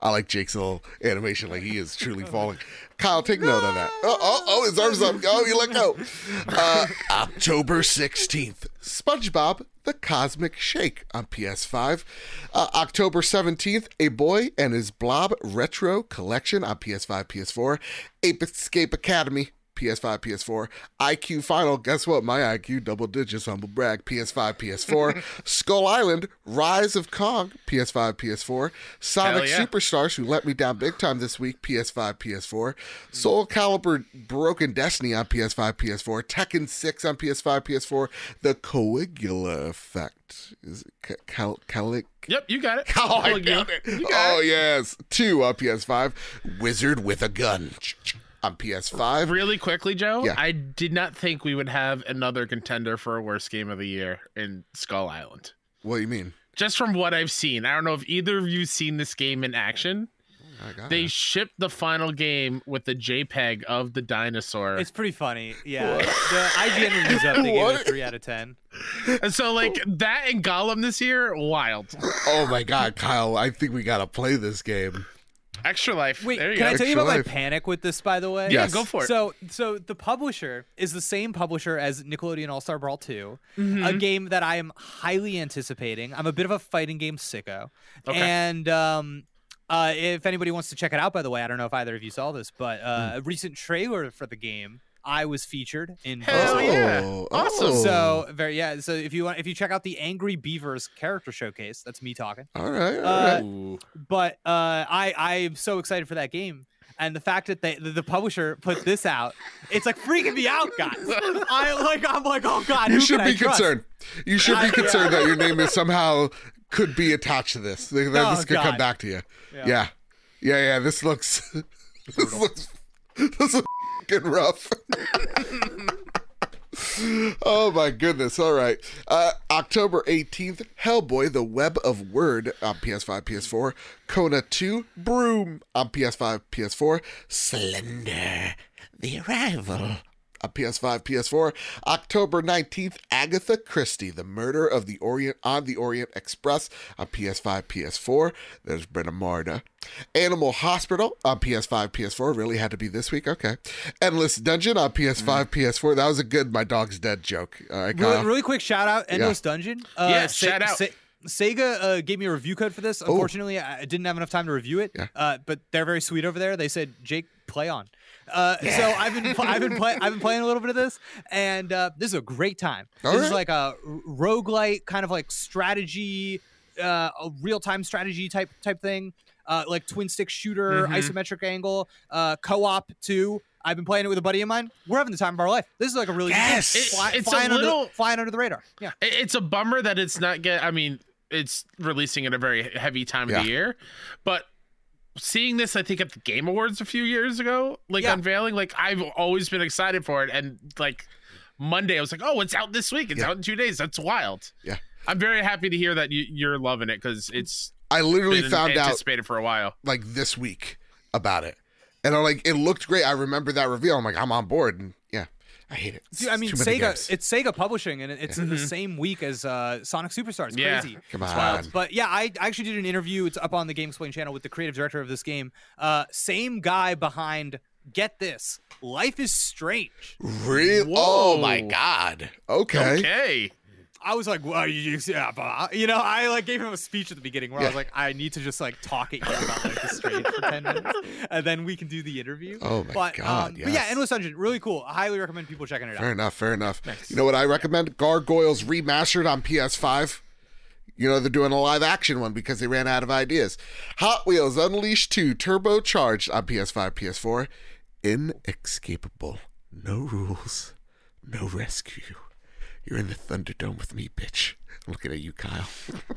[SPEAKER 1] I like Jake's little animation, like he is truly falling. Kyle, take note of that. Oh, oh, oh, his arms up. Oh, you let go. Uh, October 16th, SpongeBob The Cosmic Shake on PS5. Uh, October 17th, A Boy and His Blob Retro Collection on PS5, PS4. Ape Escape Academy. PS5, PS4. IQ Final, guess what? My IQ, double digits, humble brag. PS5, PS4. Skull Island, Rise of Kong, PS5, PS4. Sonic
[SPEAKER 2] yeah.
[SPEAKER 1] Superstars, who let me down big time this week, PS5, PS4. Soul Calibur Broken Destiny on PS5, PS4. Tekken 6 on PS5, PS4. The Caligula Effect. Is it ca- cal- calic?
[SPEAKER 2] yep, you got it.
[SPEAKER 1] Oh, I got it.
[SPEAKER 2] got
[SPEAKER 1] Oh,
[SPEAKER 2] it.
[SPEAKER 1] yes. Two on PS5. Wizard with a Gun on PS5.
[SPEAKER 2] Really quickly, Joe,
[SPEAKER 1] Yeah.
[SPEAKER 2] I did not think we would have another contender for a worst game of the year in Skull Island.
[SPEAKER 1] What do you mean?
[SPEAKER 2] Just from what I've seen, I don't know if either of you seen this game in action.
[SPEAKER 1] Oh, I
[SPEAKER 2] They
[SPEAKER 1] it.
[SPEAKER 2] shipped the final game with the JPEG of the dinosaur.
[SPEAKER 3] It's pretty funny. Yeah. The IGN reviews up. They gave it a three out of ten.
[SPEAKER 2] and so like that and Gollum this year, wild.
[SPEAKER 1] Oh my god, Kyle! I think we gotta play this game.
[SPEAKER 2] Extra life.
[SPEAKER 3] Wait,
[SPEAKER 2] there you
[SPEAKER 3] can I tell you
[SPEAKER 1] Extra
[SPEAKER 3] about
[SPEAKER 1] life.
[SPEAKER 3] my panic with this? By the way,
[SPEAKER 2] yeah,
[SPEAKER 1] Yes.
[SPEAKER 2] go for it.
[SPEAKER 3] So, so the publisher is the same publisher as Nickelodeon All Star Brawl 2, a
[SPEAKER 2] Mhm.
[SPEAKER 3] game that I am highly anticipating. I'm a bit of a fighting game sicko,
[SPEAKER 2] Okay.
[SPEAKER 3] and um, uh, if anybody wants to check it out, by the way, I don't know if either of you saw this, but uh, a recent trailer for the game, I was featured in.
[SPEAKER 2] Hell
[SPEAKER 3] both.
[SPEAKER 2] yeah.
[SPEAKER 1] Oh,
[SPEAKER 2] Awesome.
[SPEAKER 1] oh.
[SPEAKER 3] So very yeah. So if you want, if you check out the Angry Beavers character showcase, that's me talking.
[SPEAKER 1] all right, all
[SPEAKER 3] Uh,
[SPEAKER 1] right.
[SPEAKER 3] But uh, I I am so excited for that game. And the fact that they, the, the publisher put this out, it's like freaking me out, guys. I like, I'm like, oh god,
[SPEAKER 1] you
[SPEAKER 3] who
[SPEAKER 1] should
[SPEAKER 3] can I
[SPEAKER 1] be
[SPEAKER 3] trust?
[SPEAKER 1] concerned. You should
[SPEAKER 3] I-
[SPEAKER 1] be concerned that your name is somehow could be attached to this. That
[SPEAKER 3] Oh,
[SPEAKER 1] this could come back to you.
[SPEAKER 3] Yeah.
[SPEAKER 1] Yeah, yeah, yeah. This looks. this looks. This is fucking rough. oh my goodness! All right, uh, October eighteenth, Hellboy: The Web of Wyrd on PS5, PS4, Kona Two, Brume on PS5, PS4, Slender: The Arrival on PS5, PS4. October 19th, Agatha Christie, The Murder of the Orient on the Orient Express on PS5, PS4. There's been a murder. Animal Hospital on PS5, PS4. Really had to be this week. Okay. Endless Dungeon on PS5, PS4. That was a good my dog's dead joke. All right,
[SPEAKER 3] Really,
[SPEAKER 1] Kyle.
[SPEAKER 3] really quick shout out, Endless Dungeon. Uh,
[SPEAKER 2] Yeah, shout out.
[SPEAKER 3] Sega uh, gave me a review code for this. Unfortunately, I I didn't have enough time to review it.
[SPEAKER 1] Yeah.
[SPEAKER 3] Uh, but they're very sweet over there. They said, "Jake, play on." Uh, So I've been I've been play- I've been playing a little bit of this, and uh, this is a great time.
[SPEAKER 1] All
[SPEAKER 3] this
[SPEAKER 1] right.
[SPEAKER 3] is like a roguelite kind of like strategy, uh, a real time strategy type type thing. Uh, like twin stick shooter,
[SPEAKER 2] Mhm.
[SPEAKER 3] isometric angle, uh, co op too. I've been playing it with a buddy of mine. We're having the time of our life. This is like a really
[SPEAKER 1] Yes!
[SPEAKER 3] good game.
[SPEAKER 2] It-
[SPEAKER 3] Fly-
[SPEAKER 2] it's a
[SPEAKER 3] flying, under,
[SPEAKER 2] little-
[SPEAKER 3] flying under the radar. Yeah.
[SPEAKER 2] It- It's a bummer that it's not get. I mean, it's releasing at a very heavy time of
[SPEAKER 1] Yeah.
[SPEAKER 2] the year, but seeing this, I think at the Game Awards a few years ago, like
[SPEAKER 3] Yeah.
[SPEAKER 2] unveiling, like I've always been excited for it, and like Monday, I was like, oh, it's out this week. It's
[SPEAKER 1] Yeah.
[SPEAKER 2] out in two days. That's wild.
[SPEAKER 1] Yeah.
[SPEAKER 2] I'm very happy to hear that you, you're loving it because it's
[SPEAKER 1] I literally found out
[SPEAKER 2] anticipated for a while.
[SPEAKER 1] like this week about it. And I'm like, it looked great. I remember that reveal. I'm like, I'm on board. And yeah, I hate it.
[SPEAKER 3] Dude, I mean,
[SPEAKER 1] Too
[SPEAKER 3] Sega.
[SPEAKER 1] games.
[SPEAKER 3] It's Sega Publishing, and it- it's in the
[SPEAKER 2] Mhm.
[SPEAKER 3] same week as uh, Sonic Superstars. It's
[SPEAKER 2] Yeah.
[SPEAKER 3] crazy.
[SPEAKER 1] Come on.
[SPEAKER 2] wild.
[SPEAKER 3] But yeah, I, I actually did an interview. It's up on the GameXplain channel with the creative director of this game. Uh, same guy behind. Get this, Life is Strange.
[SPEAKER 1] Real? Oh my god. Okay.
[SPEAKER 2] Okay.
[SPEAKER 3] I was like, well, you, yeah, blah. you know, I like gave him a speech at the beginning where I was like, I need to just like talk at you about Life is Strange for ten minutes, and then we can do the interview.
[SPEAKER 1] Oh my
[SPEAKER 3] but,
[SPEAKER 1] God,
[SPEAKER 3] um, but yeah. Endless Dungeon, really cool. I highly recommend people checking it out.
[SPEAKER 1] Fair enough. Fair enough.
[SPEAKER 2] Nice.
[SPEAKER 1] You know what I recommend? Gargoyles remastered on PS5. You know they're doing a live action one because they ran out of ideas. Hot Wheels Unleashed 2 turbocharged on PS5, PS4. Inescapable. No rules. No rescue. You're in the Thunderdome with me, bitch. I'm looking at you, Kyle.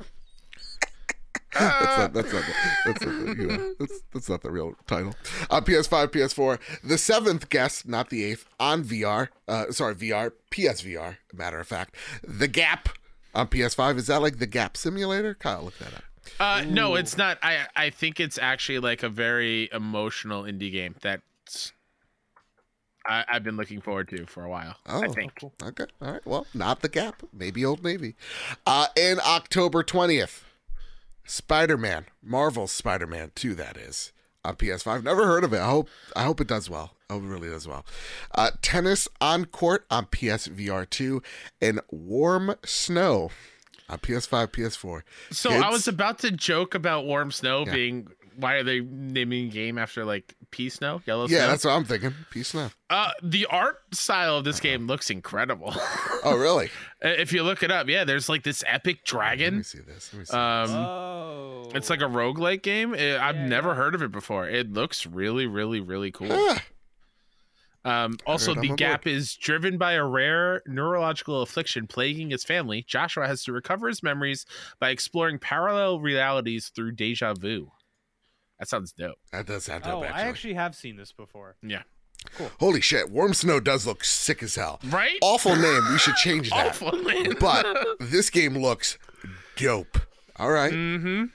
[SPEAKER 1] that's not. That's not. The, that's not. The, you know, that's, that's not the real title. On PS5, PS4, the seventh guest, not the eighth, on VR. Uh, sorry, VR, PSVR. Matter of fact, the Gap on PS5. Is that like the Gap Simulator? Kyle, look that up.
[SPEAKER 2] Uh, no, it's not. I I think it's actually like a very emotional indie game that's I, I've been looking forward to for a while. I
[SPEAKER 1] Oh,
[SPEAKER 2] think.
[SPEAKER 1] Okay. All right. Well, not the Gap. Maybe Old Navy. Uh, in October 20th, Spider Man, Marvel's Spider Man 2, that is, on PS5. Never heard of it. I hope, I hope it does well. I hope it really does well. Uh, Tennis on Court on PSVR 2, and Warm Snow on PS5, PS4.
[SPEAKER 2] So I was about to joke about Warm Snow
[SPEAKER 1] Yeah.
[SPEAKER 2] being why are they naming a game after like pea snow, yellow
[SPEAKER 1] Yeah,
[SPEAKER 2] snow?
[SPEAKER 1] that's what I'm thinking. Peace now.
[SPEAKER 2] Uh, the art style of this game looks incredible.
[SPEAKER 1] Oh, really?
[SPEAKER 2] if you look it up, yeah, there's like this epic
[SPEAKER 1] Let me
[SPEAKER 2] dragon.
[SPEAKER 1] see this. Let me see.
[SPEAKER 2] Um,
[SPEAKER 3] Oh,
[SPEAKER 2] it's like a roguelike game. Eh, I've
[SPEAKER 3] Yeah,
[SPEAKER 2] never
[SPEAKER 3] yeah.
[SPEAKER 2] heard of it before. It looks really, really, really cool.
[SPEAKER 1] Ah,
[SPEAKER 2] Um, also, the
[SPEAKER 1] on
[SPEAKER 2] gap is driven by a rare neurological affliction plaguing his family. Joshua has to recover his memories by exploring parallel realities through deja vu. That sounds dope.
[SPEAKER 1] that does sound dope,
[SPEAKER 3] oh,
[SPEAKER 1] actually.
[SPEAKER 3] I actually have seen this before.
[SPEAKER 2] Yeah. Cool.
[SPEAKER 1] Holy shit. Warm Snow does look sick as hell.
[SPEAKER 2] Right?
[SPEAKER 1] Awful name. We should change that.
[SPEAKER 2] Awful, man.
[SPEAKER 1] But this game looks dope. All right.
[SPEAKER 2] mm-hmm.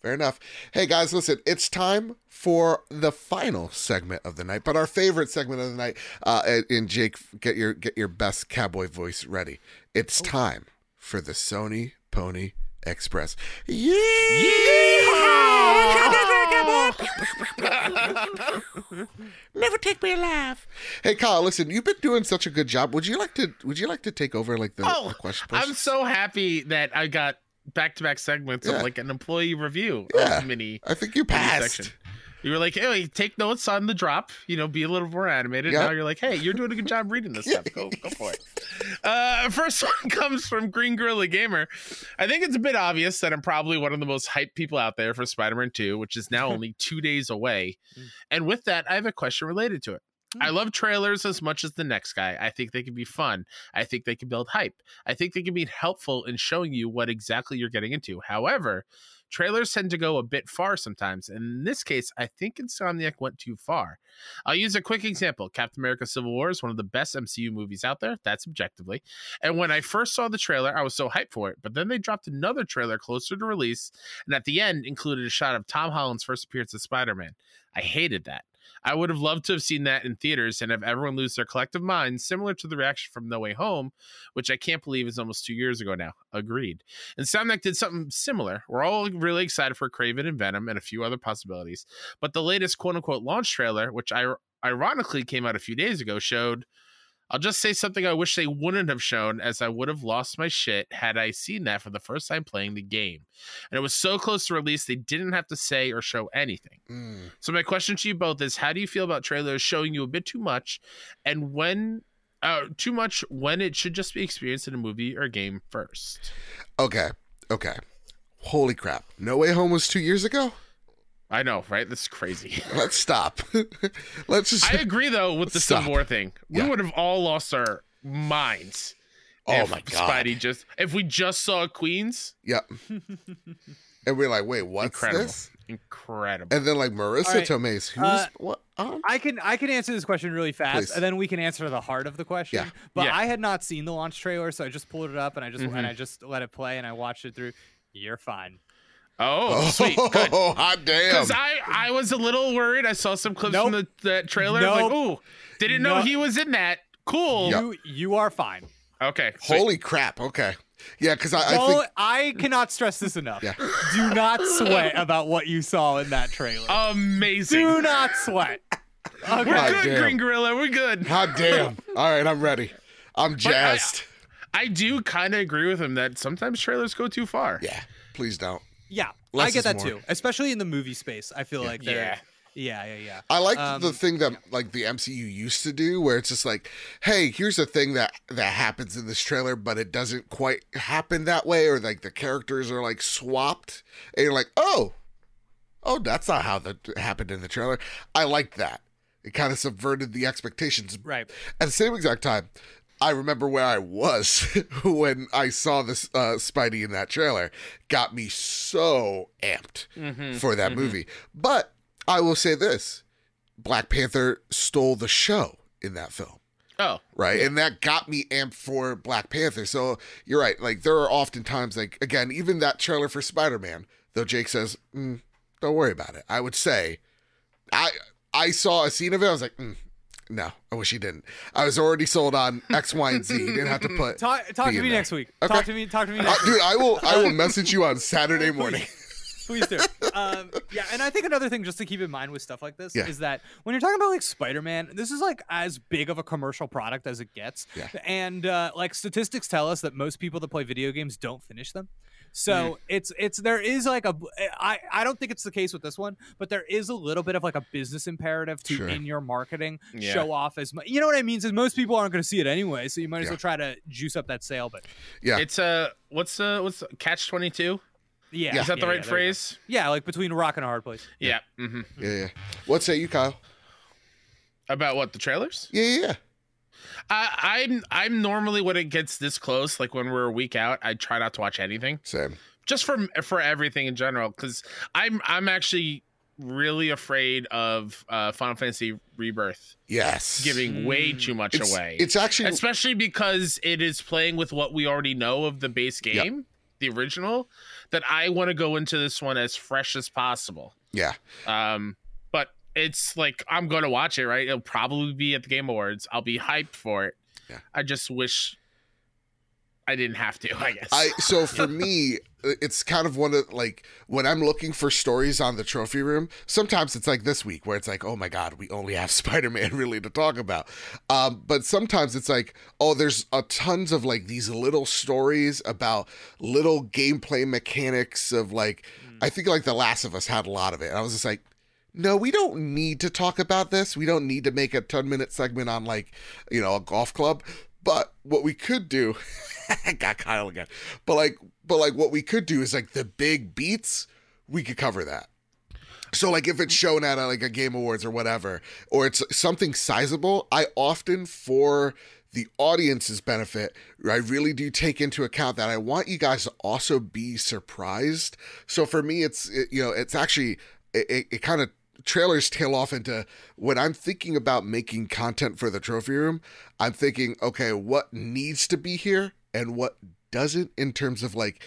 [SPEAKER 1] Fair enough. Hey guys, listen, it's time for the final segment of the night, but our favorite segment of the night. Uh, and, and Jake, get your get your best cowboy voice ready. It's time for the Sony Pony Express. Never take me alive. Hey Kyle, listen, you've been doing such a good job. Would you like to? Would you like to take over like the,
[SPEAKER 2] Oh,
[SPEAKER 1] the question?
[SPEAKER 2] I'm so happy that I got back to back segments
[SPEAKER 1] Yeah.
[SPEAKER 2] of like an employee review
[SPEAKER 1] Yeah.
[SPEAKER 2] of mini,
[SPEAKER 1] I think you
[SPEAKER 2] mini
[SPEAKER 1] passed.
[SPEAKER 2] section. You were like, hey, take notes on the drop, you know, be a little more animated.
[SPEAKER 1] Yeah.
[SPEAKER 2] Now you're like, hey, you're doing a good job reading this stuff. Go, go for it. Uh, first one comes from Green Gorilla Gamer. I think it's a bit obvious that I'm probably one of the most hyped people out there for Spider Man 2, which is now only two days away.
[SPEAKER 3] Mm.
[SPEAKER 2] And with that, I have a question related to it.
[SPEAKER 3] Mm.
[SPEAKER 2] I love trailers as much as the next guy. I think they can be fun. I think they can build hype. I think they can be helpful in showing you what exactly you're getting into. However, trailers tend to go a bit far sometimes. And in this case, I think Insomniac went too far. I'll use a quick example. Captain America Civil War is one of the best MCU movies out there. That's objectively. And when I first saw the trailer, I was so hyped for it. But then they dropped another trailer closer to release, and at the end included a shot of Tom Holland's first appearance as Spider Man. I hated that. I would have loved to have seen that in theaters and have everyone lose their collective minds, similar to the reaction from No Way Home, which I can't believe is almost two years ago now. Agreed. And Insomniac did something similar. We're all really excited for Kraven and Venom and a few other possibilities. But the latest quote unquote launch trailer, which I ironically came out a few days ago, showed I'll just say something I wish they wouldn't have shown, as I would have lost my shit had I seen that for the first time playing the game. And it was so close to release, they didn't have to say or show anything.
[SPEAKER 1] Mm.
[SPEAKER 2] So my question to you both is: How do you feel about trailers showing you a bit too much, and when uh, too much when it should just be experienced in a movie or game first?
[SPEAKER 1] Okay, okay. Holy crap! No Way Home was two years ago.
[SPEAKER 2] I know, right? This is crazy.
[SPEAKER 1] Let's stop. Let's just.
[SPEAKER 2] I agree though with the
[SPEAKER 1] Stop.
[SPEAKER 2] Civil War thing. We
[SPEAKER 1] Yeah.
[SPEAKER 2] would have all lost our minds.
[SPEAKER 1] Oh my God.
[SPEAKER 2] Spidey just if we just saw Queens,
[SPEAKER 1] Yep. and we're like, wait, what's
[SPEAKER 2] Incredible.
[SPEAKER 1] this?
[SPEAKER 2] incredible.
[SPEAKER 1] And then like Marisa
[SPEAKER 3] All right.
[SPEAKER 1] Tomei's, who's
[SPEAKER 3] Uh,
[SPEAKER 1] what? On?
[SPEAKER 3] I can I can answer this question really fast,
[SPEAKER 1] Please.
[SPEAKER 3] and then we can answer the heart of the question.
[SPEAKER 1] Yeah.
[SPEAKER 3] But
[SPEAKER 2] Yeah.
[SPEAKER 3] I had not seen the launch trailer, so I just pulled it up and I just
[SPEAKER 2] Mhm.
[SPEAKER 3] and I just let it play and I watched it through. You're fine.
[SPEAKER 2] Oh, sweet, good.
[SPEAKER 1] Oh, hot damn!
[SPEAKER 2] Because I, I was a little worried. I saw some clips from the that trailer. I was like,
[SPEAKER 3] Nope.
[SPEAKER 2] ooh, didn't know
[SPEAKER 3] Nope.
[SPEAKER 2] he was in that. Cool.
[SPEAKER 1] Yep.
[SPEAKER 3] You you are fine.
[SPEAKER 2] Okay. sweet.
[SPEAKER 1] Holy crap! Okay, yeah, because I, I think
[SPEAKER 3] I cannot stress this enough.
[SPEAKER 1] Yeah.
[SPEAKER 3] Do not sweat about what you saw in that trailer.
[SPEAKER 2] Amazing.
[SPEAKER 3] Do not sweat.
[SPEAKER 2] We're
[SPEAKER 3] Okay.
[SPEAKER 2] Good,
[SPEAKER 1] damn.
[SPEAKER 2] Green Gorilla. We're good.
[SPEAKER 1] hot damn. All right, I'm ready. I'm
[SPEAKER 2] I- I do kind of agree with him that sometimes trailers go too far.
[SPEAKER 1] yeah, please don't.
[SPEAKER 3] Yeah,
[SPEAKER 1] Less
[SPEAKER 3] I get that
[SPEAKER 1] more.
[SPEAKER 3] too, especially in the movie space. I feel like they're
[SPEAKER 2] Yeah.
[SPEAKER 3] yeah, yeah, yeah.
[SPEAKER 1] I like
[SPEAKER 3] Um,
[SPEAKER 1] the thing that like the MCU used to do, where it's just like, hey, here's a thing that that happens in this trailer, but it doesn't quite happen that way, or like the characters are like swapped, and you're like, oh, oh, that's not how that happened in the trailer. I like that. It kind of subverted the expectations.
[SPEAKER 3] Right.
[SPEAKER 1] At the same exact time, I remember where I was when I saw this uh, Spidey in that trailer. Got me so amped
[SPEAKER 2] Mm-hmm.
[SPEAKER 1] for that movie. But I will say this Black Panther stole the show in that film.
[SPEAKER 2] Oh,
[SPEAKER 1] Right. And that got me amped for Black Panther. So you're right. Like, there are often times, like, again, even that trailer for Spider Man, though Jake says, mm, don't worry about it. I would say, I I saw a scene of it. I was like, mm, no, I wish he didn't. I was already sold on X, Y, and Z. He didn't have to put.
[SPEAKER 3] Talk, talk to me
[SPEAKER 1] there.
[SPEAKER 3] next week.
[SPEAKER 1] Okay.
[SPEAKER 3] Talk to me. Talk to me
[SPEAKER 1] Uh,
[SPEAKER 3] next
[SPEAKER 1] dude, I will. I will message you on Saturday morning.
[SPEAKER 3] Please do. Um, yeah, and I think another thing just to keep in mind with stuff like this
[SPEAKER 1] Yeah.
[SPEAKER 3] is that when you're talking about like Spider-Man, this is like as big of a commercial product as it gets.
[SPEAKER 1] Yeah.
[SPEAKER 3] And uh, like statistics tell us that most people that play video games don't finish them. So
[SPEAKER 1] Mm.
[SPEAKER 3] it's it's there is like a I I don't think it's the case with this one, but there is a little bit of like a business imperative to
[SPEAKER 1] Sure.
[SPEAKER 3] in your marketing
[SPEAKER 2] Yeah.
[SPEAKER 3] show off as much. You know what I mean? Since most people aren't going to see it anyway, so you might as
[SPEAKER 1] Yeah.
[SPEAKER 3] well try to juice up that sale. But
[SPEAKER 1] Yeah.
[SPEAKER 2] it's a what's uh what's catch twenty two?
[SPEAKER 3] yeah, yeah,
[SPEAKER 2] Is that
[SPEAKER 3] yeah,
[SPEAKER 2] the right
[SPEAKER 3] yeah, there you go.
[SPEAKER 2] phrase?
[SPEAKER 3] Yeah, like between a rock and a hard place.
[SPEAKER 2] Yeah. hmm
[SPEAKER 1] Yeah, yeah. What say you, Kyle?
[SPEAKER 2] About what the trailers?
[SPEAKER 1] Yeah, yeah,
[SPEAKER 2] I, I'm I'm normally when it gets this close, like when we're a week out, I try not to watch anything,
[SPEAKER 1] Same.
[SPEAKER 2] just for for everything in general, because I'm I'm actually really afraid of uh, Final Fantasy Rebirth
[SPEAKER 1] Yes.
[SPEAKER 2] giving way too much
[SPEAKER 1] it's,
[SPEAKER 2] away,
[SPEAKER 1] It's actually
[SPEAKER 2] especially because it is playing with what we already know of the base
[SPEAKER 1] Yep.
[SPEAKER 2] game. the original that I want to go into this one as fresh as possible.
[SPEAKER 1] Yeah.
[SPEAKER 2] Um, it's like I'm gonna watch it, right? It'll probably be at the Game Awards. I'll be hyped for it.
[SPEAKER 1] Yeah.
[SPEAKER 2] I just wish I didn't have to. I guess.
[SPEAKER 1] I so for me, it's kind of one of like when I'm looking for stories on the trophy room. Sometimes it's like this week where it's like, oh my god, we only have Spider-Man really to talk about. Um, but sometimes it's like, oh, there's a tons of like these little stories about little gameplay mechanics of like. I think like The Last of Us had a lot of it. And I was just like, no, we don't need to talk about this. We don't need to make a 10 minute segment on like, you know, a golf club. But what we could do, got Kyle again. But like, but like, what we could do is like the big beats. We could cover that. So like, if it's shown at a, like a Game Awards or whatever, or it's something sizable, I often for the audience's benefit, I really do take into account that I want you guys to also be surprised. So for me, it's it, you know, it's actually it, it, it kind of trailers tail off into when I'm thinking about making content for the trophy room, I'm thinking, okay, what needs to be here and what doesn't in terms of like,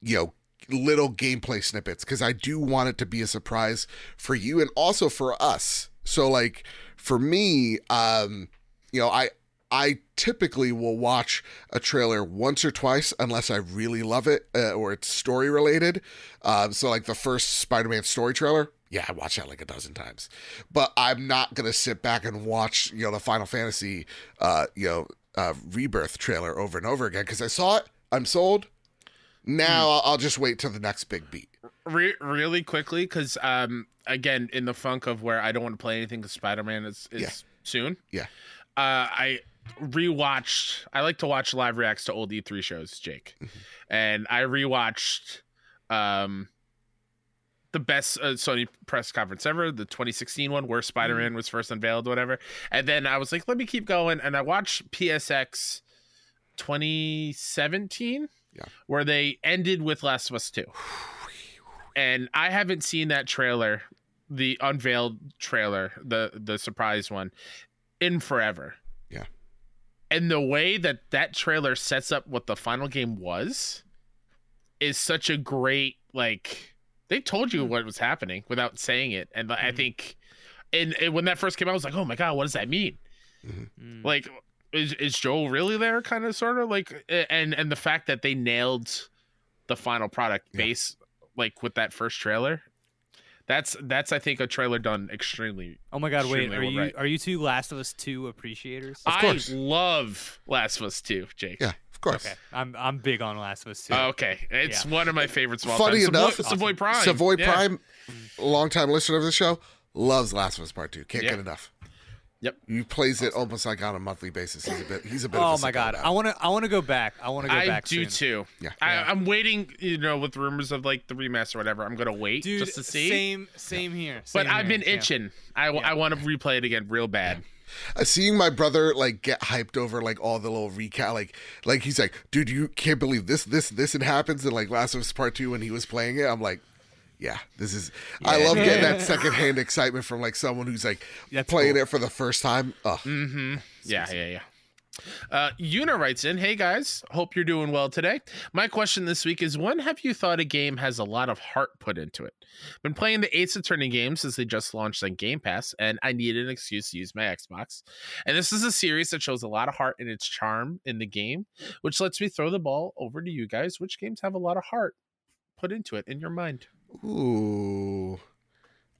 [SPEAKER 1] you know, little gameplay snippets because I do want it to be a surprise for you and also for us. So like for me, um, you know, I I typically will watch a trailer once or twice unless I really love it uh, or it's story related. Um, so like the first Spider-Man story trailer, yeah, I watched that like a dozen times. But I'm not gonna sit back and watch you know the Final Fantasy, uh, you know, uh, Rebirth trailer over and over again because I saw it. I'm sold. Now I'll, I'll just wait till the next big beat.
[SPEAKER 2] Re- really quickly, because um, again, in the funk of where I don't want to play anything because Spider Man is, is
[SPEAKER 1] Yeah.
[SPEAKER 2] soon.
[SPEAKER 1] Yeah.
[SPEAKER 2] Uh, I rewatched. I like to watch live reacts to old E3 shows, Jake,
[SPEAKER 1] Mm-hmm.
[SPEAKER 2] and I rewatched um, the best uh, Sony press conference ever, the 2016 one where Spider. Man was first unveiled, whatever. And then I was like, let me keep going, and I watched PSX 2017,
[SPEAKER 1] Yeah.
[SPEAKER 2] where they ended with Last of Us 2 and I haven't seen that trailer, the unveiled trailer, the the surprise one, in forever.
[SPEAKER 1] Yeah.
[SPEAKER 2] And the way that that trailer sets up what the final game was is such a great like they told you what was happening without saying it, and I
[SPEAKER 3] Mhm.
[SPEAKER 2] think, and, and when that first came out, I was like, oh my god, what does that mean?
[SPEAKER 3] Mm.
[SPEAKER 2] Like, is is Joel really there? Kind of, sort of like, and and the fact that they nailed the final product
[SPEAKER 1] Yeah.
[SPEAKER 2] base like with that first trailer. That's that's I think a trailer done extremely.
[SPEAKER 3] Oh my god, wait, are
[SPEAKER 2] well
[SPEAKER 3] you
[SPEAKER 2] right.
[SPEAKER 3] are you two Last of Us 2 appreciators?
[SPEAKER 1] Of course.
[SPEAKER 2] I love Last of Us 2, Jake.
[SPEAKER 1] Yeah, of course.
[SPEAKER 3] Okay. I'm I'm big on Last of Us 2.
[SPEAKER 2] Okay, it's
[SPEAKER 3] Yeah.
[SPEAKER 2] one of my favorites of all
[SPEAKER 1] Funny
[SPEAKER 2] time.
[SPEAKER 1] enough,
[SPEAKER 2] Savoy, Savoy Prime.
[SPEAKER 1] Savoy
[SPEAKER 2] Yeah.
[SPEAKER 1] Prime, longtime listener of the show, loves Last of Us Part Two. Can't
[SPEAKER 2] Yeah.
[SPEAKER 1] get enough.
[SPEAKER 2] Yep.
[SPEAKER 1] He plays it almost like on a monthly basis. He's a bit. He's a bit. of
[SPEAKER 3] Oh
[SPEAKER 1] a
[SPEAKER 3] my god.
[SPEAKER 1] about
[SPEAKER 3] I
[SPEAKER 1] it.
[SPEAKER 3] want to I want to go back. I want to go
[SPEAKER 2] I
[SPEAKER 3] back
[SPEAKER 2] do
[SPEAKER 3] soon.
[SPEAKER 2] too.
[SPEAKER 1] Yeah.
[SPEAKER 2] I, I'm waiting, you know, with rumors of like the remaster or whatever. I'm gonna wait
[SPEAKER 3] Dude,
[SPEAKER 2] just to see.
[SPEAKER 3] same same here.
[SPEAKER 2] but
[SPEAKER 3] same
[SPEAKER 2] I've
[SPEAKER 3] here,
[SPEAKER 2] been
[SPEAKER 3] yeah.
[SPEAKER 2] itching. I,
[SPEAKER 3] Yeah.
[SPEAKER 2] I want to replay it again real bad.
[SPEAKER 1] Uh, seeing my brother like get hyped over like all the little recap, like like he's like, dude, you can't believe this, this, this, and happens in like Last of Us Part Two when he was playing it. I'm like. Yeah, this is. I love getting that secondhand excitement from like someone who's like
[SPEAKER 3] That's
[SPEAKER 1] playing
[SPEAKER 3] cool.
[SPEAKER 1] it for the first time. Oh,
[SPEAKER 2] Mm-hmm. Yeah, yeah, yeah. Uh, Una writes in, "Hey guys, hope you're doing well today. My question this week is: When have you thought a game has a lot of heart put into it? Been playing the Ace Attorney games since they just launched on Game Pass, and I needed an excuse to use my Xbox. And this is a series that shows a lot of heart in its charm in the game, which lets me throw the ball over to you guys. Which games have a lot of heart put into it in your mind?
[SPEAKER 1] Ooh.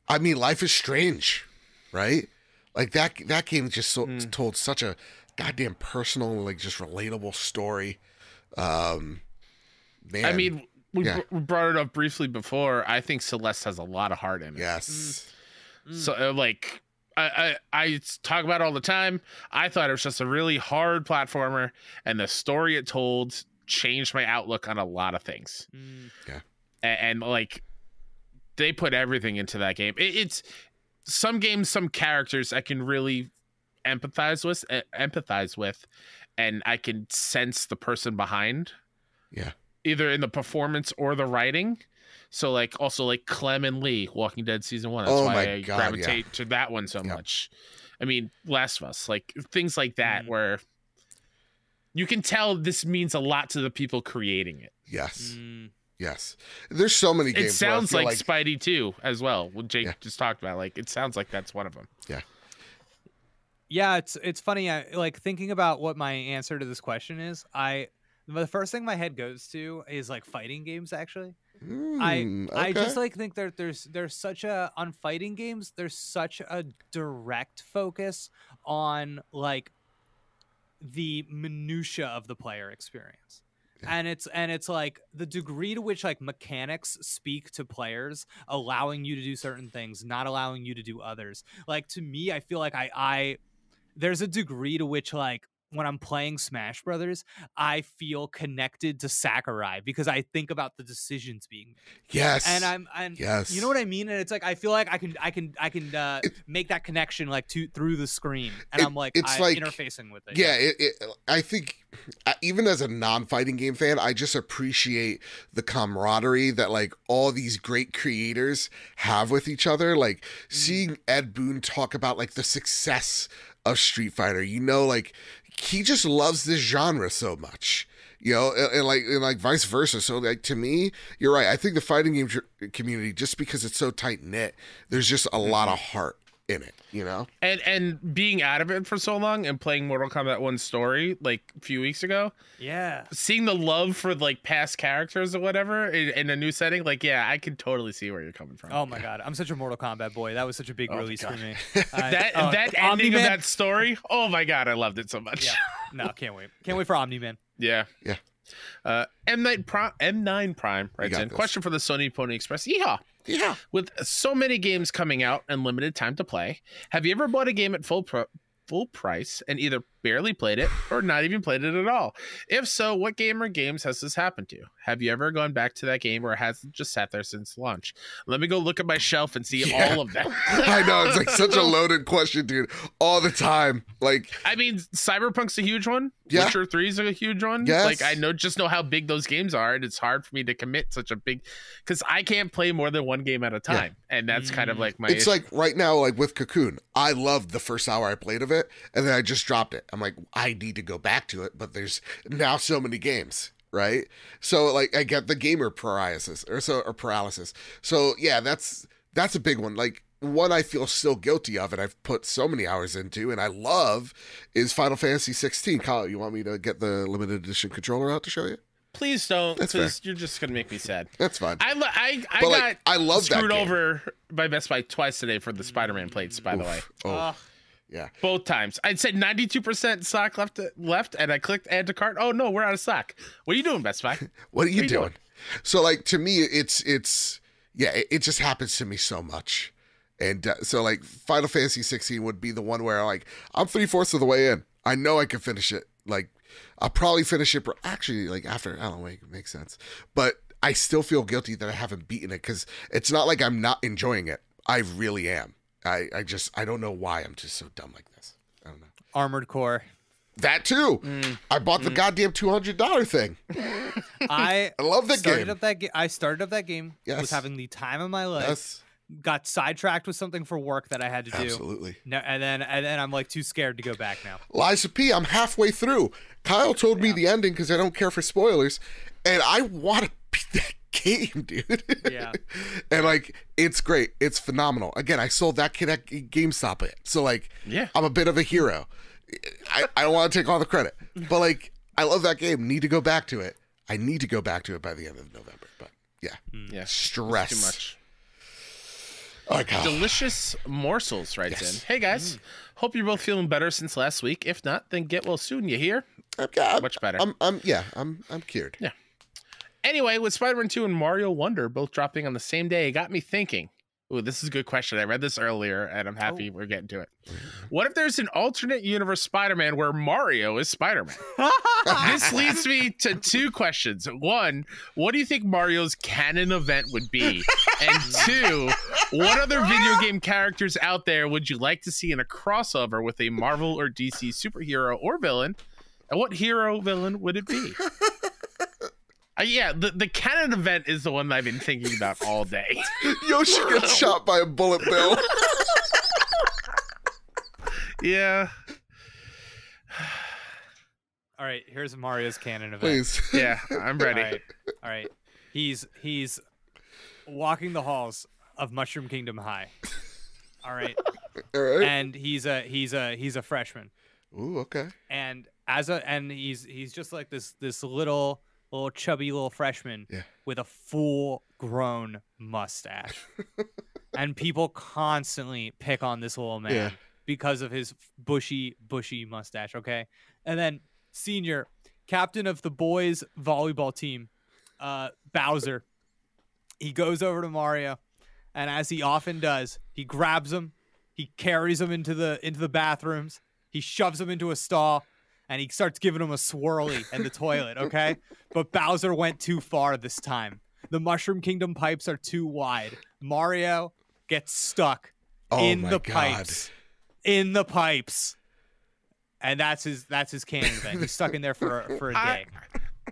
[SPEAKER 1] I mean, life is strange, right? Like that that game just so,
[SPEAKER 2] Mm.
[SPEAKER 1] told such a goddamn personal, like just relatable story. Um man.
[SPEAKER 2] I mean, we,
[SPEAKER 1] yeah.
[SPEAKER 2] br- we brought it up briefly before. I think Celeste has a lot of heart in it.
[SPEAKER 1] yes.
[SPEAKER 3] Mm.
[SPEAKER 2] So uh, like I, I I talk about it all the time. I thought it was just a really hard platformer, and the story it told changed my outlook on a lot of things.
[SPEAKER 3] Mm.
[SPEAKER 2] And, and like they put everything into that game. It, it's some games, some characters I can really empathize with, uh, empathize with, and I can sense the person behind.
[SPEAKER 1] Yeah.
[SPEAKER 2] Either in the performance or the writing. So like also like Clem and Lee, Walking Dead season one. That's
[SPEAKER 1] Oh
[SPEAKER 2] why
[SPEAKER 1] my
[SPEAKER 2] I
[SPEAKER 1] God,
[SPEAKER 2] gravitate to that one so
[SPEAKER 1] Yeah.
[SPEAKER 2] much. I mean, Last of Us, like things like that,
[SPEAKER 3] Mm.
[SPEAKER 2] where you can tell this means a lot to the people creating it.
[SPEAKER 1] Yes.
[SPEAKER 3] Mm.
[SPEAKER 1] Yes. There's so many games.
[SPEAKER 2] It sounds
[SPEAKER 1] where I
[SPEAKER 2] like, Spidey too, as well. What Jake
[SPEAKER 1] Yeah.
[SPEAKER 2] just talked about, like it sounds like that's one of them.
[SPEAKER 3] Yeah, it's it's funny. I like thinking about what my answer to this question is. I the first thing my head goes to is like fighting games. Actually, I
[SPEAKER 1] Mm,
[SPEAKER 3] I just like think that there's there's such a on fighting games. There's such a direct focus on like the minutia of the player experience. And it's and it's like the degree to which like mechanics speak to players, allowing you to do certain things, not allowing you to do others. Like to me, I feel like I I there's a degree to which like when I'm playing Smash Brothers, I feel connected to Sakurai because I think about the decisions being made.
[SPEAKER 1] yes.
[SPEAKER 3] And I'm and
[SPEAKER 1] yes.
[SPEAKER 3] you know what I mean? And it's like I feel like I can I can I can uh, make that connection like to through the screen, and
[SPEAKER 1] It-
[SPEAKER 3] I'm like
[SPEAKER 1] it's
[SPEAKER 3] I,
[SPEAKER 1] like-
[SPEAKER 3] interfacing with it.
[SPEAKER 1] yeah, it, it, I think even as a non-fighting game fan, I just appreciate the camaraderie that like all these great creators have with each other. Like seeing Ed Boon talk about like the success of Street Fighter, you know, like he just loves this genre so much. You know, and, and like and like vice versa. So like to me, you're right. I think the fighting game tr- community, just because it's so tight knit, there's just a mm-hmm. lot of heart in it. You know.
[SPEAKER 2] And and being out of it for so long and playing Mortal Kombat One story like a few weeks ago,
[SPEAKER 3] yeah.
[SPEAKER 2] seeing the love for like past characters or whatever in, in a new setting, like yeah, I can totally see where you're coming from.
[SPEAKER 3] Oh my god, I'm such a Mortal Kombat boy. That was such a big
[SPEAKER 2] Oh
[SPEAKER 3] release for me. I-
[SPEAKER 2] that
[SPEAKER 3] oh,
[SPEAKER 2] that ending of
[SPEAKER 3] Omni-Man-
[SPEAKER 2] that story, oh my god, I loved it so much.
[SPEAKER 3] Yeah. No, can't wait. Can't wait for Omni Man.
[SPEAKER 2] Yeah.
[SPEAKER 1] Yeah.
[SPEAKER 2] Uh, M9 Prime, M9 Prime writes in
[SPEAKER 1] this.
[SPEAKER 2] question for the Sony Pony Express. Yeehaw!
[SPEAKER 1] Yeah.
[SPEAKER 2] With so many games coming out and limited time to play, have you ever bought a game at full pro- full price and either barely played it or not even played it at all? If so, what game or games has this happened to? Have you ever gone back to that game or has it just sat there since launch? Let me go look at my shelf and see
[SPEAKER 1] Yeah.
[SPEAKER 2] all of them.
[SPEAKER 1] I know it's like such a loaded question, dude. All the time, like
[SPEAKER 2] I mean, Cyberpunk's a huge one.
[SPEAKER 1] Yeah.
[SPEAKER 2] Witcher 3 is a huge one.
[SPEAKER 1] Yes.
[SPEAKER 2] Like I know just know how big those games are, and it's hard for me to commit such a big because I can't play more than one game at a time. And that's kind of
[SPEAKER 3] Mm.
[SPEAKER 2] like my
[SPEAKER 1] it's
[SPEAKER 2] issue.
[SPEAKER 1] like right now, like with Cocoon, I loved the first hour I played of it, and then I just dropped it. I'm like, I need to go back to it, but there's now so many games, right? So like, I get the gamer paralysis or so or paralysis. So yeah, that's that's a big one. Like one I feel still guilty of, and I've put so many hours into, and I love is Final Fantasy 16. Kyle, you want me to get the limited edition controller out to show you?
[SPEAKER 2] Please don't,
[SPEAKER 1] That's
[SPEAKER 2] because you're just gonna make me sad.
[SPEAKER 1] That's fine.
[SPEAKER 2] I I, I
[SPEAKER 1] but
[SPEAKER 2] got
[SPEAKER 1] like, I love
[SPEAKER 2] screwed over by Best Buy twice today for the Spider-Man plates. By the way,
[SPEAKER 1] Oh,
[SPEAKER 3] Ugh.
[SPEAKER 1] Yeah.
[SPEAKER 2] both times I'd said 92% stock left left, and I clicked add to cart. Oh no, we're out of stock. What are you doing, Best Buy?
[SPEAKER 1] What are you
[SPEAKER 2] What are
[SPEAKER 1] doing?
[SPEAKER 2] doing?
[SPEAKER 1] So like to me, it's it's yeah, it, it just happens to me so much, and uh, so like Final Fantasy 16 would be the one where like I'm three fourths of the way in. I know I can finish it. Like I'll probably finish it. Actually, like after I don't know, it makes sense, but I still feel guilty that I haven't beaten it because it's not like I'm not enjoying it. I really am. I I just I don't know why I'm just so dumb like this. I don't know.
[SPEAKER 3] Armored Core.
[SPEAKER 1] That too.
[SPEAKER 2] Mm.
[SPEAKER 1] I bought the goddamn two hundred dollar thing.
[SPEAKER 3] I
[SPEAKER 1] I love that
[SPEAKER 3] started
[SPEAKER 1] game.
[SPEAKER 3] up that. I started up that game.
[SPEAKER 1] Yes.
[SPEAKER 3] Was having the time of my life.
[SPEAKER 1] Yes,
[SPEAKER 3] Got sidetracked with something for work that I had to do.
[SPEAKER 1] absolutely.
[SPEAKER 3] No, and then and then I'm like too scared to go back now.
[SPEAKER 1] Lies of P, I'm halfway through. Kyle told me the ending because I don't care for spoilers, and I want to beat that game, dude.
[SPEAKER 3] Yeah.
[SPEAKER 1] and like, it's great. It's phenomenal. Again, I sold that kid at GameStop it, so like,
[SPEAKER 2] Yeah.
[SPEAKER 1] I'm a bit of a hero. I, I don't want to take all the credit, but like, I love that game. Need to go back to it. I need to go back to it by the end of November. But yeah, mm.
[SPEAKER 2] Yeah,
[SPEAKER 1] stress.
[SPEAKER 2] too much.
[SPEAKER 1] All right, Kyle.
[SPEAKER 2] Delicious Morsels writes
[SPEAKER 1] Yes.
[SPEAKER 2] in. Hey guys, mm. hope you're both feeling better since last week. If not, then get well soon. You hear?
[SPEAKER 1] I'm, I'm,
[SPEAKER 2] Much better.
[SPEAKER 1] I'm, I'm, yeah, I'm, I'm cured.
[SPEAKER 2] Yeah. Anyway, with Spider-Man 2 and Mario Wonder both dropping on the same day, it got me thinking. Ooh, this is a good question. I read this earlier, and I'm happy oh. we're getting to it. What if there's an alternate universe Spider-Man where Mario is Spider-Man? this leads me to two questions. One, what do you think Mario's canon event would be? And two, what other video game characters out there would you like to see in a crossover with a Marvel or DC superhero or villain? And what hero villain would it be? Uh, yeah, the, the canon event is the one I've been thinking about all day.
[SPEAKER 1] Yoshi gets shot by a bullet bill.
[SPEAKER 2] Yeah.
[SPEAKER 3] All right, here's Mario's canon event.
[SPEAKER 1] Please.
[SPEAKER 2] Yeah, I'm ready.
[SPEAKER 3] right, all right. He's he's walking the halls of Mushroom Kingdom High. All right,
[SPEAKER 1] All right.
[SPEAKER 3] and he's a he's a he's a freshman,
[SPEAKER 1] Ooh, okay.
[SPEAKER 3] and as a and he's he's just like this this little little chubby little freshman
[SPEAKER 1] Yeah.
[SPEAKER 3] with a full grown mustache, and people constantly pick on this little man
[SPEAKER 1] Yeah.
[SPEAKER 3] because of his bushy bushy mustache. Okay, and then senior captain of the boys volleyball team, uh, Bowser. He goes over to Mario, and as he often does, he grabs him, he carries him into the into the bathrooms, he shoves him into a stall, and he starts giving him a swirly in the toilet. Okay, but Bowser went too far this time. The Mushroom Kingdom pipes are too wide. Mario gets stuck
[SPEAKER 1] Oh
[SPEAKER 3] in
[SPEAKER 1] my
[SPEAKER 3] the
[SPEAKER 1] God.
[SPEAKER 3] pipes. In the pipes. And that's his that's his canon event. He's stuck in there for for a
[SPEAKER 2] I-
[SPEAKER 3] day.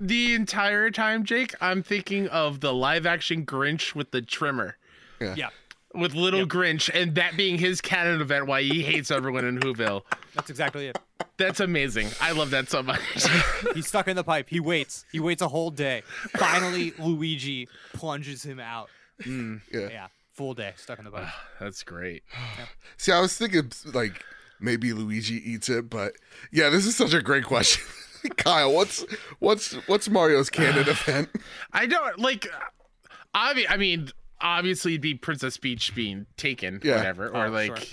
[SPEAKER 2] The entire time, Jake, I'm thinking of the live action Grinch with the trimmer.
[SPEAKER 3] Yeah,
[SPEAKER 2] With little
[SPEAKER 3] Yep.
[SPEAKER 2] Grinch, and that being his canon event, why he hates everyone in Whoville.
[SPEAKER 3] that's exactly it.
[SPEAKER 2] That's amazing. I love that so much.
[SPEAKER 3] He's stuck in the pipe. He waits. He waits a whole day. Finally, Luigi plunges him out.
[SPEAKER 2] Mm,
[SPEAKER 1] Yeah.
[SPEAKER 3] Yeah, full day stuck in the pipe.
[SPEAKER 2] that's great.
[SPEAKER 1] See, I was thinking like maybe Luigi eats it, but yeah, this is such a great question. Kyle, what's what's what's Mario's canon event?
[SPEAKER 2] I don't like. Obvi- I mean, obviously, it'd be Princess Peach being taken,
[SPEAKER 1] Yeah.
[SPEAKER 2] whatever, or
[SPEAKER 3] Oh,
[SPEAKER 2] like,
[SPEAKER 3] sure.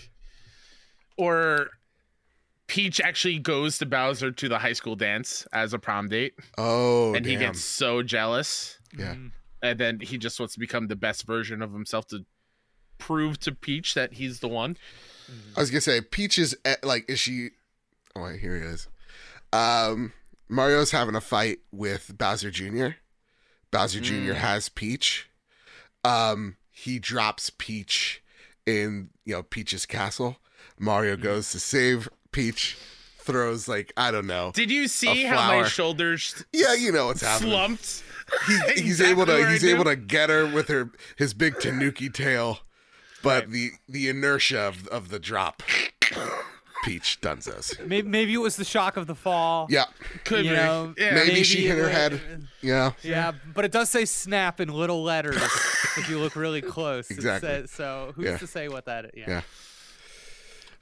[SPEAKER 2] or Peach actually goes to Bowser to the high school dance as a prom date,
[SPEAKER 1] Oh,
[SPEAKER 2] and he gets so jealous,
[SPEAKER 1] yeah.
[SPEAKER 3] Mhm.
[SPEAKER 2] and then he just wants to become the best version of himself to prove to Peach that he's the one.
[SPEAKER 1] I was gonna say Peach is eh, like, is she? Oh, wait, here he is. Um, Mario's having a fight with Bowser Jr. Bowser Jr.
[SPEAKER 2] Mm.
[SPEAKER 1] has Peach. Um, he drops Peach in you know Peach's castle. Mario goes to save Peach, throws like I don't know.
[SPEAKER 2] Did you see how my shoulders
[SPEAKER 1] Yeah, you know what's happening.
[SPEAKER 2] slumped?
[SPEAKER 1] He, he's
[SPEAKER 2] Exactly
[SPEAKER 1] able to he's able to get her with her his big tanuki tail, but the the inertia of, of the drop, Peach Dunzos.
[SPEAKER 3] Maybe, maybe it was the shock of the fall.
[SPEAKER 1] Yeah,
[SPEAKER 2] Could
[SPEAKER 3] you
[SPEAKER 2] be.
[SPEAKER 3] know,
[SPEAKER 2] yeah.
[SPEAKER 1] Maybe she hit her
[SPEAKER 3] was-
[SPEAKER 1] head. yeah.
[SPEAKER 3] Yeah, but it does say snap in little letters if you look really close. It
[SPEAKER 1] Exactly.
[SPEAKER 3] says- so who's
[SPEAKER 1] Yeah.
[SPEAKER 3] to say what that is? Yeah.
[SPEAKER 1] Yeah.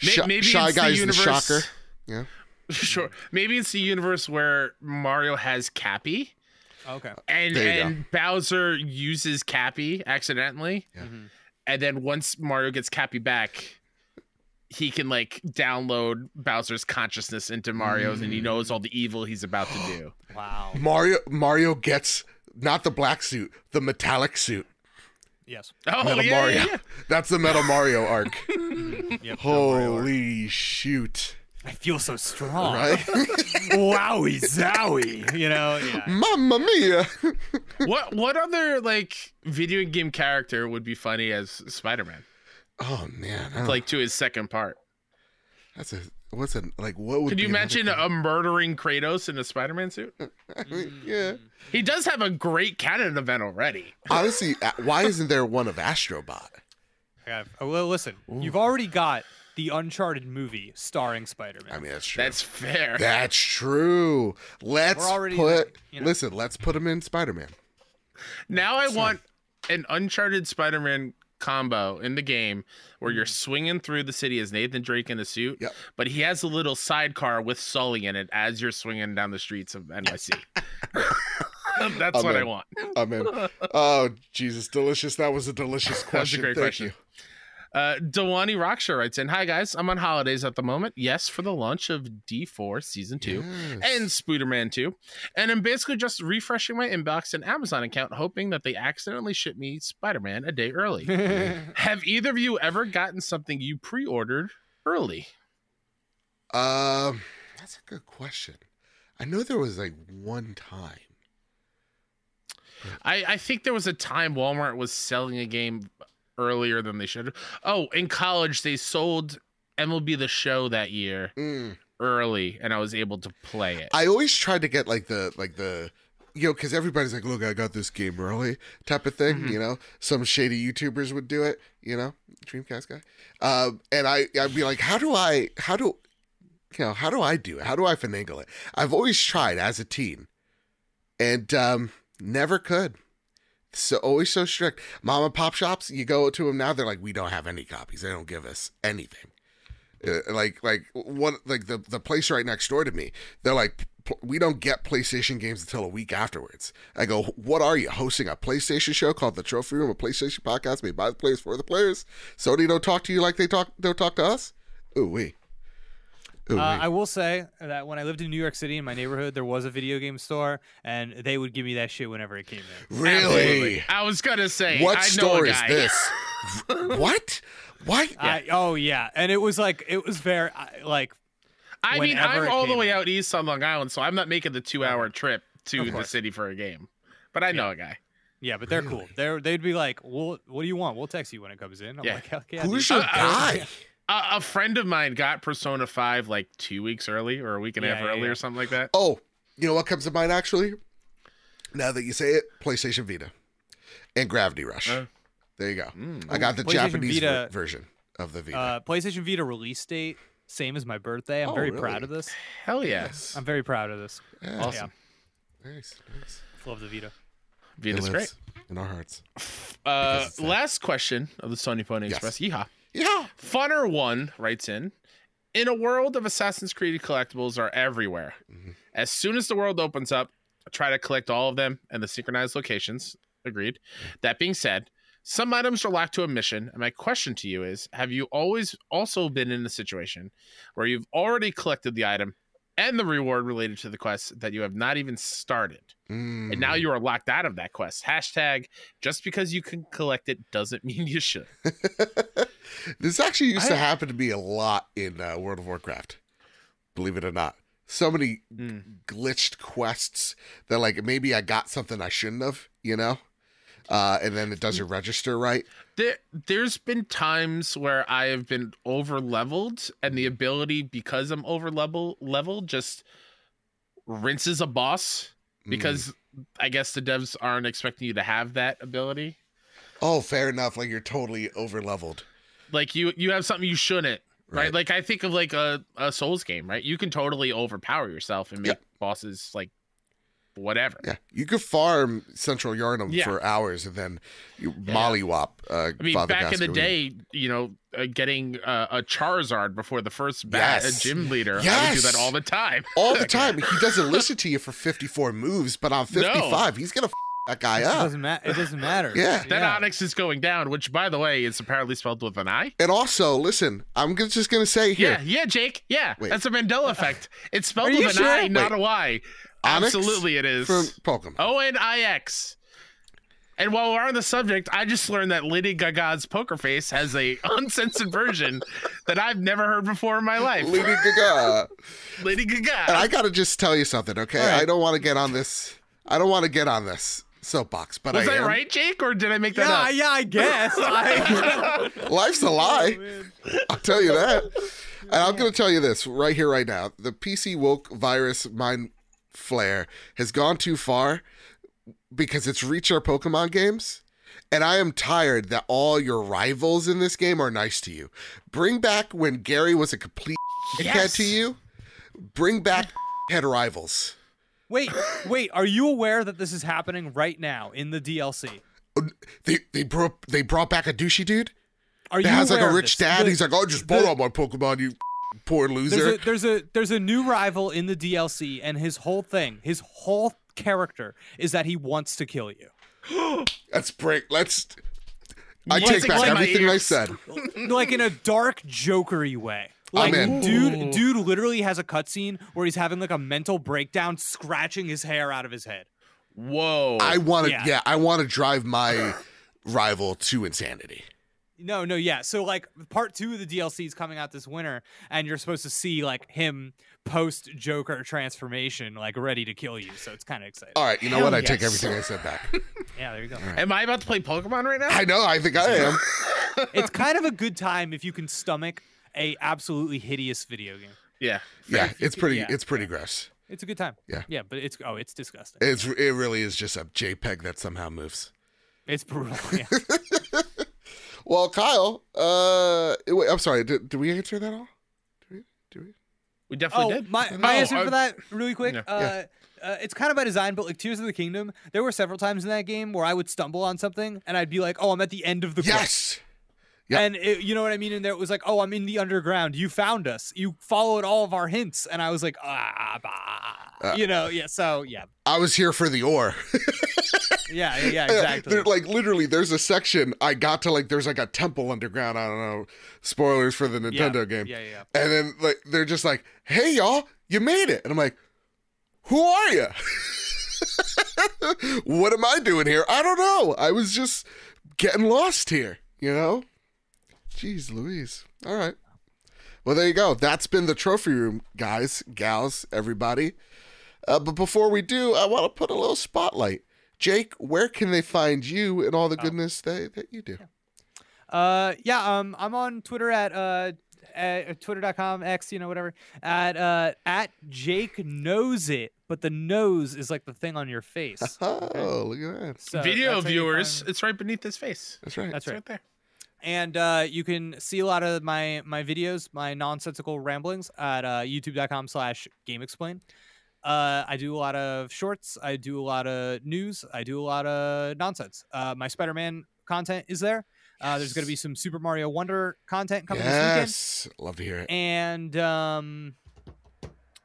[SPEAKER 2] May-
[SPEAKER 1] Shy,
[SPEAKER 2] maybe
[SPEAKER 1] Shy
[SPEAKER 2] it's the
[SPEAKER 1] Guy's the,
[SPEAKER 2] universe-
[SPEAKER 1] shocker. Yeah.
[SPEAKER 2] Sure. Maybe it's the universe where Mario has Cappy
[SPEAKER 3] Okay.
[SPEAKER 2] and
[SPEAKER 1] There go.
[SPEAKER 2] and Bowser uses Cappy accidentally.
[SPEAKER 1] Yeah.
[SPEAKER 3] Mhm.
[SPEAKER 2] And then once Mario gets Cappy back, he can like download Bowser's consciousness into Mario's and he mm. knows all the evil he's about to do.
[SPEAKER 3] Wow.
[SPEAKER 1] Mario Mario gets not the black suit, the metallic suit.
[SPEAKER 3] Yes.
[SPEAKER 2] Oh
[SPEAKER 1] Metal
[SPEAKER 2] yeah,
[SPEAKER 1] Mario.
[SPEAKER 2] yeah, yeah.
[SPEAKER 1] That's the Metal Mario arc. Mm-hmm.
[SPEAKER 3] Yep.
[SPEAKER 1] Holy shoot.
[SPEAKER 3] I feel so strong.
[SPEAKER 1] Right?
[SPEAKER 3] Wowie zowie. You know. Yeah.
[SPEAKER 1] Mamma mia.
[SPEAKER 2] What what other like video game character would be funny as Spider-Man?
[SPEAKER 1] Oh man. I
[SPEAKER 2] Like to his second part.
[SPEAKER 1] that's a what's a like what would
[SPEAKER 2] Could you
[SPEAKER 1] be another
[SPEAKER 2] imagine a murdering Kratos in a Spider-Man suit?
[SPEAKER 1] I mean, yeah.
[SPEAKER 2] He does have a great canon event already.
[SPEAKER 1] Honestly, uh, why isn't there one of Astrobot?
[SPEAKER 3] Yeah. Oh, well, listen. You've already got the Uncharted movie starring Spider-Man.
[SPEAKER 1] I mean, that's true.
[SPEAKER 2] That's fair.
[SPEAKER 1] That's true. Let's
[SPEAKER 3] We're already,
[SPEAKER 1] put.
[SPEAKER 3] you know.
[SPEAKER 1] Listen, let's put him in Spider-Man.
[SPEAKER 2] Now I want an Uncharted Spider-Man combo in the game where you're mm. swinging through the city as Nathan Drake in a suit,
[SPEAKER 1] Yep.
[SPEAKER 2] but he has a little sidecar with Sully in it as you're swinging down the streets of NYC. That's what I want.
[SPEAKER 1] I'm in. oh, Jesus, delicious. That was a delicious
[SPEAKER 2] That was a
[SPEAKER 1] question.
[SPEAKER 2] great
[SPEAKER 1] Thank
[SPEAKER 2] question.
[SPEAKER 1] you.
[SPEAKER 2] Uh, Dewani Rockshaw writes in, "Hi guys, I'm on holidays at the moment. Yes, for the launch of D4 season two
[SPEAKER 1] Yes.
[SPEAKER 2] and Spooderman 2. And I'm basically just refreshing my inbox and Amazon account, hoping that they accidentally ship me Spider Man a day early. Have either of you ever gotten something you pre ordered early?
[SPEAKER 1] Um, that's a good question. I know there was like one time.
[SPEAKER 2] I, I think there was a time Walmart was selling a game earlier than they should. Oh, in college, they sold MLB The Show that year
[SPEAKER 1] Mm.
[SPEAKER 2] early, and I was able to play it.
[SPEAKER 1] I always tried to get like the like the you know because everybody's like, look, I got this game early type of thing.
[SPEAKER 2] Mhm.
[SPEAKER 1] You know, some shady YouTubers would do it. You know, Dreamcast guy. Um, and I I'd be like, how do I how do you know, how do I do it? How do I finagle it? I've always tried as a teen, and um, never could. So always so strict. Mom and pop shops, you go to them now, they're like, we don't have any copies. They don't give us anything. Uh, like like one like the the place right next door to me, they're like, we don't get PlayStation games until a week afterwards. I go, what are you hosting a PlayStation show called the Trophy Room, a PlayStation podcast made by the players for the players? Sony don't talk to you like they talk don't talk to us. Ooh wee. Ooh,
[SPEAKER 3] Uh. I will say that when I lived in New York City in my neighborhood, there was a video game store, and they would give me that shit whenever it came in.
[SPEAKER 1] really?
[SPEAKER 2] I was gonna say.
[SPEAKER 1] What
[SPEAKER 2] I know
[SPEAKER 1] store
[SPEAKER 2] a
[SPEAKER 1] is this? what? Why?
[SPEAKER 3] I, oh yeah, and it was like it was very I- like
[SPEAKER 2] I mean, I'm all the way out east on Long Island, so I'm not making the two-hour trip to the city for a game. But I know a guy.
[SPEAKER 3] yeah, but they're cool. They're they'd be like, well, what do you want? We'll text you when it comes in. I'm
[SPEAKER 2] Yeah.
[SPEAKER 3] like, Hell yeah,
[SPEAKER 1] Who's
[SPEAKER 3] dude."
[SPEAKER 1] your
[SPEAKER 2] uh,
[SPEAKER 1] guy?
[SPEAKER 2] A, a friend of mine got Persona 5 like two weeks early or a week and a
[SPEAKER 3] Yeah,
[SPEAKER 2] half
[SPEAKER 3] yeah,
[SPEAKER 2] early
[SPEAKER 3] yeah.
[SPEAKER 2] or something like that.
[SPEAKER 1] Oh, you know what comes to mind actually? Now that you say it, PlayStation Vita and Gravity Rush.
[SPEAKER 2] Uh,
[SPEAKER 1] there you go.
[SPEAKER 2] Mm.
[SPEAKER 1] I got the Japanese
[SPEAKER 3] Vita-
[SPEAKER 1] ver- version of the Vita.
[SPEAKER 3] Uh, PlayStation Vita release date same as my birthday. I'm
[SPEAKER 1] Oh,
[SPEAKER 3] very
[SPEAKER 1] really?
[SPEAKER 3] proud of this.
[SPEAKER 2] Hell yeah.
[SPEAKER 1] yes.
[SPEAKER 3] I'm very proud of this.
[SPEAKER 1] Yeah,
[SPEAKER 2] Awesome.
[SPEAKER 1] Nice, nice.
[SPEAKER 3] Love the Vita.
[SPEAKER 2] Vita's great.
[SPEAKER 1] in our hearts.
[SPEAKER 2] Uh,
[SPEAKER 1] Because it's that.
[SPEAKER 2] last question of the Sony Pony
[SPEAKER 1] Yes.
[SPEAKER 2] Express. Yeehaw.
[SPEAKER 1] Yeah.
[SPEAKER 2] Funner one writes in In a world of Assassin's Creed collectibles are everywhere.
[SPEAKER 1] Mhm.
[SPEAKER 2] As soon as the world opens up, try to collect all of them and the synchronized locations. Agreed. That being said, some items are locked to a mission, and my question to you is Have you always also been in a situation where you've already collected the item and the reward related to the quest that you have not even started?
[SPEAKER 1] Mm.
[SPEAKER 2] And now you are locked out of that quest. Hashtag just because you can collect it doesn't mean you should.
[SPEAKER 1] this actually used to happen to me a lot in uh, World of Warcraft. Believe it or not. So many
[SPEAKER 2] Mm.
[SPEAKER 1] glitched quests that like maybe I got something I shouldn't have, you know? Uh, and then it doesn't register right.
[SPEAKER 2] There, there's been times where I have been over leveled, and the ability because I'm over level leveled just rinses a boss
[SPEAKER 1] Mm.
[SPEAKER 2] because I guess the devs aren't expecting you to have that ability.
[SPEAKER 1] Oh, fair enough. Like you're totally over leveled.
[SPEAKER 2] Like you, you have something you shouldn't. Right?
[SPEAKER 1] Right.
[SPEAKER 2] Like I think of like a, a Souls game, right? You can totally overpower yourself and make
[SPEAKER 1] Yep.
[SPEAKER 2] bosses like whatever.
[SPEAKER 1] Yeah, you could farm Central Yharnam
[SPEAKER 2] Yeah.
[SPEAKER 1] for hours and then you
[SPEAKER 2] Yeah.
[SPEAKER 1] mollywop. Uh,
[SPEAKER 2] I mean,
[SPEAKER 1] Father
[SPEAKER 2] back in the day, you know, uh, getting uh, a Charizard before the first bat,
[SPEAKER 1] Yes.
[SPEAKER 2] a gym leader, I would do that all the time.
[SPEAKER 1] all the time. He doesn't listen to you for 54 moves, but on 55, he's gonna f- that guy up.
[SPEAKER 3] It
[SPEAKER 1] up.
[SPEAKER 3] doesn't matter. It doesn't matter.
[SPEAKER 1] Yeah.
[SPEAKER 2] That Onyx is going down, which, by the way, is apparently spelled with an I.
[SPEAKER 1] And also, listen, I'm g- just gonna say here,
[SPEAKER 2] Yeah, yeah, Jake. Yeah,
[SPEAKER 1] Wait.
[SPEAKER 2] that's a Mandela effect. It's spelled
[SPEAKER 3] Are you
[SPEAKER 2] with an
[SPEAKER 3] sure?
[SPEAKER 2] I, not
[SPEAKER 1] Wait.
[SPEAKER 2] a Y.
[SPEAKER 1] Onyx
[SPEAKER 2] Absolutely, it is.
[SPEAKER 1] from Pokemon.
[SPEAKER 2] O N I X. And while we're on the subject, I just learned that Lady Gaga's Poker Face has a uncensored version that I've never heard before in my life.
[SPEAKER 1] Lady Gaga.
[SPEAKER 2] Lady
[SPEAKER 1] And
[SPEAKER 2] Gaga.
[SPEAKER 1] I gotta just tell you something, okay?
[SPEAKER 3] All right.
[SPEAKER 1] I don't want to get on this. I don't want to get on this soapbox, but
[SPEAKER 2] Was
[SPEAKER 1] I
[SPEAKER 2] I
[SPEAKER 1] am.
[SPEAKER 2] right, Jake, or did I make that
[SPEAKER 3] Yeah,
[SPEAKER 2] up?
[SPEAKER 3] yeah, I guess. I,
[SPEAKER 1] Life's a oh, lie.
[SPEAKER 3] Oh.
[SPEAKER 1] I'll tell you that. And I'm going to tell you this right here, right now. The PC woke virus mind flare has gone too far because it's reached our Pokemon games. And I am tired that all your rivals in this game are nice to you. Bring back when Gary was a complete head
[SPEAKER 2] Yes.
[SPEAKER 1] to you. Bring back head rivals.
[SPEAKER 3] Wait, wait. Are you aware that this is happening right now in the DLC?
[SPEAKER 1] Oh, they they brought they brought back a douchey dude
[SPEAKER 3] Are
[SPEAKER 1] that
[SPEAKER 3] you
[SPEAKER 1] has like a rich dad.
[SPEAKER 3] The-
[SPEAKER 1] He's like, oh, just bought
[SPEAKER 3] the-
[SPEAKER 1] all my Pokemon, you poor loser.
[SPEAKER 3] There's a there's a there's a new rival in the DLC, and his whole thing, his whole character, is that he wants to kill you.
[SPEAKER 1] Let's break. Let's. I
[SPEAKER 2] Music
[SPEAKER 1] take back
[SPEAKER 2] to
[SPEAKER 1] everything I said.
[SPEAKER 3] like in a dark jokery way.
[SPEAKER 1] I'm
[SPEAKER 3] Like
[SPEAKER 1] in.
[SPEAKER 3] dude, dude literally has a cutscene where he's having like a mental breakdown, scratching his hair out of his head.
[SPEAKER 2] Whoa.
[SPEAKER 1] I want to. Yeah.
[SPEAKER 3] Yeah.
[SPEAKER 1] I want to drive my rival to insanity.
[SPEAKER 3] No, no, yeah. So like part two of the DLC is coming out this winter, and you're supposed to see like him post Joker transformation, like ready to kill you. So it's kind of exciting.
[SPEAKER 1] All right. You know
[SPEAKER 2] Hell
[SPEAKER 1] what? I take everything I said back.
[SPEAKER 3] Yeah, there you go.
[SPEAKER 2] Am I about to play Pokemon right now?
[SPEAKER 1] I know. I think I am.
[SPEAKER 3] it's kind of a good time if you can stomach a absolutely hideous video game.
[SPEAKER 2] yeah.
[SPEAKER 1] Yeah. It's pretty.
[SPEAKER 3] Yeah.
[SPEAKER 1] It's pretty gross.
[SPEAKER 3] It's a good time.
[SPEAKER 1] Yeah.
[SPEAKER 3] Yeah, but it's oh, it's disgusting.
[SPEAKER 1] It's. It really is just a JPEG that somehow moves.
[SPEAKER 3] It's brutal. Yeah.
[SPEAKER 1] Well, Kyle. Uh. Wait. I'm sorry. Did, did we answer that all? Did we? Did we?
[SPEAKER 2] We definitely
[SPEAKER 3] oh,
[SPEAKER 2] did.
[SPEAKER 3] my my
[SPEAKER 2] Oh,
[SPEAKER 3] answer
[SPEAKER 2] uh,
[SPEAKER 3] for that, really quick.
[SPEAKER 2] yeah.
[SPEAKER 3] Uh, uh, it's kind of by design, but like Tears of the Kingdom, there were several times in that game where I would stumble on something and I'd be like, "Oh, I'm at the end of the quest."
[SPEAKER 1] Yes. Yep.
[SPEAKER 3] And it, you know what I mean? And there it was like, "Oh, I'm in the underground. You found us. You followed all of our hints." And I was like, "Ah, bah.
[SPEAKER 1] Uh,
[SPEAKER 3] you know, yeah." So yeah,
[SPEAKER 1] I was here for the ore.
[SPEAKER 3] yeah, yeah, yeah exactly.
[SPEAKER 1] There- like literally, there's a section I got to like. There's like a temple underground. I don't know. Spoilers for the
[SPEAKER 3] yeah,
[SPEAKER 1] Nintendo game.
[SPEAKER 3] Yeah, yeah.
[SPEAKER 1] And then like they're just like, "Hey y'all, you made it," and I'm like, "Who are you? what am I doing here? I don't know. I was just getting lost here, you know." Jeez, Louise. All right. Well, there you go. That's been the trophy room, guys, gals, everybody. Uh, but before we do, I want to put a little spotlight. Jake, where can they find you and all the goodness that, that you do?
[SPEAKER 3] Uh, yeah. Um, I'm on Twitter at uh, at twitter.com x, you know, whatever. At uh, at Jake knows it, but the nose is like the thing on your face.
[SPEAKER 1] Oh, look at that.
[SPEAKER 3] So
[SPEAKER 2] Video
[SPEAKER 3] that's how you
[SPEAKER 2] viewers, it's right beneath his face.
[SPEAKER 1] That's right.
[SPEAKER 3] That's
[SPEAKER 2] It's
[SPEAKER 3] right.
[SPEAKER 2] right there.
[SPEAKER 3] And uh, you can see a lot of my my videos, my nonsensical ramblings at uh, youtube.com slash GameXplain. Uh, I do a lot of shorts. I do a lot of news. I do a lot of nonsense. Uh, my Spider-Man content is there. Uh, there's going to be some Super Mario Wonder content coming this weekend,
[SPEAKER 1] yes. Love to hear it.
[SPEAKER 3] and um,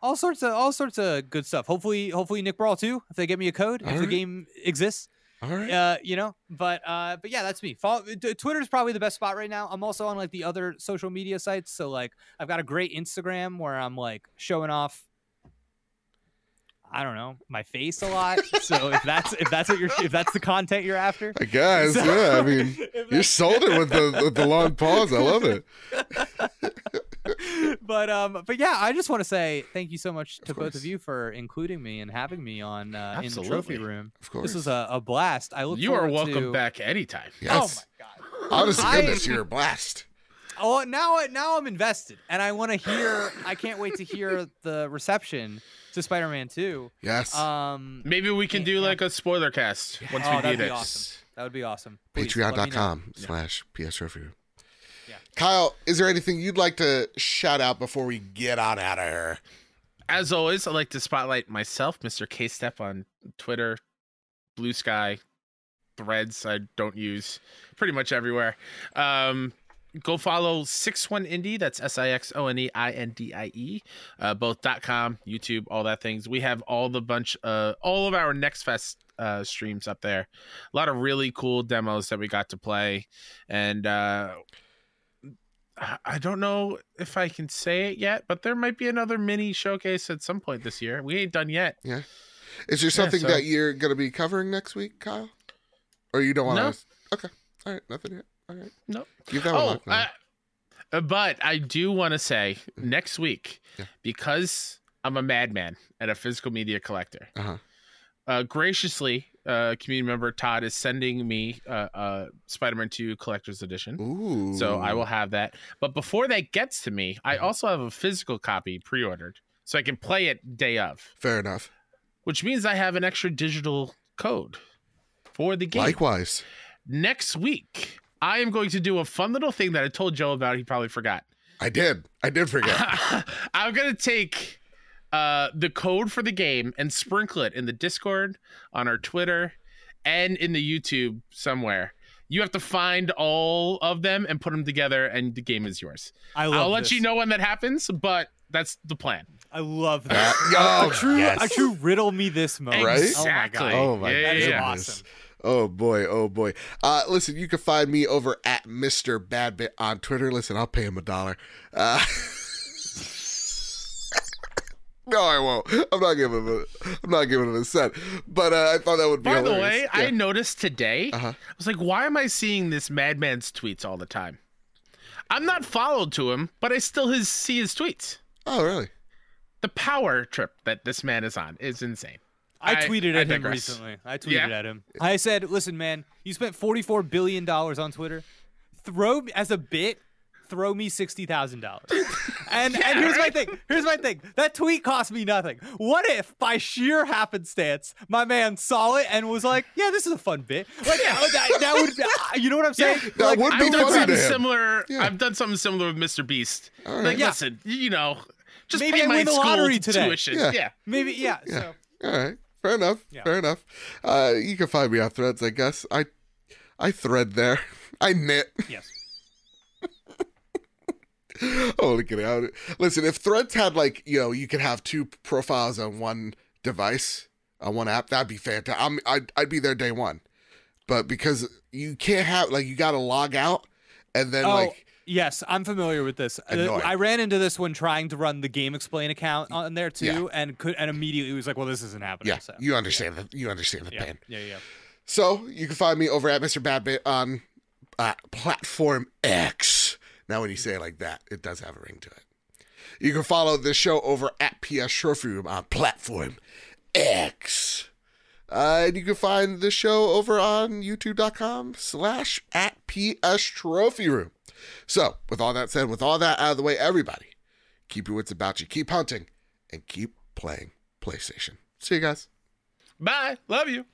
[SPEAKER 3] all sorts of all sorts of good stuff. Hopefully, hopefully Nick Brawl too. If they get me a code, if the game exists
[SPEAKER 1] All right.
[SPEAKER 3] uh, you know, but uh, but yeah, that's me. Follow, t- Twitter's probably the best spot right now. I'm also on like the other social media sites, so like I've got a great Instagram where I'm like showing off. I don't know my face a lot. So if that's if that's what you're if that's the content you're after,
[SPEAKER 1] I guess.
[SPEAKER 3] So-
[SPEAKER 1] yeah. I mean, you sold it with the with the long pause. I love it.
[SPEAKER 3] but um, but yeah, I just want to say thank you so much to both of you for including me and having me on uh, in the trophy room.
[SPEAKER 1] Of course.
[SPEAKER 3] This was a, a blast. I look.
[SPEAKER 2] You are welcome
[SPEAKER 3] to...
[SPEAKER 2] back anytime.
[SPEAKER 3] Oh my god.
[SPEAKER 1] Honest
[SPEAKER 3] I-
[SPEAKER 1] goodness, you're a blast.
[SPEAKER 3] Oh, now now I'm invested, and I want to hear. I can't wait to hear the reception to Spider-Man 2.
[SPEAKER 1] Yes.
[SPEAKER 3] Um,
[SPEAKER 2] Maybe we can do like a spoiler cast once
[SPEAKER 3] Oh,
[SPEAKER 2] we
[SPEAKER 3] be
[SPEAKER 2] it.
[SPEAKER 3] awesome. that would be awesome. Please, let me know.
[SPEAKER 1] Patreon.com slash PS Trophy Room.
[SPEAKER 3] Yeah.
[SPEAKER 1] Kyle, is there anything you'd like to shout out before we get on out of here?
[SPEAKER 2] As always, I'd like to spotlight myself, Mr. K Step on Twitter, Bluesky, threads I don't use pretty much everywhere. Um, go follow Six One Indie. That's S I X O N E I N D I E. Uh, both dot com, YouTube, all that things. We have all the bunch, uh, all of our Next Fest uh, streams up there. A lot of really cool demos that we got to play, and uh, I- don't know if I can say it yet, but there might be another mini showcase at some point this year. We ain't done yet. Yeah.
[SPEAKER 1] Is there something
[SPEAKER 2] so-
[SPEAKER 1] that you're going to be covering next week, Kyle? Or you don't want
[SPEAKER 2] No.
[SPEAKER 1] to? Okay. All right. Nothing yet. All right.
[SPEAKER 2] Nope.
[SPEAKER 1] Keep that one
[SPEAKER 2] Oh. I, but I do want to say next week
[SPEAKER 1] Yeah.
[SPEAKER 2] because I'm a madman and a physical media collector.
[SPEAKER 1] Uh-huh.
[SPEAKER 2] Uh, graciously, uh, community member Todd is sending me uh, uh, Spider-Man 2 Collector's Edition.
[SPEAKER 1] Ooh.
[SPEAKER 2] So I will have that. But before that gets to me, I
[SPEAKER 1] Mm-hmm.
[SPEAKER 2] also have a physical copy pre-ordered, so I can play it day of.
[SPEAKER 1] Fair enough.
[SPEAKER 2] which means I have an extra digital code for the game.
[SPEAKER 1] Likewise.
[SPEAKER 2] Next week, I am going to do a fun little thing that I told Joe about. He probably forgot.
[SPEAKER 1] I did. I did forget.
[SPEAKER 2] I'm going to take uh, the code for the game and sprinkle it in the Discord, on our Twitter, and in the YouTube somewhere. You have to find all of them and put them together, and the game is yours.
[SPEAKER 3] I love
[SPEAKER 2] I'll let
[SPEAKER 3] this.
[SPEAKER 2] you know when that happens, but that's the plan.
[SPEAKER 3] I love that.
[SPEAKER 1] That-
[SPEAKER 3] a
[SPEAKER 1] oh,
[SPEAKER 3] true,
[SPEAKER 1] yes.
[SPEAKER 3] a true riddle me this moment.
[SPEAKER 1] Right?
[SPEAKER 2] Exactly.
[SPEAKER 3] Oh my god.
[SPEAKER 1] Oh my
[SPEAKER 2] Yeah,
[SPEAKER 3] That is
[SPEAKER 2] yeah,
[SPEAKER 1] goodness.
[SPEAKER 3] awesome.
[SPEAKER 1] Oh boy, oh boy. Uh listen, you can find me over at Mr. Badbit on Twitter. Listen, I'll pay him a dollar. Uh No, I won't. I'm not giving him a I'm not giving him a cent. But uh, I thought that would be
[SPEAKER 2] By the
[SPEAKER 1] hilarious.
[SPEAKER 2] way, I noticed today,
[SPEAKER 1] Uh-huh.
[SPEAKER 2] I was like, why am I seeing this madman's tweets all the time? I'm not followed to him, but I still his, see his tweets.
[SPEAKER 1] Oh really?
[SPEAKER 2] The power trip that this man is on is insane.
[SPEAKER 3] I
[SPEAKER 2] I-
[SPEAKER 3] tweeted
[SPEAKER 2] I
[SPEAKER 3] at him
[SPEAKER 2] digress.
[SPEAKER 3] recently. I tweeted
[SPEAKER 2] Yeah?
[SPEAKER 3] at him. I said, "Listen, man, you spent forty-four billion dollars on Twitter. Throw as a bit. Throw me sixty thousand dollars." And and here's my thing. Here's my thing. That tweet cost me nothing. What if, by sheer happenstance, my man saw it and was like, "Yeah, this is a fun bit." Like that, that, that would, uh, you know what I'm saying?
[SPEAKER 1] That
[SPEAKER 3] Like,
[SPEAKER 1] would be
[SPEAKER 2] I've done something similar.
[SPEAKER 1] Yeah.
[SPEAKER 2] I've done something similar with Mr. Beast.
[SPEAKER 1] Right.
[SPEAKER 2] Like,
[SPEAKER 3] Yeah.
[SPEAKER 2] listen, you know, just
[SPEAKER 3] Maybe
[SPEAKER 2] pay
[SPEAKER 3] I
[SPEAKER 2] my
[SPEAKER 3] win the
[SPEAKER 2] school
[SPEAKER 3] lottery today.
[SPEAKER 2] tuition.
[SPEAKER 1] Yeah.
[SPEAKER 2] yeah.
[SPEAKER 3] Maybe yeah.
[SPEAKER 1] Yeah.
[SPEAKER 3] So
[SPEAKER 1] All right. Fair enough.
[SPEAKER 3] Yeah.
[SPEAKER 1] Fair enough. Uh, you can find me on threads, I guess. I I thread there. I knit.
[SPEAKER 3] yes.
[SPEAKER 1] I would- Listen, if threads had like, you know, you could have two profiles on one device, on one app, that'd be fantastic. I'm, I'd, I'd be there day one. But because you can't have, like, you got to log out and then,
[SPEAKER 3] Oh,
[SPEAKER 1] like,
[SPEAKER 3] Yes, I'm familiar with this. Uh,
[SPEAKER 1] Annoying.
[SPEAKER 3] I ran into this when trying to run the GameXplain account on there too,
[SPEAKER 1] Yeah.
[SPEAKER 3] and could and immediately was like, "Well, this isn't happening."
[SPEAKER 1] yeah,
[SPEAKER 3] so,
[SPEAKER 1] you understand the, you understand the
[SPEAKER 3] yeah,
[SPEAKER 1] pain.
[SPEAKER 3] yeah, yeah.
[SPEAKER 1] So you can find me over at Mr. Badbit on uh, platform X. Now, when you say it like that, it does have a ring to it. You can follow this show over at PS Trophy Room on platform X. Uh, and you can find the show over on youtube.com slash at PS Trophy Room. So, with all that said, with all that out of the way, everybody, keep your wits about you, keep hunting, and keep playing PlayStation. See you guys.
[SPEAKER 2] Bye. Love you.